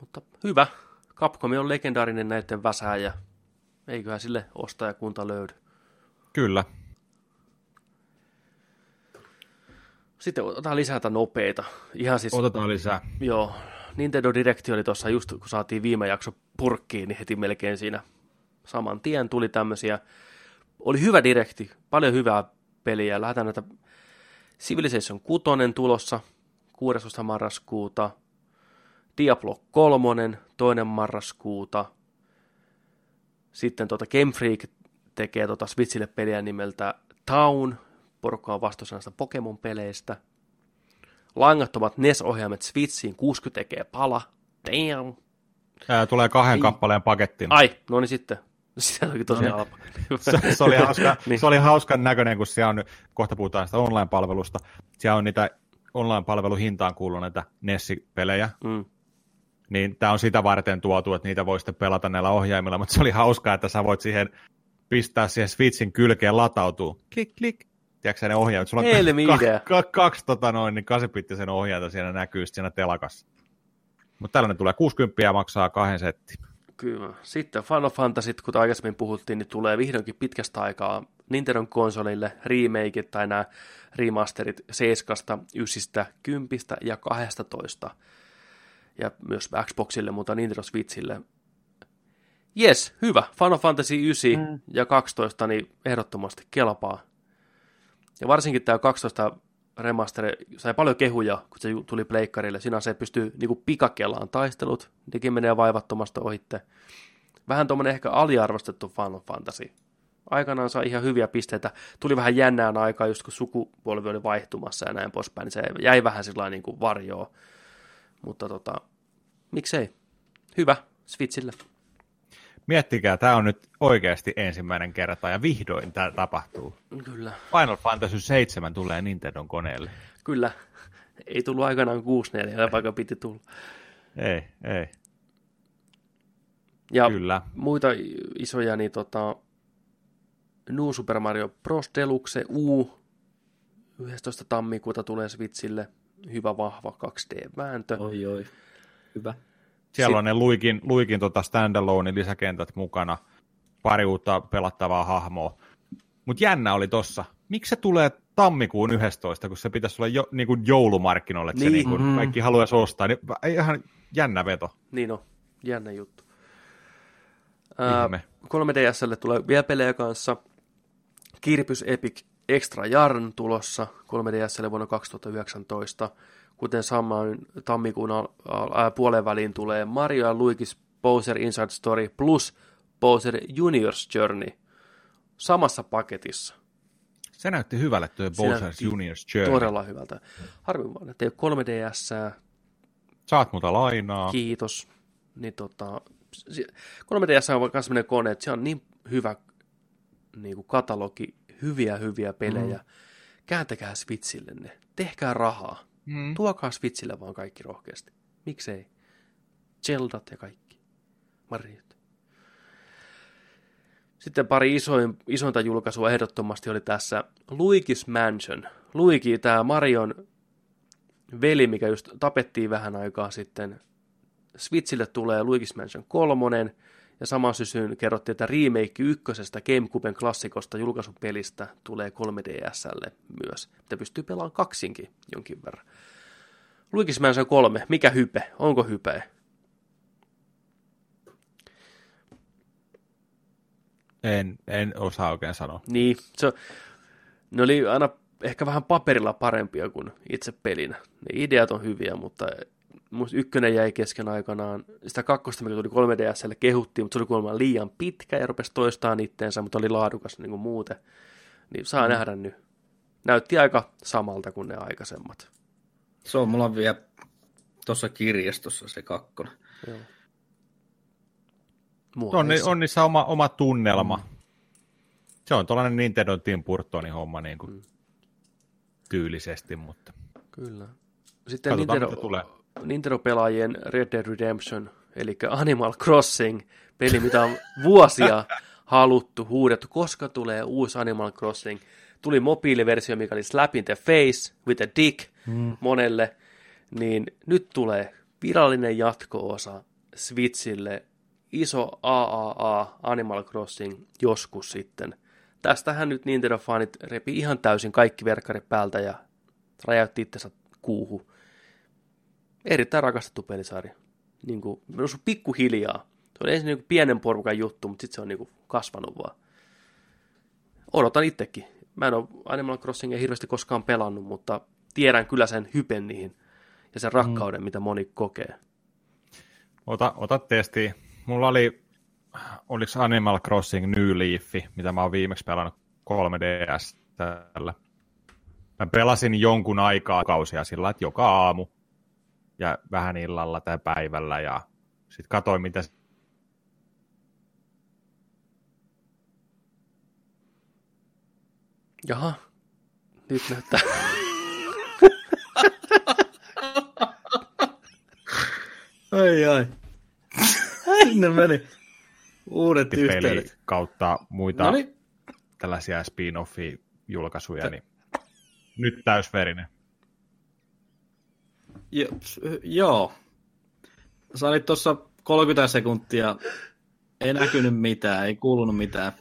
Mutta hyvä. Capcom on legendaarinen näiden väsääjä. Eiköhän sille ostajakunta löydy.
Kyllä.
Sitten otetaan lisää nopeita. Ihan siis,
otetaan lisää.
Joo. Nintendo Direct oli tuossa just, kun saatiin viime jakso purkkiin, niin heti melkein siinä saman tien tuli tämmöisiä. Oli hyvä direkti, paljon hyvää peliä. Lähdetään näitä Civilization 6 tulossa 16. marraskuuta. Diablo 3, toinen marraskuuta. Sitten tota Game Freak tekee tota Switchille peliä nimeltä Town. Porukka on vastuussa näistä Pokemon-peleistä. Langattomat NES-ohjaimet Switchiin, 60 tekee pala. Damn.
Ää, tulee kahden Ai. kappaleen pakettina.
Ai, no niin sitten. Se oli tosi no niin. halpa.
se, se, oli hauska, niin. se oli hauskan näköinen, kun siellä on, kohta puhutaan sitä online-palvelusta, siellä on niitä online-palveluhintaan kuuluneita Nessi-pelejä, mm. niin tämä on sitä varten tuotu, että niitä voi sitten pelata näillä ohjaimilla, mutta se oli hauskaa, että sä voit siihen pistää siihen Switchin kylkeen latautuu. Klik, klik. Tiedätkö ne ohjaimet? Sulla on k- k- kaksi tota noin, niin kasipittisen ohjainta siinä näkyy siinä telakassa. Mutta tällainen tulee 60 ja maksaa kahden setti.
Kyllä. Sitten Final Fantasy, kuten aikaisemmin puhuttiin, niin tulee vihdoinkin pitkästä aikaa Nintendo konsolille remakeit tai nämä remasterit 7, 9, 10 ja 12. Ja myös Xboxille, mutta Nintendo Switchille. Yes, hyvä. Final Fantasy 9 mm. ja 12 niin ehdottomasti kelpaa. Ja varsinkin tämä 12 remaster sai paljon kehuja, kun se tuli pleikkarille. Siinä se pystyy niin pikakelaan taistelut, nekin menee vaivattomasta ohitte. Vähän tuommoinen ehkä aliarvostettu Final Fantasy. Aikanaan sai ihan hyviä pisteitä. Tuli vähän jännään aikaa, just kun sukupolvi oli vaihtumassa ja näin poispäin, niin se jäi vähän sillä niin kuin varjoa. Mutta tota, miksei. Hyvä Switchille.
Miettikää, tämä on nyt oikeasti ensimmäinen kerta ja vihdoin tämä tapahtuu.
Kyllä.
Final Fantasy 7 tulee Nintendon koneelle.
Kyllä. Ei tullut aikanaan 64, vaikka piti tulla.
Ei, ei.
Ja Kyllä. muita isoja, niin tota, New Super Mario Bros. Deluxe U 11. tammikuuta tulee Switchille. Hyvä, vahva 2D-vääntö.
Oi, oi. Hyvä.
Siellä Sit... on ne Luikin, Luikin tota standalone lisäkentät mukana, pari uutta pelattavaa hahmoa. Mutta jännä oli tossa. Miksi se tulee tammikuun 11, kun se pitäisi olla jo, niin kuin joulumarkkinoille, että niin. se niin kuin mm. kaikki haluaisi ostaa. Niin, ihan jännä veto.
Niin on, jännä juttu. Ihme. 3DSlle tulee vielä pelejä kanssa. Kirpys Epic Extra Jarn tulossa 3DSlle vuonna 2019 kuten samaan tammikuun puolen väliin tulee Mario ja Luigi's Bowser Inside Story plus Bowser Junior's Journey samassa paketissa.
Se näytti hyvälle tuo Bowser's Junior's Journey.
Todella hyvältä. Harmi vaan, että ei ole 3DS.
Saat muuta lainaa.
Kiitos. Niin tota, 3DS on myös sellainen kone, että se on niin hyvä niin kuin katalogi, hyviä hyviä pelejä. Mm. Kääntäkää Switchille ne. Tehkää rahaa. Mm. Tuokaa Switchille vaan kaikki rohkeasti. Miksei? Zeldat ja kaikki. Mariot. Sitten pari isoin, isointa julkaisua ehdottomasti oli tässä Luigi's Mansion. Luigi, tämä Marion veli, mikä just tapettiin vähän aikaa sitten. Switchille tulee Luigi's Mansion 3, ja saman sysyyn kerrottiin, että remake ykkösestä Gamecuben klassikosta julkaisupelistä tulee 3DSlle myös, mitä pystyy pelaamaan kaksinkin jonkin verran. Luigi's Mansion 3, mikä hype? Onko hype?
En, en osaa oikein sanoa.
Niin, se, ne oli aina ehkä vähän paperilla parempia kuin itse pelinä. Ne ideat on hyviä, mutta musta ykkönen jäi kesken aikanaan. Sitä kakkosta, mikä tuli 3DSlle, kehuttiin, mutta se oli kuulemma liian pitkä ja rupesi toistamaan itteensä, mutta oli laadukas niin kuin muuten. Niin saa mm. nähdä nyt. Näytti aika samalta kuin ne aikaisemmat.
Se on mulla vielä tuossa kirjastossa se kakkonen. Joo.
On, on niissä oma, oma tunnelma. Mm. Se on tuollainen Nintendo Team Burtonin homma niin kuin mm. tyylisesti, mutta...
Kyllä. Sitten Nintendo, tulee. Nintendo-pelaajien Red Dead Redemption, eli Animal Crossing, peli, mitä on vuosia haluttu, huudettu, koska tulee uusi Animal Crossing. Tuli mobiiliversio, mikä oli Slap in the Face with a Dick mm. monelle, niin nyt tulee virallinen jatko-osa Switchille, iso AAA Animal Crossing joskus sitten. Tästähän nyt Nintendo-fanit repi ihan täysin kaikki verkkarit päältä ja räjäytti itsensä kuuhu erittäin rakastettu pelisarja. Niin kuin, on pikkuhiljaa. Se on ensin niin pienen porukan juttu, mutta sitten se on niin kuin kasvanut vaan. Odotan itsekin. Mä en ole Animal Crossingia hirveästi koskaan pelannut, mutta tiedän kyllä sen hypen niihin ja sen rakkauden, mm. mitä moni kokee.
Ota, ota testi. Mulla oli, oliko Animal Crossing New Leaf, mitä mä oon viimeksi pelannut 3DS tällä. Mä pelasin jonkun aikaa kausia sillä, että joka aamu ja vähän illalla tai päivällä ja sitten katsoin, mitä
Jaha, nyt näyttää.
ai ai. Sinne meni uudet yhteydet.
kautta muita Noniin. tällaisia spin-offi-julkaisuja, niin nyt täysverinen.
Jo, joo. Sä olit tuossa 30 sekuntia, ei näkynyt mitään, ei kuulunut mitään.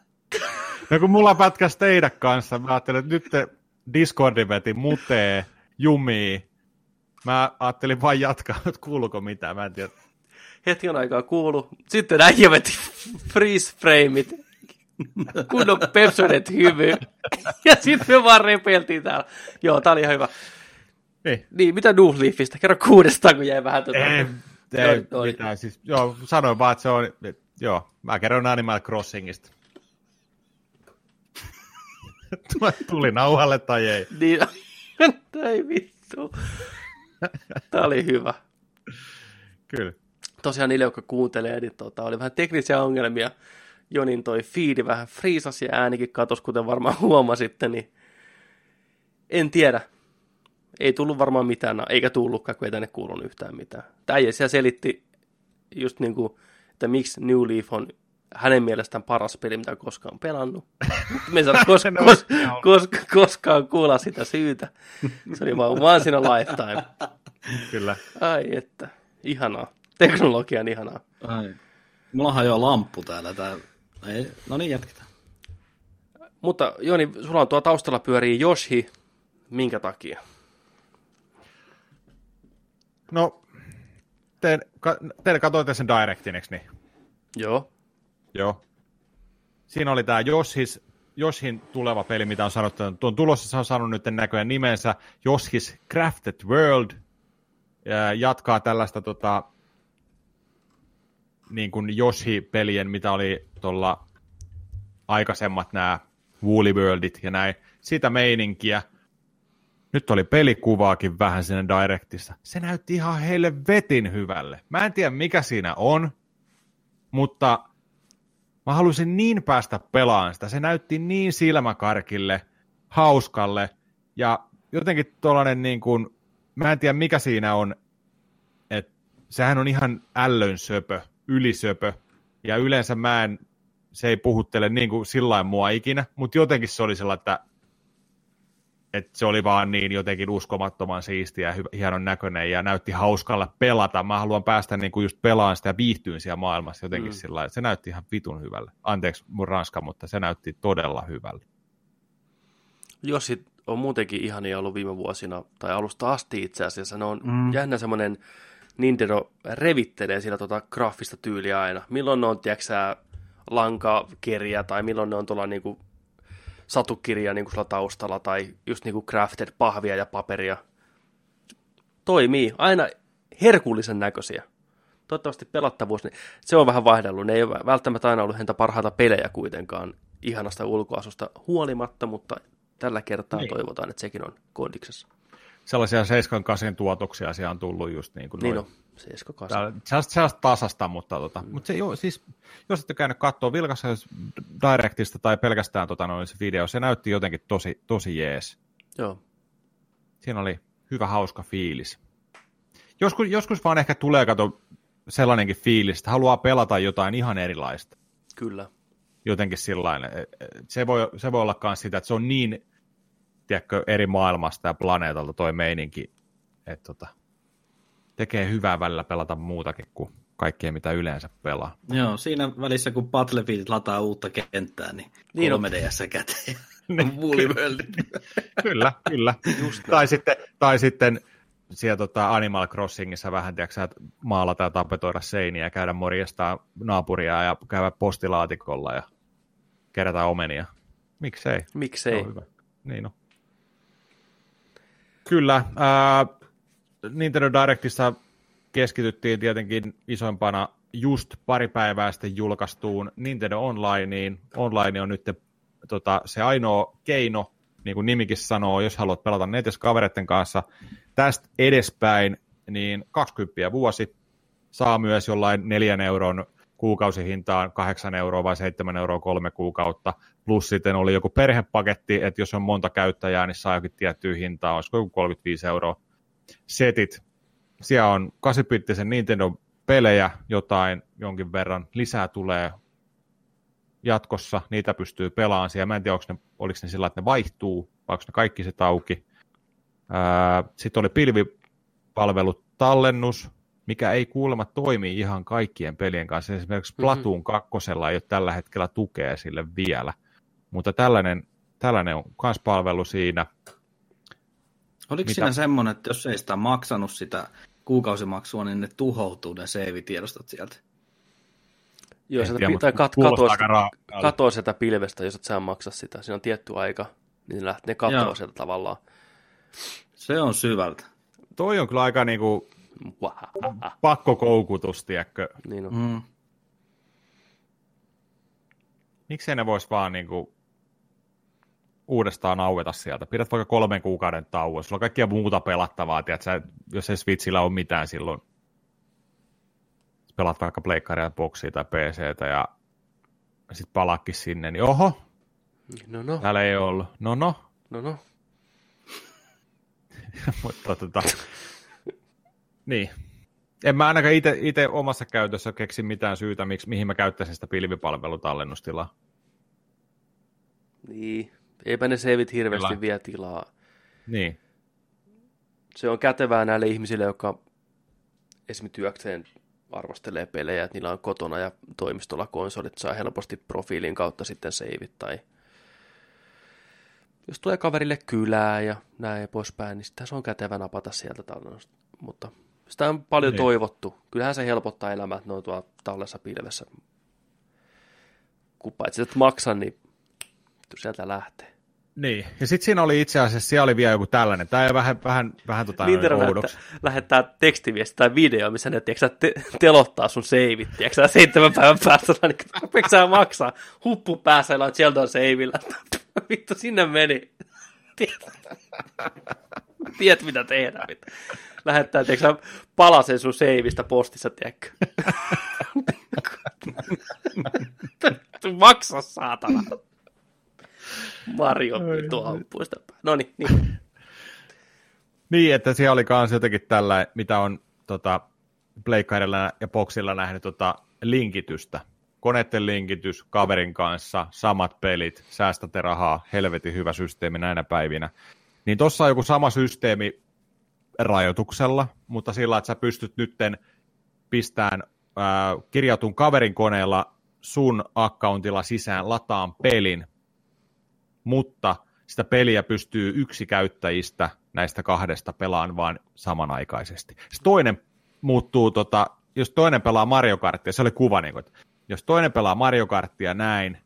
No kun mulla pätkäs teidän kanssa, mä ajattelin, että nyt te Discordin veti mutee, jumii. Mä ajattelin vain jatkaa, että kuuluuko mitään, mä en tiedä.
Hetken aikaa kuulu. Sitten äijä veti freeze frameit. Kunnon Pepsodet hyvy. Ja sitten me vaan repeltiin täällä. Joo, tää oli ihan hyvä. Niin. niin, mitä Leafista? Kerro kuudestaan, kun jäi vähän tuota...
Ei, ei no, mitään, siis, joo, sanoin vaan, että se on, joo, mä kerron Animal Crossingista. Tuli nauhalle tai ei.
Niin, ei vittu. Tämä oli hyvä.
Kyllä.
Tosiaan niille, jotka kuuntelee, niin tota, oli vähän teknisiä ongelmia. Jonin toi fiidi vähän friisasi ja äänikin katos, kuten varmaan huomasitte, niin en tiedä ei tullut varmaan mitään, eikä tullutkaan, kun ei tänne kuulunut yhtään mitään. Tämä siellä selitti just niin kuin, että miksi New Leaf on hänen mielestään paras peli, mitä on koskaan pelannut. Me ei saa kos- no, kos- kos- koskaan kuulla sitä syytä. Se oli vaan once in a lifetime.
Kyllä.
Ai että, ihanaa. Teknologian ihanaa. Ai.
Mullahan jo lamppu täällä. Tää... Ei. No niin, jatketaan.
Mutta Joni, sulla on tuo taustalla pyörii Joshi. Minkä takia?
No, te, ka, te katsoitte sen Directin, eikö niin?
Joo.
Joo. Siinä oli tämä Joshis, Joshin tuleva peli, mitä on sanottu. Tuon tulossa se on saanut nyt näköjään nimensä Joshis Crafted World. Ja jatkaa tällaista tota, niin kuin Yoshi-pelien, mitä oli tuolla aikaisemmat nämä Woolly Worldit ja näin. sitä meininkiä. Nyt oli pelikuvaakin vähän sinne Directissa. Se näytti ihan heille vetin hyvälle. Mä en tiedä mikä siinä on, mutta mä halusin niin päästä pelaamaan sitä. Se näytti niin silmäkarkille, hauskalle ja jotenkin tuollainen niin kuin, mä en tiedä mikä siinä on, että sehän on ihan ällön söpö, ylisöpö. Ja yleensä mä en, se ei puhuttele niin kuin sillä mua ikinä, mutta jotenkin se oli sellainen, että että se oli vaan niin jotenkin uskomattoman siistiä ja hienon näköinen ja näytti hauskalla pelata. Mä haluan päästä niin kuin just pelaan sitä ja viihtyyn siellä maailmassa jotenkin mm. sillä Se näytti ihan vitun hyvälle. Anteeksi mun ranska, mutta se näytti todella hyvälle.
Jossi on muutenkin ihania ollut viime vuosina, tai alusta asti itse asiassa. Ne on mm. jännä semmoinen, Nintendo revittelee siinä tota graafista tyyliä aina. Milloin ne on, tiedätkö lankakirja, tai milloin ne on tuolla niinku satukirja niin kuin taustalla tai just niin kuin crafted pahvia ja paperia. Toimii. Aina herkullisen näköisiä. Toivottavasti pelattavuus, niin se on vähän vaihdellut. Ne ei ole välttämättä aina ollut häntä parhaita pelejä kuitenkaan ihanasta ulkoasusta huolimatta, mutta tällä kertaa niin. toivotaan, että sekin on kondiksessa.
Sellaisia 7-8 tuotoksia siellä on tullut just niin kuin
niin noin. No 78.
Sellaista, sellaista tasasta, mutta, tota, mm. mutta se, jo, siis, jos ette käynyt katsoa vilkassa Directista tai pelkästään tota, noin se video, se näytti jotenkin tosi, tosi jees.
Joo.
Siinä oli hyvä, hauska fiilis. Joskus, joskus vaan ehkä tulee kato sellainenkin fiilis, että haluaa pelata jotain ihan erilaista.
Kyllä.
Jotenkin sillain. E, e, se voi, se voi olla myös sitä, että se on niin tiedätkö, eri maailmasta ja planeetalta toi meininki, että tota, tekee hyvää välillä pelata muutakin kuin kaikkea, mitä yleensä pelaa.
Joo, siinä välissä kun Battlefield lataa uutta kenttää, niin, niin 3DS käteen. Niin.
kyllä, kyllä. Just tai, sitten, tai sitten siellä tota Animal Crossingissa vähän, tiedätkö, maalata ja tapetoida seiniä ja käydä morjestaan naapuria ja käydä postilaatikolla ja kerätä omenia. Miksei?
Miksei?
hyvä. Niin no. Kyllä. Äh, Nintendo Directissa keskityttiin tietenkin isompana just pari päivää sitten julkaistuun Nintendo Onlineen. Online on nyt tota, se ainoa keino, niin kuin nimikin sanoo, jos haluat pelata netissä kavereiden kanssa tästä edespäin, niin 20 vuosi saa myös jollain 4 euron kuukausihintaan 8 euroa vai 7 euroa kolme kuukautta. Plus sitten oli joku perhepaketti, että jos on monta käyttäjää, niin saa jokin tiettyä hintaa, olisiko joku 35 euroa setit. Siellä on 8 Nintendo-pelejä jotain jonkin verran. Lisää tulee jatkossa, niitä pystyy pelaamaan siellä. Mä en tiedä, ne, oliko ne sillä, että ne vaihtuu, vai onko ne kaikki se auki. Sitten oli pilvipalvelut tallennus, mikä ei kuulemma toimi ihan kaikkien pelien kanssa. Esimerkiksi mhm. Platoon 2 ei ole tällä hetkellä tukea sille vielä. Mutta tällainen, tällainen on myös palvelu siinä.
Oliko Mitä? siinä semmoinen, että jos ei sitä maksanut sitä kuukausimaksua, niin ne tuhoutuu ne save-tiedostot sieltä?
Joo, sieltä pitää kat- katoa, katoa sieltä pilvestä, jos et sä maksa sitä. Siinä on tietty aika, niin ne, ne katoaa sieltä tavallaan.
Se on syvältä.
Toi on kyllä aika niinku pakkokoukutus, tiedätkö?
Niin on. Mm.
Miksei ne vois vaan niinku uudestaan aueta sieltä. Pidät vaikka kolmen kuukauden tauon. Sulla on kaikkia muuta pelattavaa, tiedätkö? jos ei Switchillä ole mitään silloin. Pelaat vaikka pleikkaria, boksia tai PCtä ja sitten palakki sinne, niin oho,
no no.
täällä ei ollut. No no.
No no.
Mutta tota, niin. En mä ainakaan itse omassa käytössä keksi mitään syytä, miksi, mihin mä käyttäisin sitä pilvipalvelutallennustilaa.
Niin, eipä ne seivit hirveästi Kyllä. vie tilaa.
Niin.
Se on kätevää näille ihmisille, jotka esimerkiksi työkseen arvostelee pelejä, että niillä on kotona ja toimistolla konsolit, saa helposti profiilin kautta sitten seivit tai jos tulee kaverille kylää ja näin poispäin, niin sitä se on kätevä napata sieltä tallennusta. Mutta sitä on paljon niin. toivottu. Kyllähän se helpottaa elämää, että ne on tuolla tallessa pilvessä. Kun paitsi että maksaa, niin sieltä lähtee.
Niin, ja sitten siinä oli itse asiassa, siellä oli vielä joku tällainen, tämä vähän, vähän, vähän tota
niin lähettää, lähettää tekstiviesti tai video, missä ne tiiäksä, te, telottaa sun seivit, tiiäksä, seitsemän päivän päästä, niin sä maksaa, huppu päässä, ja Sheldon seivillä, vittu, sinne meni. Tiedät, mitä tehdään. Mitä. Lähettää, tiedätkö palasen sun seivistä postissa, tiedätkö? Maksa, saatana. Mario tuo ampuista. No niin, niin.
Niin, että siellä oli kans jotenkin tällä, mitä on tota, Pleikkaidella ja Boxilla nähnyt tota, linkitystä. Koneiden linkitys kaverin kanssa, samat pelit, säästätte rahaa, helvetin hyvä systeemi näinä päivinä. Niin tossa on joku sama systeemi rajoituksella, mutta sillä, että sä pystyt nytten pistämään äh, kirjautun kaverin koneella sun accountilla sisään lataan pelin, mutta sitä peliä pystyy yksi käyttäjistä näistä kahdesta pelaan vaan samanaikaisesti. Se toinen muuttuu, tota, jos toinen pelaa Mario Karttia, se oli kuva, niin kuin, että jos toinen pelaa Mario Karttia näin,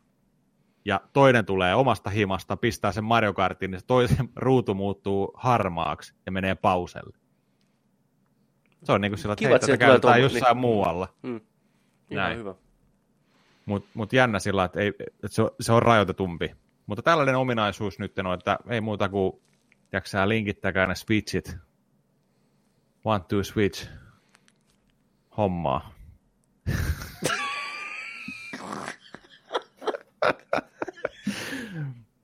ja toinen tulee omasta himasta, pistää sen Mario Kartin, niin se toisen ruutu muuttuu harmaaksi ja menee pauselle. Se on niin kuin sillä, että Kiva, hei, tätä käytetään tuon, jossain niin. muualla. Mm.
Näin. hyvä.
Mutta mut jännä sillä, että, ei, että se, on, se on rajoitetumpi. Mutta tällainen ominaisuus nyt on, että ei muuta kuin jaksaa linkittäkää ne switchit. One, two, switch. Hommaa.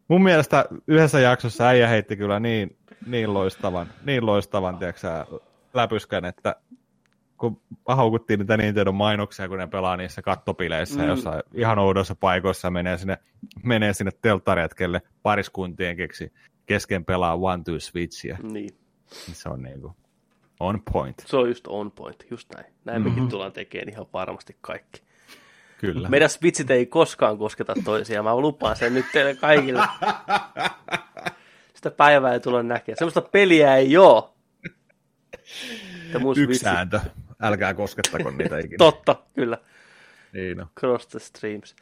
Mun mielestä yhdessä jaksossa äijä heitti kyllä niin, niin loistavan, niin loistavan tiiäksä, läpyskän, että kun haukuttiin niitä Nintendo mainoksia, kun ne pelaa niissä kattopileissä mm. jossain ihan oudossa paikoissa menee sinne, menee sinne telttaretkelle pariskuntien keksi kesken pelaa One Two Switchia.
Niin.
Se on niinku on point.
Se on just on point, just näin. Näin mm-hmm. mekin tullaan tekemään ihan varmasti kaikki.
Kyllä.
Meidän switchit ei koskaan kosketa toisiaan, mä lupaan sen nyt teille kaikille. Sitä päivää ei tule näkemään. Semmoista peliä ei ole.
Yksi switchit... sääntö. Älkää koskettako niitä ikinä.
Totta, kyllä.
Niin no.
Cross the streams.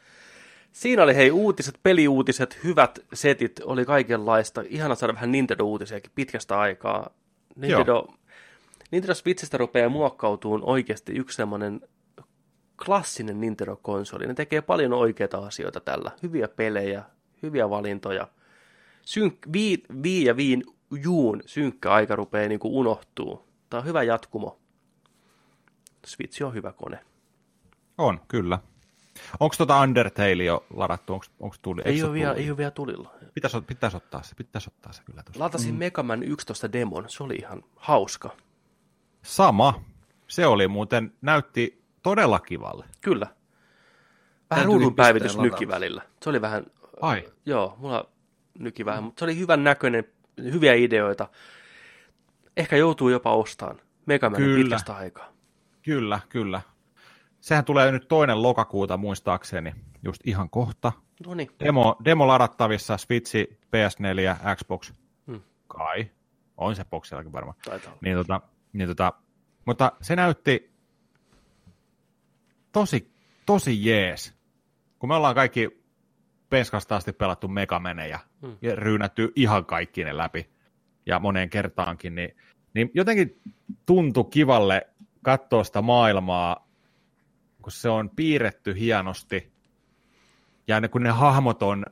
Siinä oli hei uutiset, peliuutiset, hyvät setit, oli kaikenlaista. Ihana saada vähän Nintendo-uutisiakin pitkästä aikaa. Nintendo, Nintendo Switchistä rupeaa muokkautumaan oikeasti yksi semmoinen klassinen Nintendo-konsoli. Ne tekee paljon oikeita asioita tällä. Hyviä pelejä, hyviä valintoja. Synk, vii, vii ja viin juun synkkä aika rupeaa niin unohtuu. Tämä on hyvä jatkumo. Switch on hyvä kone.
On, kyllä. Onko tuota Undertale jo ladattu? Onko, onko tuli?
Ei, ole vielä, ei ole vielä tulilla.
Pitäisi, pitäisi ottaa se, pitäisi ottaa se kyllä. Tuossa.
Latasin mm. Megaman 11 demon, se oli ihan hauska.
Sama. Se oli muuten, näytti todella kivalle.
Kyllä. Vähän ruudun päivitys nyki välillä. Se oli vähän...
Ai.
Joo, mulla nyki vähän, mutta se oli hyvän näköinen, hyviä ideoita. Ehkä joutuu jopa ostamaan Megamanin pitkästä aikaa.
Kyllä, kyllä. Sehän tulee nyt toinen lokakuuta muistaakseni, just ihan kohta.
Noniin.
Demo, demo ladattavissa Switchi, PS4, Xbox. Hmm. Kai. On se boxillakin varmaan. Niin, tota, niin tota, mutta se näytti tosi, tosi jees. Kun me ollaan kaikki penskasta asti pelattu megamenejä hmm. ja ryynätty ihan kaikki ne läpi ja moneen kertaankin, niin, niin jotenkin tuntui kivalle katsoa sitä maailmaa, kun se on piirretty hienosti ja ne, kun ne hahmot on,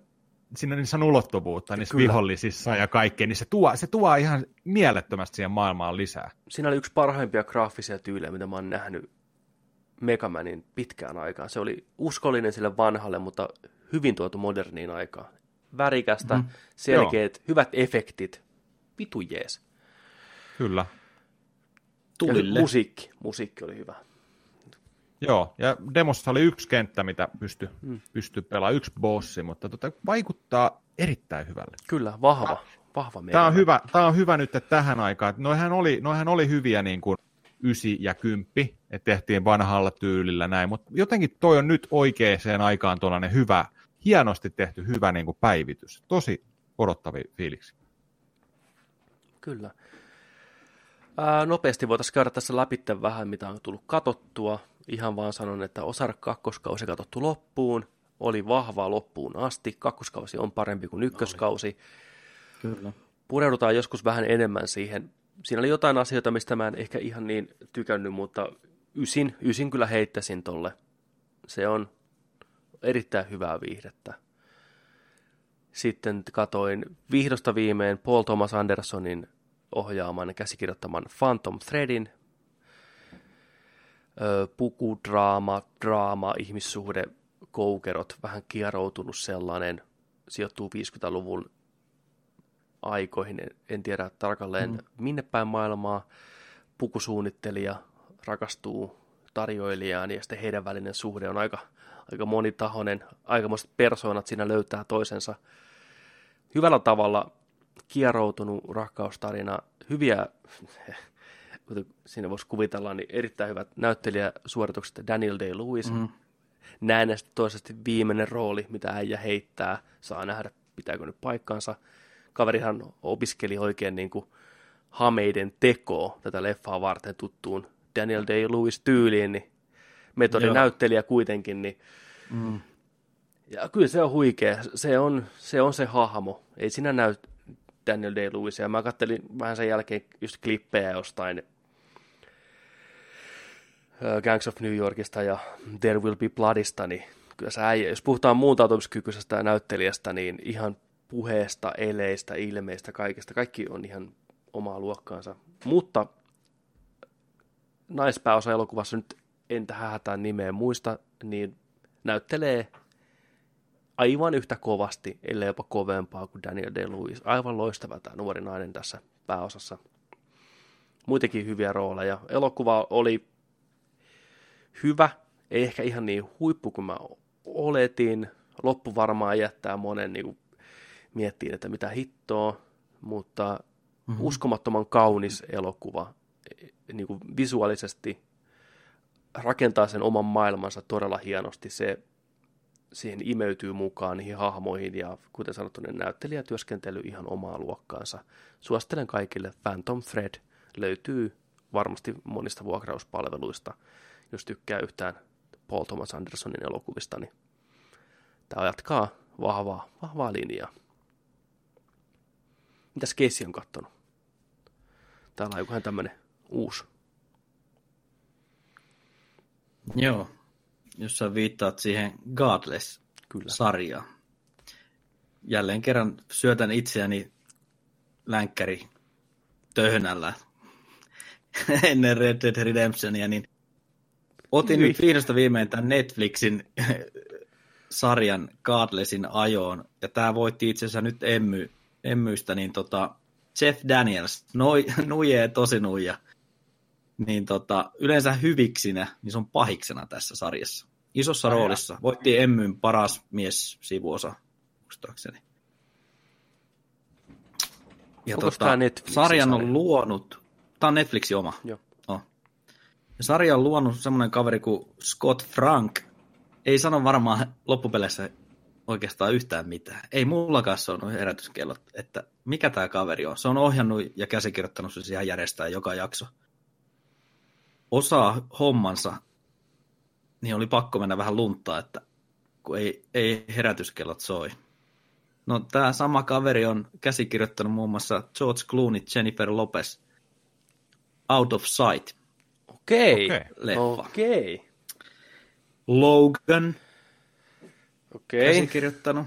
siinä niissä on ulottuvuutta niissä Kyllä. vihollisissa ja kaikkea, niin se tuo, se tuo ihan mielettömästi siihen maailmaan lisää.
Siinä oli yksi parhaimpia graafisia tyylejä, mitä mä oon nähnyt Megamanin pitkään aikaan. Se oli uskollinen sille vanhalle, mutta hyvin tuotu moderniin aikaan. Värikästä, mm. selkeät, Joo. hyvät efektit. Vitu jees.
Kyllä.
Tulille. Ja musiikki. Musiikki oli hyvä.
Joo, ja demossa oli yksi kenttä, mitä pystyi mm. pysty pelaamaan, yksi bossi, mutta tota, vaikuttaa erittäin hyvälle.
Kyllä, vahva. vahva
tämä, on hyvä, tämä on hyvä nyt että tähän aikaan. Noihän oli, noihän oli hyviä niin kuin, ysi ja kymppi, että tehtiin vanhalla tyylillä näin, mutta jotenkin toi on nyt oikeaan aikaan tuollainen hyvä, hienosti tehty hyvä niin kuin päivitys. Tosi odottavi fiiliksi.
Kyllä. Ää, nopeasti voitaisiin käydä tässä läpi vähän, mitä on tullut katottua. Ihan vaan sanon, että Osar kakkoskausi katsottu loppuun. Oli vahvaa loppuun asti. Kakkoskausi on parempi kuin ykköskausi.
Kyllä.
Pureudutaan joskus vähän enemmän siihen siinä oli jotain asioita, mistä mä en ehkä ihan niin tykännyt, mutta ysin, ysin kyllä heittäisin tolle. Se on erittäin hyvää viihdettä. Sitten katoin vihdosta viimein Paul Thomas Andersonin ohjaaman ja käsikirjoittaman Phantom Threadin. Puku, draama, draama, ihmissuhde, koukerot, vähän kieroutunut sellainen, sijoittuu 50-luvun aikoihin, en, en tiedä tarkalleen mm. minne päin maailmaa. Pukusuunnittelija rakastuu tarjoilijaan ja sitten heidän välinen suhde on aika, aika monitahoinen, aikamoiset persoonat siinä löytää toisensa. Hyvällä tavalla kieroutunut rakkaustarina, hyviä, kuten siinä voisi kuvitella, niin erittäin hyvät näyttelijäsuoritukset Daniel Day-Lewis. Mm. Näennästi toisesti viimeinen rooli, mitä äijä heittää, saa nähdä, pitääkö nyt paikkaansa. Kaverihan opiskeli oikein niin kuin hameiden tekoa tätä leffaa varten tuttuun Daniel Day-Lewis tyyliin, niin metodinäyttelijä kuitenkin, niin mm. ja kyllä se on huikea. Se on se, on se hahmo. Ei siinä näy Daniel Day-Lewis. Ja mä kattelin vähän sen jälkeen just klippejä jostain Gangs of New Yorkista ja There Will Be Bloodista, niin kyllä sä äijä, jos puhutaan muuntautumiskykyisestä näyttelijästä, niin ihan puheesta, eleistä, ilmeistä, kaikesta, kaikki on ihan omaa luokkaansa. Mutta naispääosa elokuvassa nyt en tähän hätään nimeä muista, niin näyttelee aivan yhtä kovasti, ellei jopa kovempaa kuin Daniel Day-Lewis. Aivan loistava tämä nuori nainen tässä pääosassa. Muitakin hyviä rooleja. Elokuva oli hyvä, ei ehkä ihan niin huippu kuin mä oletin. Loppu varmaan jättää monen niin kuin, miettiin, että mitä hittoa, mutta mm-hmm. uskomattoman kaunis elokuva. Niin kuin visuaalisesti rakentaa sen oman maailmansa todella hienosti. Se siihen imeytyy mukaan niihin hahmoihin ja kuten sanottu, ne näyttelijätyöskentely ihan omaa luokkaansa. Suosittelen kaikille. Phantom Thread löytyy varmasti monista vuokrauspalveluista. Jos tykkää yhtään Paul Thomas Andersonin elokuvista, niin tämä jatkaa vahvaa, vahvaa linjaa. Mitäs Casey on kattonut? Täällä on jokuhan tämmönen uusi.
Joo, jos sä viittaat siihen Godless-sarjaan. Jälleen kerran syötän itseäni länkkäri töhnällä ennen Red Dead Redemptionia, niin otin Nyi. nyt viimeistä viimein tämän Netflixin sarjan Godlessin ajoon, ja tämä voitti itse asiassa nyt Emmy, Emmystä, niin tota, Jeff Daniels, noi, nuijee tosi nuija, niin tota, yleensä hyviksinä, niin se on pahiksena tässä sarjassa. Isossa Ai roolissa. Voitti Emmyn paras mies sivuosa, muistaakseni. Ja Onko tota, sarjan on luonut, tämä on Netflixin oma.
Joo.
Oh. Ja sarja on luonut semmoinen kaveri kuin Scott Frank. Ei sano varmaan loppupeleissä oikeastaan yhtään mitään. Ei mullakaan se on herätyskellot, että mikä tämä kaveri on. Se on ohjannut ja käsikirjoittanut se siihen järjestää joka jakso. Osaa hommansa niin oli pakko mennä vähän lunttaa, että kun ei, ei herätyskellot soi. No tämä sama kaveri on käsikirjoittanut muun muassa George Clooney, Jennifer Lopez, Out of Sight.
Okei. Okay. Leffa. Okei. Okay.
Logan.
Okei.
Käsikirjoittanut.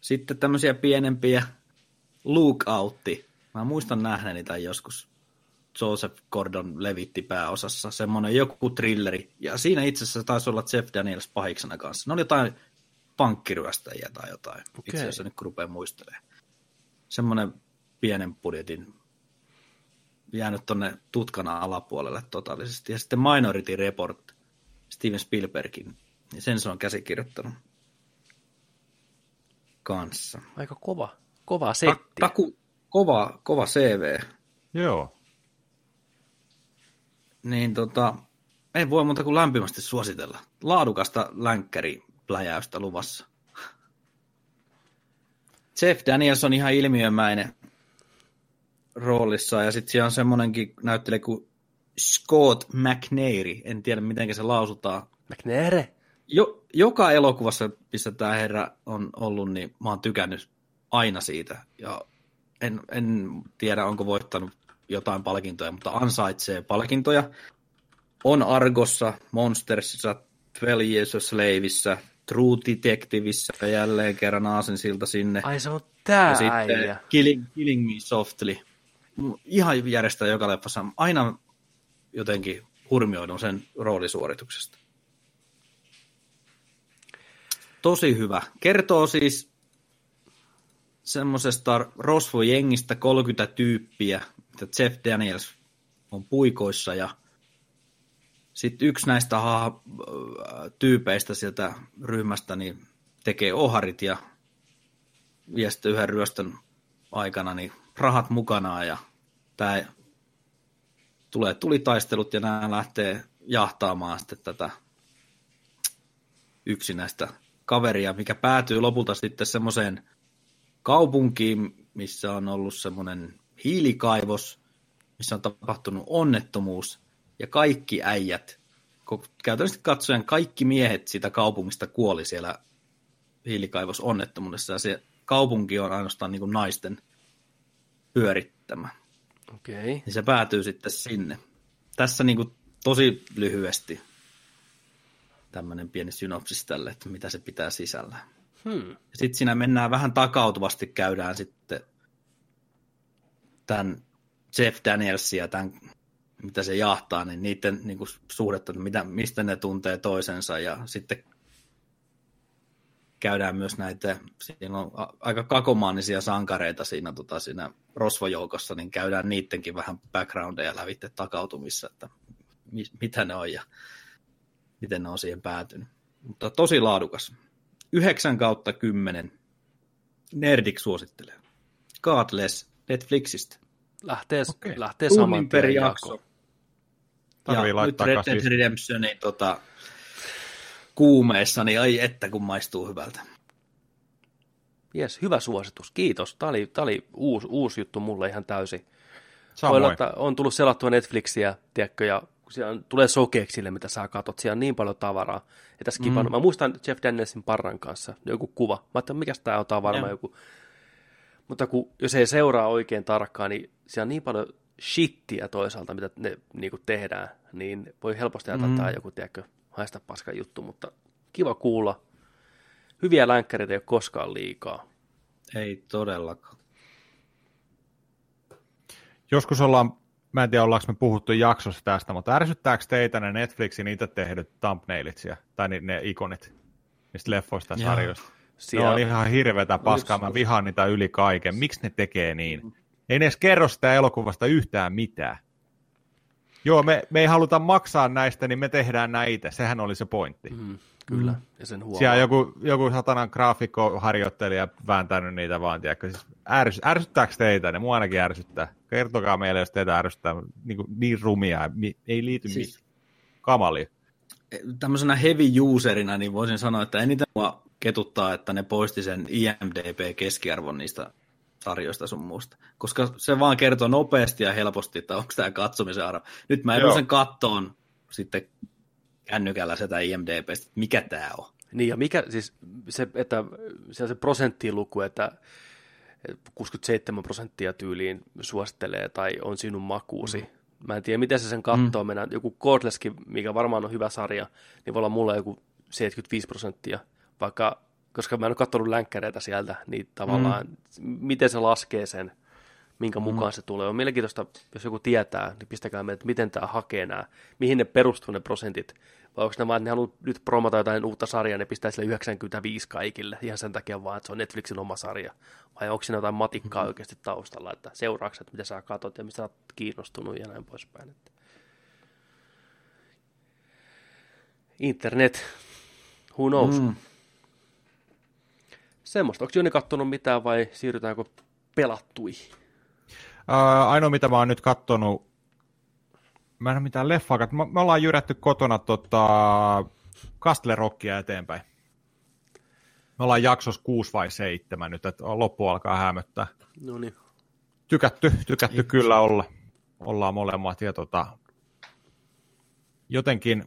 Sitten tämmöisiä pienempiä Lookoutti. Mä muistan nähneeni tai joskus Joseph Gordon levitti pääosassa, semmoinen joku trilleri. Ja siinä itse asiassa taisi olla Jeff Daniels pahiksena kanssa. Ne oli jotain pankkiryöstäjiä tai jotain, okay. itse asiassa nyt kun rupeaa muistelemaan. Semmoinen pienen budjetin jäänyt tonne tutkana alapuolelle totaalisesti. Ja sitten Minority Report, Steven Spielbergin, niin sen se on käsikirjoittanut kanssa.
Aika kova, kova setti. Ta-
taku, kova, kova CV.
Joo
niin tota, ei voi muuta kuin lämpimästi suositella. Laadukasta länkkäri-pläjäystä luvassa. Jeff Daniels on ihan ilmiömäinen roolissa, ja sitten siellä on semmoinenkin näyttelijä kuin Scott McNairy, en tiedä miten se lausutaan.
McNairy?
Jo, joka elokuvassa, missä tämä herra on ollut, niin mä oon tykännyt aina siitä, ja en, en tiedä, onko voittanut jotain palkintoja, mutta ansaitsee palkintoja. On Argossa, Monstersissa, 12 Years a Slaveissa, True Detectiveissä jälleen kerran aasinsilta sinne.
Ai se on tää
ja sitten
äijä.
Killing, Killing Me Softly. Ihan järjestää joka leffassa. Aina jotenkin hurmioidun sen roolisuorituksesta. Tosi hyvä. Kertoo siis semmoisesta rosvojengistä 30 tyyppiä, mitä Jeff Daniels on puikoissa ja sitten yksi näistä ha- tyypeistä sieltä ryhmästä niin tekee oharit ja vie sitten yhden ryöstön aikana niin rahat mukanaan ja tämä tulee tulitaistelut ja nämä lähtee jahtaamaan sitten tätä yksinäistä kaveria, mikä päätyy lopulta sitten semmoiseen kaupunkiin, missä on ollut semmoinen hiilikaivos, missä on tapahtunut onnettomuus, ja kaikki äijät, käytännössä katsoen kaikki miehet siitä kaupungista kuoli siellä hiilikaivosonnettomuudessa, ja se kaupunki on ainoastaan niin kuin naisten pyörittämä.
Okei. Okay.
Niin se päätyy sitten sinne. Tässä niin kuin tosi lyhyesti tämmöinen pieni synopsis tälle, että mitä se pitää sisällä.
Hmm.
Sitten siinä mennään vähän takautuvasti, käydään sitten tämän Jeff Danielsia tämän, mitä se jahtaa, niin niiden niin kuin, suhdetta, että mitä, mistä ne tuntee toisensa ja sitten käydään myös näitä, siinä on aika kakomaanisia sankareita siinä, tota, siinä rosvojoukossa, niin käydään niidenkin vähän backgroundeja lävitte takautumissa, että mi, mitä ne on ja miten ne on siihen päätynyt. Mutta tosi laadukas. 9 kautta 10. Nerdik suosittelee. Godless Netflixistä.
Lähtee,
Okei.
lähtee saman
per jakso.
Tarvii
ja nyt
laittaa
Red Dead Redemptionin tota, kuumeessa, niin ai että kun maistuu hyvältä.
Jes, hyvä suositus. Kiitos. Tämä oli, tämä oli uusi, uusi juttu mulle ihan täysin. Voi
Samoin.
olla, että on tullut selattua Netflixiä, tiedätkö, ja kun siellä on, tulee sokeeksi sille, mitä sä katot. Siellä on niin paljon tavaraa. Että skipannut. Mä muistan Jeff Danielsin parran kanssa joku kuva. Mä ajattelin, mikä tämä on, tää on varmaan joku. Mutta kun, jos ei seuraa oikein tarkkaan, niin siellä on niin paljon shittiä toisaalta, mitä ne niin kuin tehdään, niin voi helposti ajatella, tämä on joku, tiedätkö, haista paska juttu, mutta kiva kuulla. Hyviä länkkäreitä ei ole koskaan liikaa.
Ei todellakaan.
Joskus ollaan, mä en tiedä ollaanko me puhuttu jaksossa tästä, mutta ärsyttääkö teitä ne Netflixin itse tehdyt thumbnailit siellä, tai ni- ne ikonit niistä leffoista ja sarjoista? Ne
Siellä,
on ihan hirveätä paskaa, mä vihaan niitä yli kaiken. Miksi ne tekee niin? Ei ne edes kerro sitä elokuvasta yhtään mitään. Joo, me, me ei haluta maksaa näistä, niin me tehdään näitä. Sehän oli se pointti.
mm, kyllä, ja sen huomaa.
Siellä joku, joku satanan graafikkoharjoittelija vääntänyt niitä vaan, tiedätkö, siis ärs, ärsyttääkö teitä? Ne mua ainakin ärsyttää. Kertokaa meille, jos teitä ärsyttää niin, kuin, niin rumia, ei liity siis... Kamali.
Tämmöisenä heavy userina niin voisin sanoa, että eniten mua ketuttaa, että ne poisti sen IMDB-keskiarvon niistä sarjoista sun muusta. Koska se vaan kertoo nopeasti ja helposti, että onko tämä katsomisen arvo. Nyt mä joudun sen kattoon sitten kännykällä sitä IMDBstä, mikä tämä on.
Niin, ja mikä siis se, että se on se prosenttiluku, että 67 prosenttia tyyliin suosittelee tai on sinun makuusi.
Mm.
Mä en tiedä, miten se sen kattoo. Mm. Mennään, joku Cordlesskin, mikä varmaan on hyvä sarja, niin voi olla mulla joku 75 prosenttia, vaikka, koska mä en ole katsonut länkkäreitä sieltä, niin tavallaan, mm. miten se laskee sen, minkä mukaan se tulee. On mielenkiintoista, jos joku tietää, niin pistäkää meille, että miten tämä hakee nämä, mihin ne perustuu ne prosentit, vai onko ne vaan, että ne haluaa nyt promota jotain uutta sarjaa, ne pistää sille 95 kaikille, ihan sen takia vaan, että se on Netflixin oma sarja, vai onko siinä jotain matikkaa
Mm-hmm.
oikeasti taustalla, että seuraakset, että mitä sä katsot ja mistä sä oot kiinnostunut ja näin poispäin. Että. Internet, who knows. Mm.
Mm.
Semmoista, onko Joni kattonut mitään vai siirrytäänkö pelattuihin?
Ää, ainoa, mitä mä oon nyt kattonut, mä en ole mitään leffaa, me, me ollaan jyrätty kotona tota, Castle Rockia eteenpäin. Me ollaan jaksossa 6 vai 7 nyt, että loppu alkaa hämöttää.
No niin.
Tykätty, tykätty kyllä olla. Ollaan molemmat ja tota, jotenkin,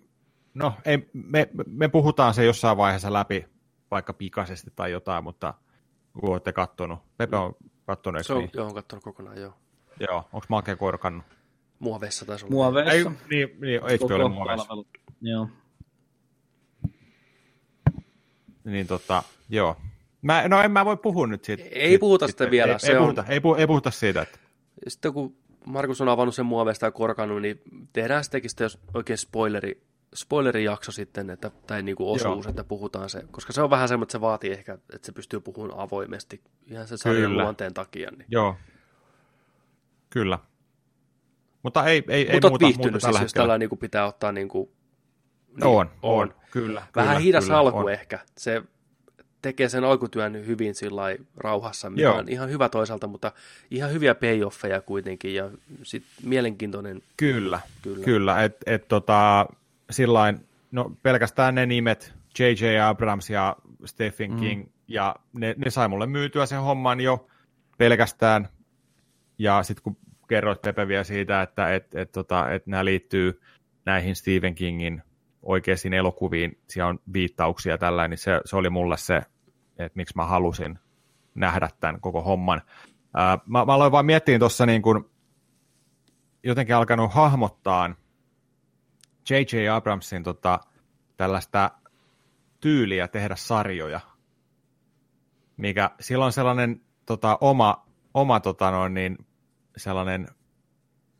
no ei, me, me puhutaan se jossain vaiheessa läpi, vaikka pikaisesti tai jotain, mutta kun olette kattonut. Pepe on kattonut,
Se on,
niin?
joo, on kattonut kokonaan, joo.
Joo, onko Make korkannut?
Muoveessa taisi olla.
Muoveessa.
Ei, niin, niin HBO oli muoveissa.
Joo.
niin tota, joo. Mä, no en mä voi puhua nyt siitä.
Ei puhuta sitä vielä.
Ei,
se
ei,
on...
puhuta, ei, puhuta, ei puhuta siitä. Että...
Sitten kun Markus on avannut sen muoveista ja korkannut, niin tehdään sittenkin sitten, jos oikein spoileri, spoilerijakso sitten, että, tai niin kuin osuus, Joo. että puhutaan se, koska se on vähän semmoinen, että se vaatii ehkä, että se pystyy puhumaan avoimesti ihan sen sarjan Kyllä. luonteen takia. Niin.
Joo, Kyllä. Mutta ei, ei,
Mutta
ei muuta,
viihtynyt
muuta
siis,
tällä
jos tällä niin kuin pitää ottaa niin kuin,
niin, on, on, kyllä.
Vähän
kyllä,
hidas
kyllä,
alku
on.
ehkä. Se tekee sen alkutyön hyvin sillä rauhassa, mikä
Joo.
on ihan hyvä toisaalta, mutta ihan hyviä payoffeja kuitenkin ja sit mielenkiintoinen.
Kyllä,
Kyllä.
kyllä. kyllä et, et, tota, sillain, no pelkästään ne nimet, J.J. Abrams ja Stephen
Mm.
King, ja ne, ne sai mulle myytyä sen homman jo pelkästään, ja sitten kun kerroit Pepe vielä siitä, että et, et, tota, et nämä liittyy näihin Stephen Kingin oikeisiin elokuviin, siellä on viittauksia tällä, niin se, se oli mulle se, että miksi mä halusin nähdä tämän koko homman. Ää, mä, mä aloin vaan miettiä tuossa niin kun jotenkin alkanut hahmottaa J.J. Abramsin tota, tällaista tyyliä tehdä sarjoja, mikä sillä on sellainen tota, oma, oma tota, noin, niin, sellainen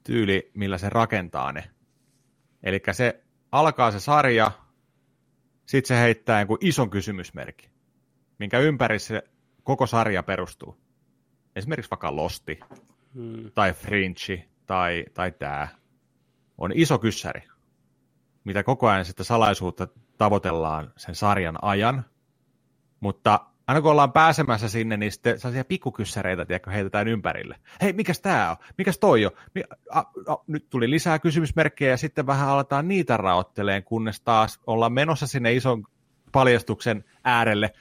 tyyli, millä se rakentaa ne. Eli se alkaa se sarja, sitten se heittää jonkun ison kysymysmerkin, minkä ympäri se koko sarja perustuu. Esimerkiksi vaikka Losti,
Hmm.
tai Fringe, tai, tai tämä. On iso kyssäri, mitä koko ajan sitten salaisuutta tavoitellaan sen sarjan ajan, mutta aina kun ollaan pääsemässä sinne, niin sitten sellaisia pikkukyssäreitä, tiedätkö, heitetään ympärille. Hei, mikäs tää on? Mikäs toi on? Mi- a, a, nyt tuli lisää kysymysmerkkejä ja sitten vähän aletaan niitä raotteleen, kunnes taas ollaan menossa sinne ison paljastuksen äärelle,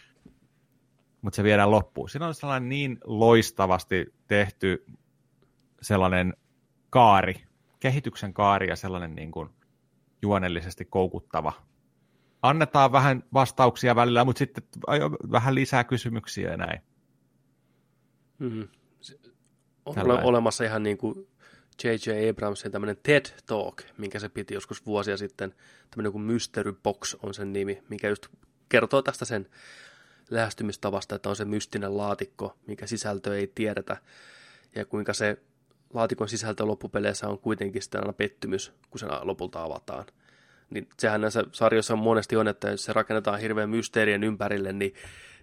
mutta se viedään loppuun. Siinä on sellainen niin loistavasti tehty sellainen kaari, kehityksen kaari ja sellainen niin kuin juonellisesti koukuttava. Annetaan vähän vastauksia välillä, mutta sitten vähän lisää kysymyksiä ja näin.
Se- On
Tällainen.
olemassa ihan niin kuin J.J. Abramsin tämmöinen TED Talk, minkä se piti joskus vuosia sitten. Tämmöinen kuin Mystery Box on sen nimi, mikä just kertoo tästä sen lähestymistavasta, että on se mystinen laatikko, mikä sisältö ei tiedetä, ja kuinka se laatikon sisältö loppupeleissä on kuitenkin sitten aina pettymys, kun se lopulta avataan. Niin sehän näissä sarjoissa monesti on, että jos se rakennetaan hirveän mysteerien ympärille, niin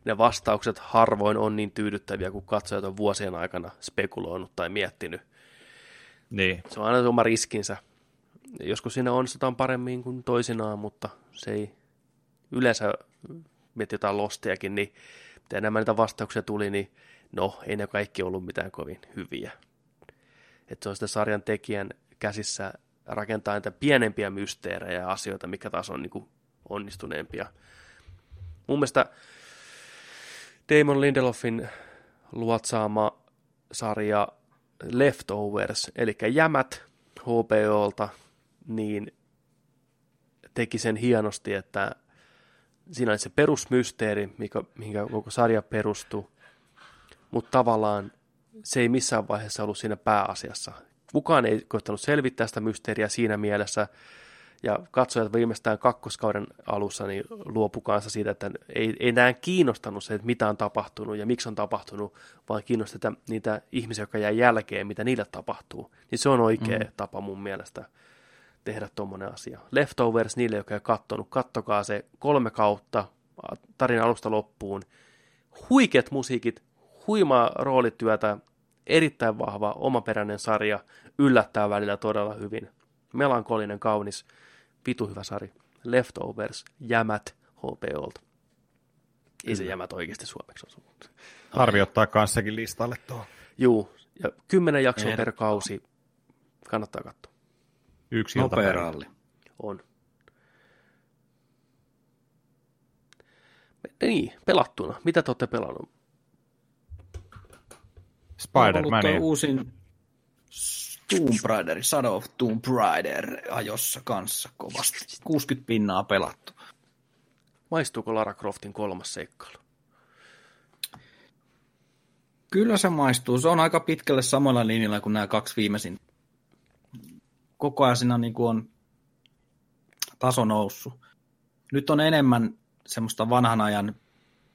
ne vastaukset harvoin on niin tyydyttäviä, kun katsojat on vuosien aikana spekuloinut tai miettinyt.
Niin.
Se on aina oma riskinsä. Joskus siinä onnistutaan paremmin kuin toisinaan, mutta se ei yleensä mietti jotain lostiakin, niin mitä enemmän niitä vastauksia tuli, niin no, ei ne kaikki ollut mitään kovin hyviä. Että se on sitten sarjan tekijän käsissä rakentaa niitä pienempiä mysteerejä ja asioita, mikä taas on niin kuin onnistuneempia. Mun mielestä Damon Lindelofin luotsaama sarja Leftovers, eli Jämät HBOlta, niin teki sen hienosti, että siinä oli se perusmysteeri, mikä, mihinkä koko sarja perustuu, mutta tavallaan se ei missään vaiheessa ollut siinä pääasiassa. Kukaan ei koittanut selvittää sitä mysteeriä siinä mielessä, ja katsojat viimeistään kakkoskauden alussa niin luopu kanssa siitä, että ei, enää kiinnostanut se, että mitä on tapahtunut ja miksi on tapahtunut, vaan kiinnosti että niitä ihmisiä, jotka jää jälkeen, mitä niille tapahtuu. Niin se on oikea mm. tapa mun mielestä tehdä tuommoinen asia. Leftovers niille, jotka ei kattonut, kattokaa se kolme kautta tarina alusta loppuun. Huikeat musiikit, huimaa roolityötä, erittäin vahva, omaperäinen sarja, yllättää välillä todella hyvin. Melankolinen, kaunis, vitu hyvä sarja. Leftovers, jämät HBOlta. Ei se jämät oikeasti suomeksi osu.
Tarvi ottaa kanssakin listalle tuo.
Juu, ja kymmenen jaksoa per kausi. Kannattaa katsoa.
Yksi
Nopea
iltapäivä.
ralli.
On. Niin, pelattuna. Mitä te olette pelannut?
Spider-Man.
tuo uusin Tomb Raider, Shadow of Tomb Raider ajossa kanssa kovasti. 60 pinnaa pelattu.
Maistuuko Lara Croftin kolmas seikkailu?
Kyllä se maistuu. Se on aika pitkälle samalla linjalla kuin nämä kaksi viimeisin. Koko ajan siinä niin kuin on taso noussut. Nyt on enemmän semmoista vanhan ajan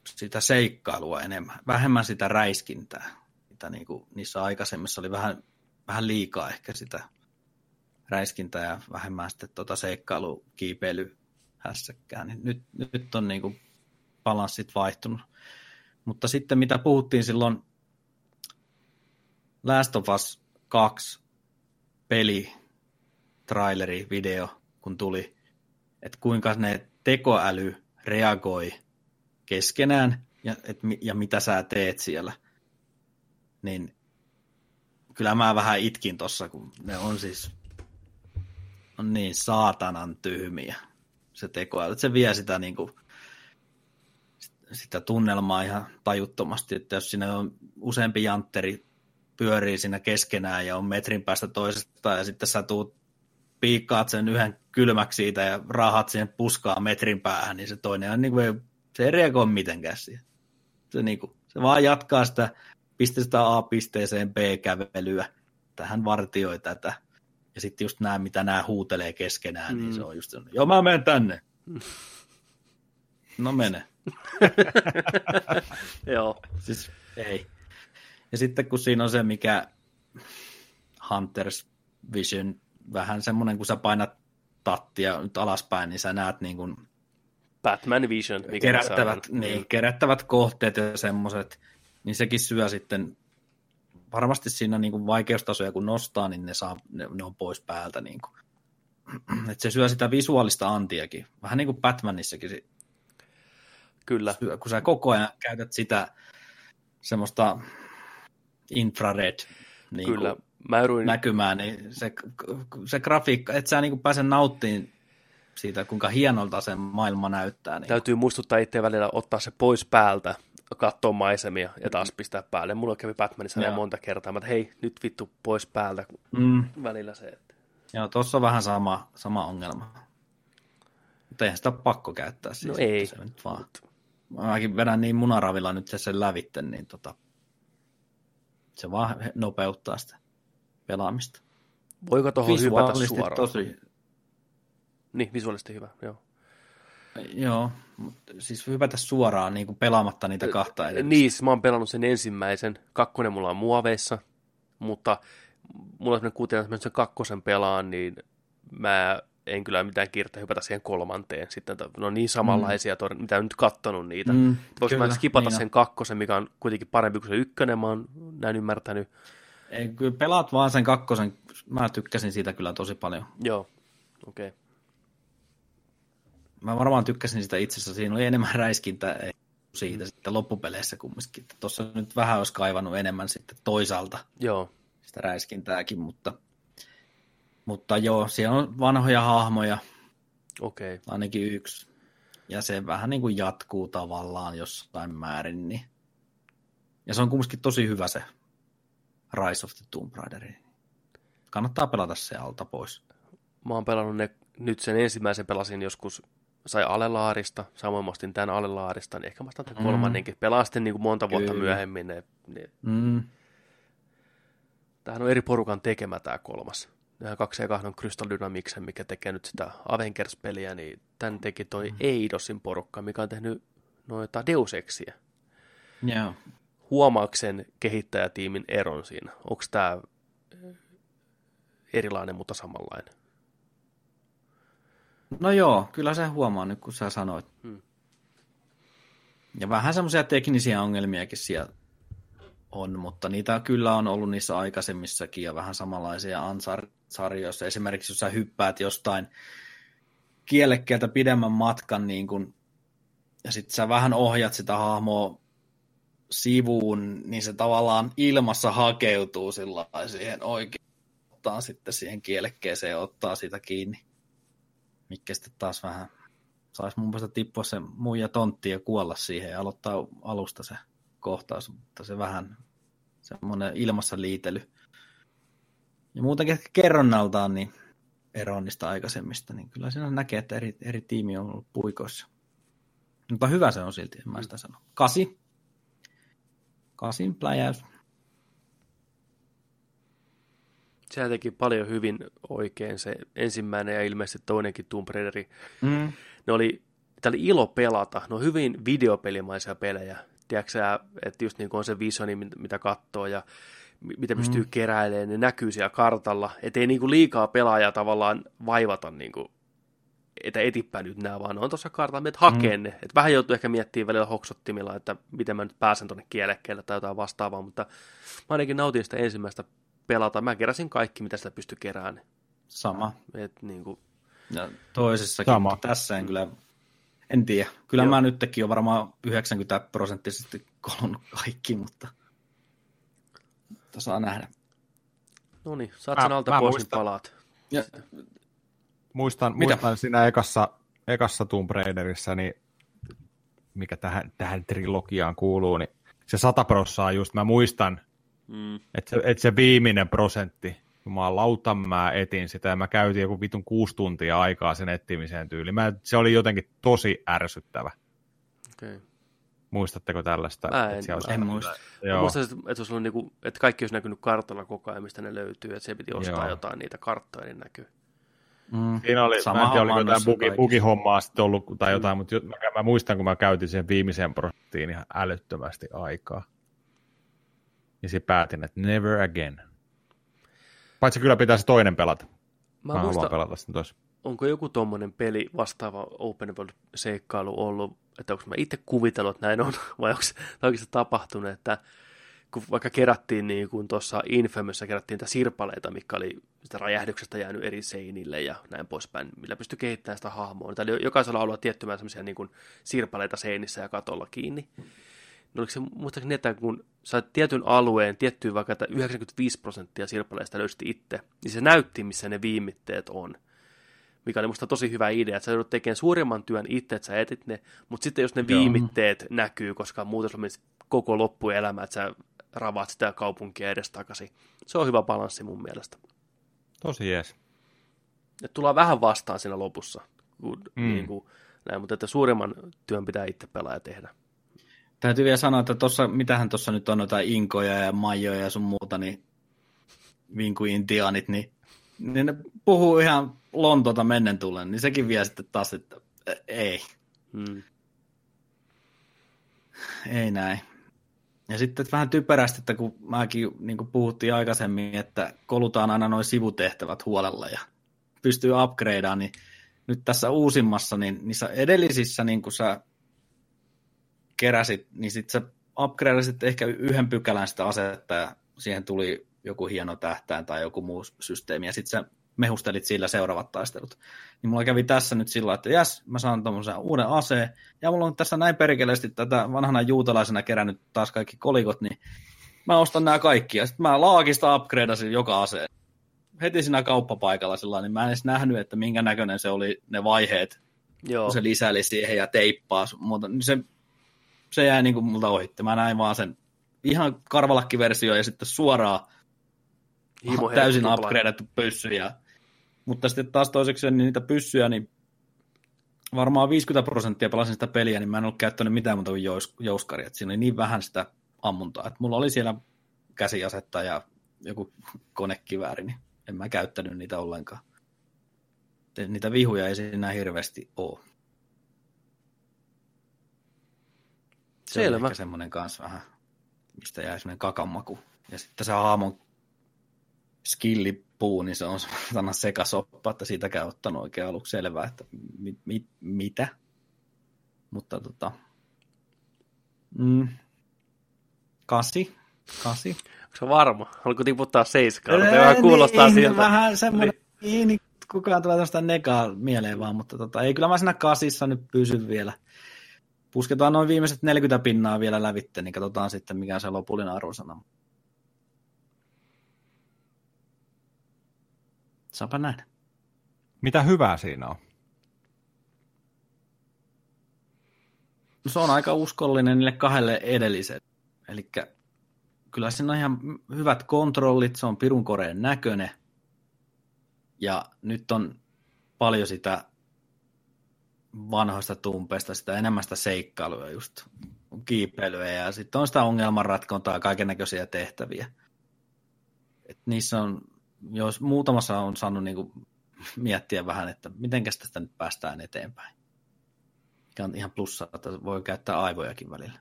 sitä seikkailua enemmän, vähemmän sitä räiskintää. Mitä niin kuin niissä aikaisemmissa oli vähän, vähän liikaa ehkä sitä räiskintää ja vähemmän sitten tuota seikkailu, kiipeily, hässäkkää. Niin nyt, nyt on niin kuin balanssit vaihtunut. Mutta sitten mitä puhuttiin silloin Last of Us 2 peli, traileri, video, kun tuli, että kuinka ne tekoäly reagoi keskenään ja, et, ja mitä sä teet siellä, niin kyllä mä vähän itkin tossa, kun ne on siis on niin saatanan tyhmiä se tekoäly. Se vie sitä, niin kuin, sitä tunnelmaa ihan tajuttomasti, että jos siinä on useampi jantteri pyörii siinä keskenään ja on metrin päästä toisesta ja sitten sä tuut piikkaat sen yhden kylmäksi siitä ja rahat siihen puskaa metrin päähän, niin se toinen on niin kuin, se ei reagoi mitenkään siihen. Se, niin kuin, se vaan jatkaa sitä pisteestä A-pisteeseen B-kävelyä. Tähän vartioi tätä. Ja sitten just nämä, mitä nämä huutelee keskenään, mm. niin se on just sellainen, joo mä menen tänne. No mene.
Joo.
Siis ei. Ja sitten kun siinä on se, mikä Hunters Vision, vähän semmoinen, kun sä painat tattia nyt alaspäin, niin sä näet niin kuin
Batman Vision.
Mikä kerättävät, niin, kerättävät kohteet ja semmoiset, niin sekin syö sitten varmasti siinä niin kuin vaikeustasoja kun nostaa, niin ne, saa, ne, ne on pois päältä. Niin kuin. Et se syö sitä visuaalista antiakin, vähän niin kuin Batmanissakin.
Kyllä.
Syö, kun sä koko ajan käytät sitä semmoista infrared niin Kyllä. Mä yruin... näkymään, niin se, se grafiikka, että sä niin kuin pääse nauttiin siitä, kuinka hienolta se maailma näyttää. Niin
Täytyy muistuttaa itse välillä ottaa se pois päältä, katsoa maisemia ja taas pistää päälle. Mulla kävi Batmanissa näin monta kertaa, että hei, nyt vittu pois päältä mm. välillä se. Että...
Joo, tuossa on vähän sama, sama ongelma. Mutta eihän sitä pakko käyttää siis.
No ei.
Se nyt vaan. Mäkin vedän niin munaravilla nyt sen lävitten, niin tota, se vaan nopeuttaa sitä pelaamista.
Voiko tuohon hypätä suoraan? Tosi... Niin, visuaalisesti hyvä, joo.
Joo, mutta siis hypätä suoraan niin kuin pelaamatta niitä kahta edellistä.
Niin, siis mä oon pelannut sen ensimmäisen. Kakkonen mulla on muoveissa, mutta mulla on sellainen kuten, että mä sen kakkosen pelaan, niin mä en kyllä mitään kiirtä hypätä siihen kolmanteen. Sitten ne on niin samanlaisia, mm. mitä en nyt kattonut niitä. Mm, Voisi mä skipata niin sen kakkosen, mikä on kuitenkin parempi kuin se ykkönen, mä oon näin ymmärtänyt.
Ei, kyllä pelaat vaan sen kakkosen, mä tykkäsin siitä kyllä tosi paljon.
Joo, okei. Okay.
Mä varmaan tykkäsin sitä itse asiassa, siinä oli enemmän räiskintä siitä sitten loppupeleissä kumminkin. Tuossa nyt vähän olisi kaivannut enemmän sitten toisaalta
Joo.
sitä räiskintääkin, mutta mutta joo, siellä on vanhoja hahmoja.
Okei. Okay.
Ainakin yksi. Ja se vähän niin kuin jatkuu tavallaan jossain määrin. Niin. Ja se on kumminkin tosi hyvä se Rise of the Tomb Raider. Kannattaa pelata se alta pois.
Mä oon pelannut ne, nyt sen ensimmäisen pelasin joskus, sai Alelaarista, samoin mä ostin tämän Alelaarista, niin ehkä mä ostan tämän mm. kolmannenkin. Pelastin niin kuin monta vuotta Kyllä. myöhemmin. Ne, ne... Mm. Tämähän on eri porukan tekemä tämä kolmas kaksi ja kahdon Crystal Dynamicsen, mikä tekee nyt sitä Avengers-peliä, niin tämän teki toi mm. Eidosin porukka, mikä on tehnyt noita Deus Exiä.
Yeah.
Huomaaksen kehittäjätiimin eron siinä? Onko tämä erilainen, mutta samanlainen?
No joo, kyllä se huomaa nyt, kun sä sanoit. Hmm. Ja vähän semmoisia teknisiä ongelmiakin siellä on, mutta niitä kyllä on ollut niissä aikaisemmissakin ja vähän samanlaisia ansar-sarjoissa. Esimerkiksi jos sä hyppäät jostain kielekkeeltä pidemmän matkan niin kun, ja sitten sä vähän ohjat sitä hahmoa sivuun, niin se tavallaan ilmassa hakeutuu sillä siihen oikein, ottaa sitten siihen kielekkeeseen ja ottaa sitä kiinni. Mikä sitten taas vähän saisi mun mielestä tippua se muija tontti ja kuolla siihen ja aloittaa alusta se kohtaus, mutta se vähän semmoinen ilmassa liitely. Ja muutenkin kerronnaltaan niin eroon niistä aikaisemmista, niin kyllä siinä näkee, että eri, eri tiimi on ollut puikoissa. Mutta hyvä se on silti, en mä sitä sano. Kasi. Kasin pläjäys.
Sehän teki paljon hyvin oikein se ensimmäinen ja ilmeisesti toinenkin Tomb Raideri. Mm. Ne oli oli ilo pelata. Ne on hyvin videopelimaisia pelejä. Tiedätkö sä, että just niin kuin on se visioni, mitä katsoo ja mitä pystyy mm. keräilemään, ne näkyy siellä kartalla. Että ei niin kuin liikaa pelaajaa tavallaan vaivata niin kuin että etipä nyt nämä, vaan ne on tuossa kartalla, että hakee mm. ne. Että vähän joutuu ehkä miettimään välillä hoksottimilla, että miten mä nyt pääsen tuonne kielekkeelle tai jotain vastaavaa, mutta mä ainakin nautin sitä ensimmäistä pelata. Mä keräsin kaikki, mitä sitä pystyi keräämään.
Sama.
Et, niin kuin...
ja toisessakin, Sama. tässä en kyllä, en tiedä. Kyllä Joo. mä nytkin on varmaan 90 prosenttisesti kolonnut kaikki, mutta saa nähdä.
No niin, saat sen alta pois, niin palaat. Ja,
muistan, Mitä? muistan siinä ekassa, ekassa Tomb Raiderissa, niin mikä tähän, tähän trilogiaan kuuluu, niin se sata prossaa just, mä muistan, mm. että, se, että se viimeinen prosentti, lautan, mä etin sitä ja mä käytin joku vitun kuusi tuntia aikaa sen etsimiseen tyyliin. Mä, se oli jotenkin tosi ärsyttävä.
Okay.
Muistatteko tällaista?
Mä en, että en muista. Joo. Muistan, että, että, niinku, että kaikki olisi näkynyt kartalla koko ajan, mistä ne löytyy, että se piti ostaa Joo. jotain niitä karttoja, niin näkyy.
Mm. Siinä oli, Sama mä en tiedä, oliko jotain bugi, bugihommaa sitten ollut tai jotain, mutta mä, mä, muistan, kun mä käytin sen viimeiseen prosenttiin ihan älyttömästi aikaa. Ja sitten päätin, että never again. Paitsi kyllä pitäisi toinen pelata. Mä, mä muista, haluan pelata sen toisen.
Onko joku tuommoinen peli vastaava open world-seikkailu ollut, että onko mä itse kuvitellut, että näin on, vai onko se oikeasti tapahtunut, että kun vaikka kerättiin niin kuin tuossa Infamoussa kerättiin niitä sirpaleita, mikä oli sitä räjähdyksestä jäänyt eri seinille ja näin poispäin, millä pystyi kehittämään sitä hahmoa. Eli jokaisella alueella tiettymään semmoisia niin kuin sirpaleita seinissä ja katolla kiinni. No oliko se muistaakseni että kun sait tietyn alueen, tiettyyn vaikka, että 95 prosenttia sirpaleista löysit itse, niin se näytti, missä ne viimitteet on. Mikä oli musta tosi hyvä idea, että sä joudut tekemään suurimman työn itse, että sä etit ne, mutta sitten jos ne viimitteet Joo. näkyy, koska muuten sulla koko loppuelämä, että sä ravaat sitä kaupunkia edestakaisin. Se on hyvä balanssi mun mielestä.
Tosi jees.
Et tullaan vähän vastaan siinä lopussa, kun, mm. niin kuin, näin, mutta että suurimman työn pitää itse pelaaja tehdä.
Täytyy vielä sanoa, että tossa, mitähän tuossa nyt on noita inkoja ja majoja ja sun muuta, niin vinku-intiaanit, niin, niin ne puhuu ihan Lontoota mennen tullen, niin sekin vie sitten taas, että ei. Hmm. Ei näin. Ja sitten että vähän typerästi, että kun mäkin niin kuin puhuttiin aikaisemmin, että kolutaan aina noin sivutehtävät huolella ja pystyy upgradeaan, niin nyt tässä uusimmassa, niin niissä edellisissä, niin kun sä keräsit, niin sitten sä upgradeasit ehkä yhden pykälän sitä asetta ja siihen tuli joku hieno tähtäin tai joku muu systeemi ja sitten sä mehustelit sillä seuraavat taistelut. Niin mulla kävi tässä nyt sillä että jes, mä saan tommosen uuden aseen, ja mulla on tässä näin perkeleesti tätä vanhana juutalaisena kerännyt taas kaikki kolikot, niin mä ostan nämä kaikki, ja sitten mä laakista upgradeasin joka aseen. Heti siinä kauppapaikalla sillä niin mä en edes nähnyt, että minkä näköinen se oli ne vaiheet, Joo. kun se lisäili siihen ja teippaa muuta. Niin se, se jäi niin kuin multa ohitte. Mä näin vaan sen ihan karvalakkiversio ja sitten suoraan Himo täysin upgradeattu pyssy. Ja, mutta sitten taas toiseksi niin niitä pyssyjä, niin varmaan 50 prosenttia pelasin sitä peliä, niin mä en ollut käyttänyt mitään muuta kuin jous, jouskaria. Että siinä oli niin vähän sitä ammuntaa. Että mulla oli siellä käsiasetta ja joku konekivääri, niin en mä käyttänyt niitä ollenkaan. Niitä vihuja ei siinä hirveästi ole. Se Selvä. on ehkä semmoinen kanssa vähän, mistä jää semmoinen kakanmaku. Ja sitten se haamon skillipuu, niin se on sana sekasoppa, että siitäkään ottanut oikein aluksi selvää, että mi, mi, mitä. Mutta tota, mm, kasi, kasi.
Onko se varma? Haluatko tiputtaa seiskaa? Eee, vähän kuulostaa
niin,
siltä.
Vähän semmoinen, niin. niin, kukaan tulee tästä nekaa mieleen vaan, mutta tota, ei kyllä mä siinä kasissa nyt pysy vielä. Pusketaan noin viimeiset 40 pinnaa vielä lävitte, niin katsotaan sitten mikä se lopullinen arvosana. Saapa nähdä.
Mitä hyvää siinä on?
No, se on aika uskollinen niille kahdelle edelliselle. Eli kyllä siinä on ihan hyvät kontrollit, se on pirun koreen näköinen. Ja nyt on paljon sitä vanhoista tumpeista, sitä enemmän sitä seikkailua, just kiipeilyä ja sitten on sitä ongelmanratkontaa, kaiken näköisiä tehtäviä. Et niissä on jos muutamassa on saanut niin kuin miettiä vähän, että miten tästä nyt päästään eteenpäin. mikä on ihan plussa, että voi käyttää aivojakin välillä.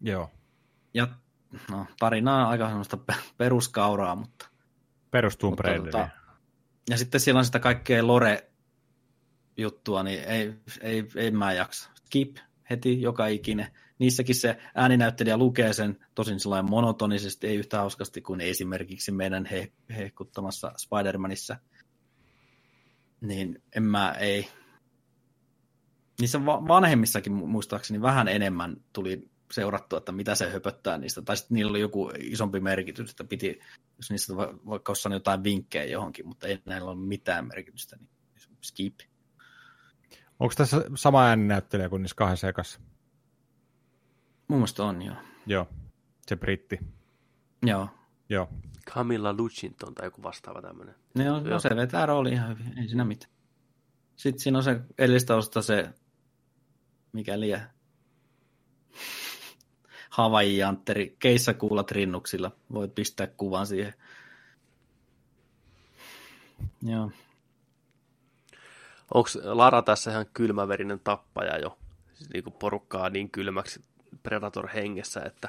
Joo.
Ja no, tarina on aika semmoista peruskauraa, mutta... Mutta,
tota,
Ja sitten siellä on sitä kaikkea lore-juttua, niin ei, ei, ei mä jaksa. Skip heti, joka ikinen. Niissäkin se ääninäyttelijä lukee sen tosin sellainen monotonisesti, ei yhtä hauskasti kuin esimerkiksi meidän he, hehkuttamassa Spider-Manissa. Niin en mä, ei. Niissä vanhemmissakin muistaakseni vähän enemmän tuli seurattua, että mitä se höpöttää niistä. Tai sitten niillä oli joku isompi merkitys, että piti, jos niistä vaikka olisi jotain vinkkejä johonkin, mutta ei näillä ole mitään merkitystä, niin skip.
Onko tässä sama ääninäyttelijä kuin niissä kahdessa ekassa?
Mun mielestä on, joo.
Joo, se britti.
Joo.
Joo.
Camilla Luchinton tai joku vastaava tämmöinen.
No, no se vetää rooli ihan hyvin, ei siinä mitään. Sitten siinä on se edellistä se, mikä liian Hawaii Jantteri, keissakuulat rinnuksilla. Voit pistää kuvan siihen. Joo.
Onko Lara tässä ihan kylmäverinen tappaja jo? Siis niin kuin porukkaa niin kylmäksi Predator-hengessä, että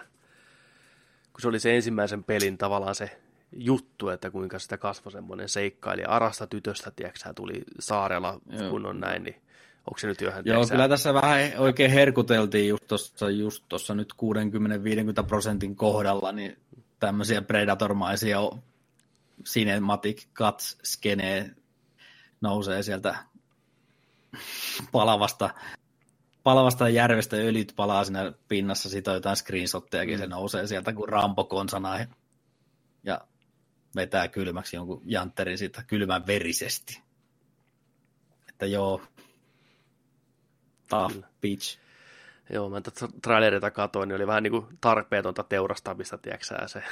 kun se oli se ensimmäisen pelin tavallaan se juttu, että kuinka sitä kasvoi semmoinen seikkailija. Arasta tytöstä, tiedätkö, tuli saarella, Joo. kun on näin, niin onko se nyt jo ihan...
Joo,
tiedätkö,
kyllä tässä vähän oikein herkuteltiin just tuossa just tossa nyt 60-50 prosentin kohdalla, niin tämmöisiä Predator-maisia cinematic cuts skenee nousee sieltä palavasta, palavasta järvestä öljyt palaa siinä pinnassa, siitä on jotain screenshottejakin, mm. se nousee sieltä kuin Rambo konsana ja vetää kylmäksi jonkun jantterin siitä kylmän verisesti. Että joo, tough bitch.
Joo, mä tätä trailerita katoin, niin oli vähän niin kuin tarpeetonta teurastamista, tiedätkö se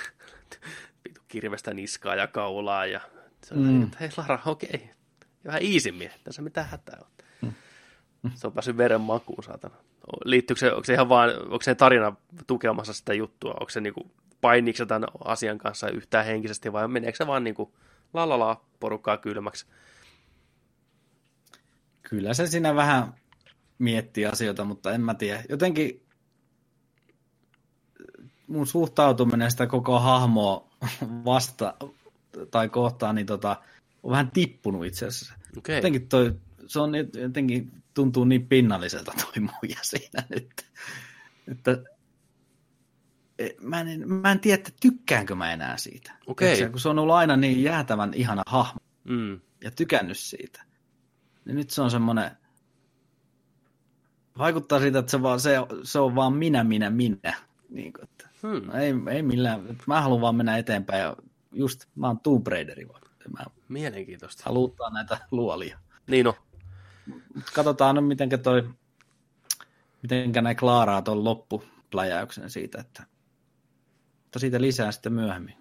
kirvestä niskaa ja kaulaa ja se on mm. niin, että hei Lara, okei, okay. vähän iisimmin, tässä mitään hätää on. Se on päässyt veren makuun, saatana. Liittyykö se, onko se ihan vaan, onko se tarina tukemassa sitä juttua, onko se niinku, painiiko tämän asian kanssa yhtään henkisesti vai meneekö se vaan niinku lalala porukkaa kylmäksi?
Kyllä se siinä vähän miettii asioita, mutta en mä tiedä. Jotenkin mun suhtautuminen sitä koko hahmoa vasta tai kohtaan, niin tota, on vähän tippunut itse asiassa.
Okay.
Jotenkin toi, se on jotenkin tuntuu niin pinnalliselta toi muija siinä nyt. Että e, mä en, mä en tiedä, että tykkäänkö mä enää siitä.
Okay.
Tiedätkö, kun se on ollut aina niin jäätävän ihana hahmo
mm.
ja tykännyt siitä. Niin nyt se on semmoinen, vaikuttaa siitä, että se, vaan, se, se on vaan minä, minä, minä. Niin kuin, että, hmm. no ei, ei millään, mä haluan vaan mennä eteenpäin ja just mä oon Tomb Raideri. Mä
Mielenkiintoista.
Haluuttaa näitä luolia.
Niin on.
Katsotaan, no, mitenkä toi, mitenkä näin klaaraa tuon loppupläjäyksen siitä, että mutta siitä lisää sitten myöhemmin.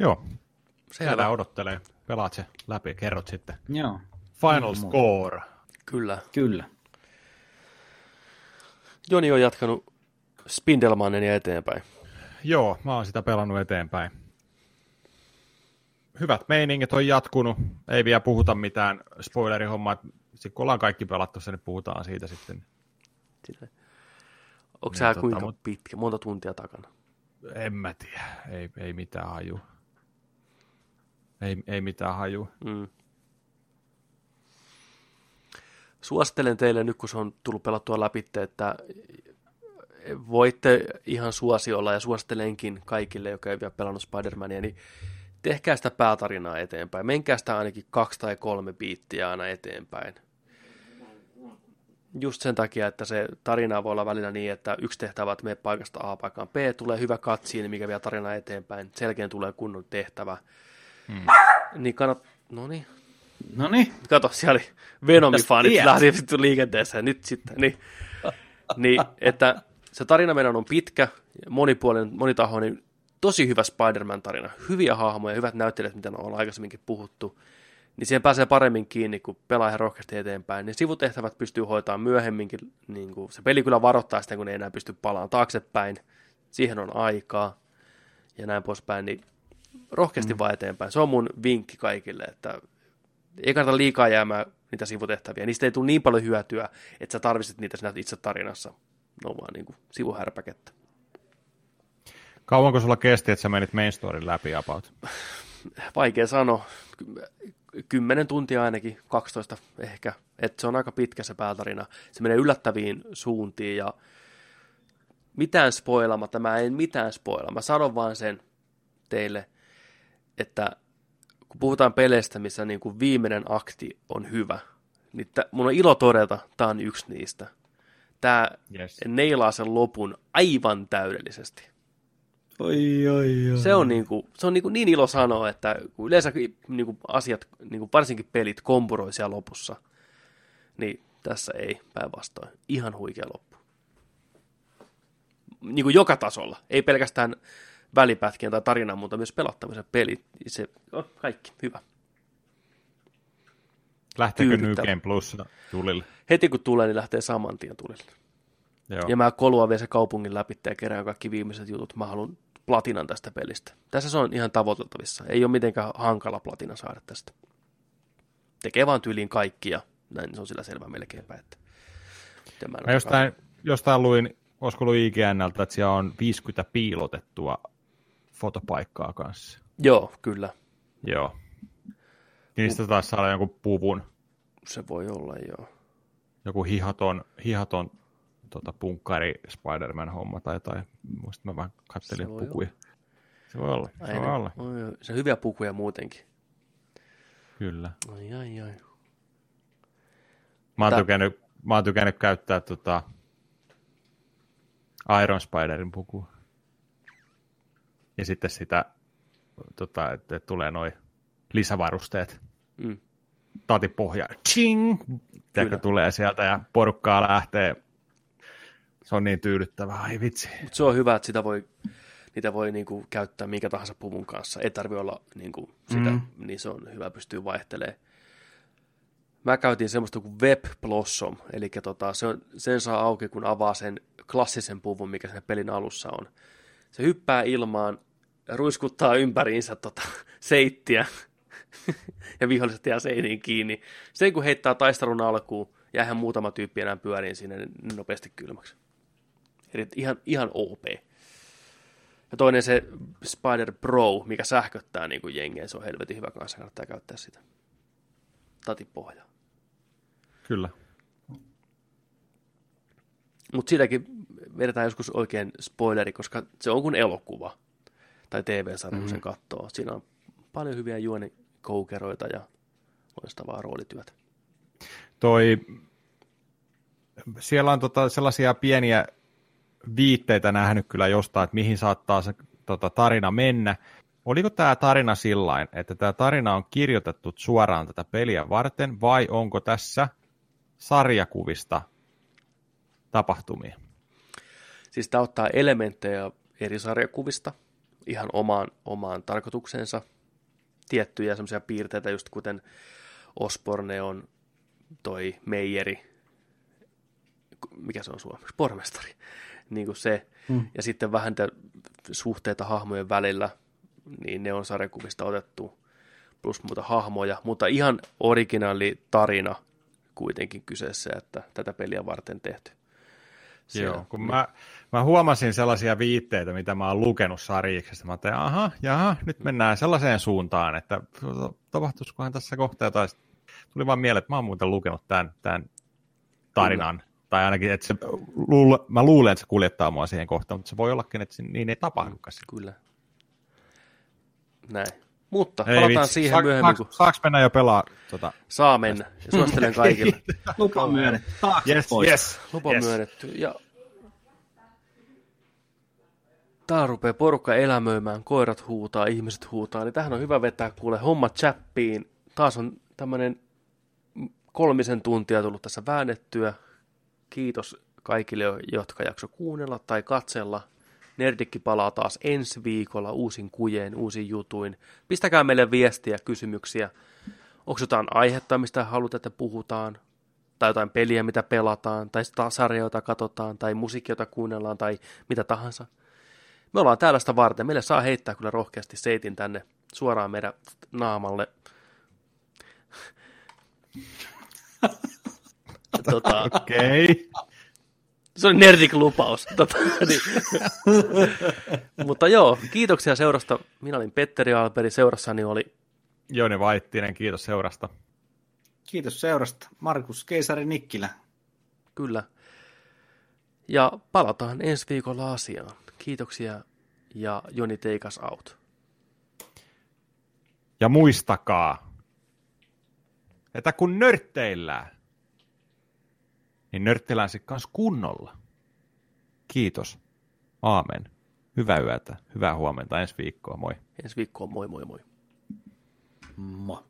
Joo. Se jäädään odottelee. Pelaat se läpi, kerrot sitten.
Joo.
Final score.
Kyllä.
Kyllä.
Joni on jatkanut Spindelmannenia eteenpäin.
Joo, mä oon sitä pelannut eteenpäin hyvät meiningit on jatkunut. Ei vielä puhuta mitään spoilerihommaa. Sitten kun ollaan kaikki pelattu niin puhutaan siitä sitten.
Sitä. Onko niin, se tota, kuinka mut... pitkä? Monta tuntia takana?
En mä tiedä. Ei, ei mitään haju. Ei, ei mitään haju.
Mm. Suosittelen teille nyt, kun se on tullut pelattua läpi, että voitte ihan suosiolla ja suosittelenkin kaikille, jotka ei vielä pelannut Spider-Mania, niin tehkää sitä päätarinaa eteenpäin. Menkää sitä ainakin kaksi tai kolme biittiä aina eteenpäin. Just sen takia, että se tarina voi olla välillä niin, että yksi tehtävä, että menee paikasta A paikkaan B, tulee hyvä katsiin, mikä vie tarina eteenpäin. Selkeän tulee kunnon tehtävä. Hmm. Niin kannat... No niin.
No niin.
Kato, siellä oli Venomi-fanit lähti liikenteeseen. Nyt sitten. Niin, niin, että se tarina meidän on pitkä, monipuolinen, monitahoinen, tosi hyvä Spider-Man-tarina, hyviä hahmoja, hyvät näyttelijät, mitä on aikaisemminkin puhuttu, niin siihen pääsee paremmin kiinni, kun pelaa ihan rohkeasti eteenpäin. Niin sivutehtävät pystyy hoitamaan myöhemminkin. Niin kuin, se peli kyllä varoittaa sitä, kun ei enää pysty palaamaan taaksepäin. Siihen on aikaa ja näin poispäin. Niin rohkeasti mm. vaan eteenpäin. Se on mun vinkki kaikille, että ei kannata liikaa jäämään niitä sivutehtäviä. Niistä ei tule niin paljon hyötyä, että sä tarvitset niitä siinä itse tarinassa. Ne on vaan niin kuin sivuhärpäkettä.
Kauanko sulla kesti, että sä menit main storin läpi about?
Vaikea sanoa. Kymmenen tuntia ainakin, 12 ehkä. Että se on aika pitkä se päätarina. Se menee yllättäviin suuntiin ja mitään spoilamatta, mä en mitään spoila. Mä sanon vaan sen teille, että kun puhutaan peleistä, missä niin kuin viimeinen akti on hyvä, niin t- mun on ilo todeta, tämä on yksi niistä. Tämä yes. neilaa sen lopun aivan täydellisesti.
Oi, oi, oi.
Se on, niin, kuin, se on niin, kuin niin ilo sanoa, että kun yleensä niin kuin asiat, niin kuin varsinkin pelit kompuroi siellä lopussa, niin tässä ei päinvastoin. Ihan huikea loppu. Niin kuin joka tasolla. Ei pelkästään välipätkien tai tarinan, mutta myös pelattamisen pelit. Se on kaikki hyvä.
Lähteekö New Game Plus tulille?
Heti kun tulee, niin lähtee saman tien tulille. Joo. Ja mä koluan vielä se kaupungin läpi ja kerään kaikki viimeiset jutut. Mä haluan platinan tästä pelistä. Tässä se on ihan tavoiteltavissa. Ei ole mitenkään hankala platina saada tästä. Tekee vaan tyyliin kaikki ja näin se on sillä selvä melkeinpä. Että
mä, mä jostain, jostain luin, olisiko ollut IGNltä, että siellä on 50 piilotettua fotopaikkaa kanssa.
Joo, kyllä.
Joo. Niistä taas saada jonkun puvun.
Se voi olla, joo.
Joku hihaton, hihaton tota, punkkari Spider-Man homma tai jotain. Muista mä vaan kattelin se pukuja. Olla. Se voi olla. Se, voi olla.
se on hyviä pukuja muutenkin.
Kyllä.
Ai, ai, ai.
Mä oon, tykännyt, mä oon tykännyt käyttää tota Iron Spiderin pukua. Ja sitten sitä, tota, että tulee noin lisävarusteet. Mm. Tati pohja, ching, tulee sieltä ja porukkaa lähtee. Se on niin tyydyttävää, ai vitsi.
Mut se on hyvä, että sitä voi, niitä voi niinku käyttää minkä tahansa puvun kanssa. Ei tarvi olla niinku sitä, mm. niin se on hyvä pystyä vaihtelemaan. Mä käytin semmoista kuin Web Blossom, eli tota, se on, sen saa auki, kun avaa sen klassisen puvun, mikä sen pelin alussa on. Se hyppää ilmaan, ruiskuttaa ympäriinsä tota, seittiä ja viholliset jää seiniin kiinni. Sen kun heittää taistelun alkuun, jäähän muutama tyyppi enää pyöriin sinne nopeasti kylmäksi. Eli ihan, ihan OP. Ja toinen se Spider Pro, mikä sähköttää niin kuin jengiä, se on helvetin hyvä kanssa, kannattaa käyttää sitä. Tati pohjaa.
Kyllä.
Mutta siitäkin vedetään joskus oikein spoileri, koska se on kuin elokuva tai TV-sarja, mm-hmm. kun sen katsoo. Siinä on paljon hyviä juonikoukeroita ja loistavaa roolityötä.
Toi, siellä on tota sellaisia pieniä viitteitä nähnyt kyllä jostain, että mihin saattaa se tota, tarina mennä. Oliko tämä tarina sillain, että tämä tarina on kirjoitettu suoraan tätä peliä varten, vai onko tässä sarjakuvista tapahtumia?
Siis tämä ottaa elementtejä eri sarjakuvista ihan omaan, omaan tarkoitukseensa. Tiettyjä semmoisia piirteitä, just kuten Osborne on toi Meijeri, mikä se on suomeksi, pormestari, niin kuin se. Mm. Ja sitten vähän suhteita hahmojen välillä, niin ne on sarjakuvista otettu, plus muuta hahmoja, mutta ihan originaali tarina kuitenkin kyseessä, että tätä peliä varten tehty.
Se, Joo, kun mä, mä huomasin sellaisia viitteitä, mitä mä oon lukenut sarjiksesta. Mä ajattelin, aha, jaha, nyt mennään sellaiseen suuntaan, että tapahtuisikohan tässä kohtaa jotain. Tuli vaan mieleen, että mä oon muuten lukenut tämän, tämän tarinan. Kyllä. Tai ainakin, että se, luule, mä luulen, että se kuljettaa mua siihen kohtaan, mutta se voi ollakin, että niin ei tapahdukaan.
Kyllä. Näin. Mutta ei, palataan vitsi. siihen Saak, myöhemmin. Kun...
Saaks mennä jo pelaa? Tota...
Saa mennä. Ja suosittelen kaikille.
Lupa on myönnetty. Taakse
yes,
pois.
Yes,
Lupa yes. myönnetty. Ja tää rupeaa porukka elämöimään, koirat huutaa, ihmiset huutaa, niin tähän on hyvä vetää kuule homma chappiin. Taas on tämmönen kolmisen tuntia tullut tässä väännettyä. Kiitos kaikille, jotka jakso kuunnella tai katsella. Nerdikki palaa taas ensi viikolla uusin kujeen, uusin jutuin. Pistäkää meille viestiä, kysymyksiä. Onko jotain aihetta, mistä haluatte, että puhutaan? Tai jotain peliä, mitä pelataan? Tai sarja, jota katsotaan? Tai musiikki, jota kuunnellaan? Tai mitä tahansa? Me ollaan täällä sitä varten. Meille saa heittää kyllä rohkeasti seitin tänne suoraan meidän naamalle. tota,
Okei. Okay.
se oli Nerdik-lupaus. Tota, niin. Mutta joo, kiitoksia seurasta. Minä olin Petteri Alberi, seurassani oli
Joni Vaittinen, kiitos seurasta.
Kiitos seurasta. Markus Keisari Nikkilä.
Kyllä. Ja palataan ensi viikolla asiaan. Kiitoksia ja Joni Teikas out.
Ja muistakaa, että kun nörtteillään, niin nörtteillään se kanssa kunnolla. Kiitos. Aamen. Hyvää yötä, hyvää huomenta, ensi viikkoa, moi.
Ensi viikkoon, moi moi moi.
Moi.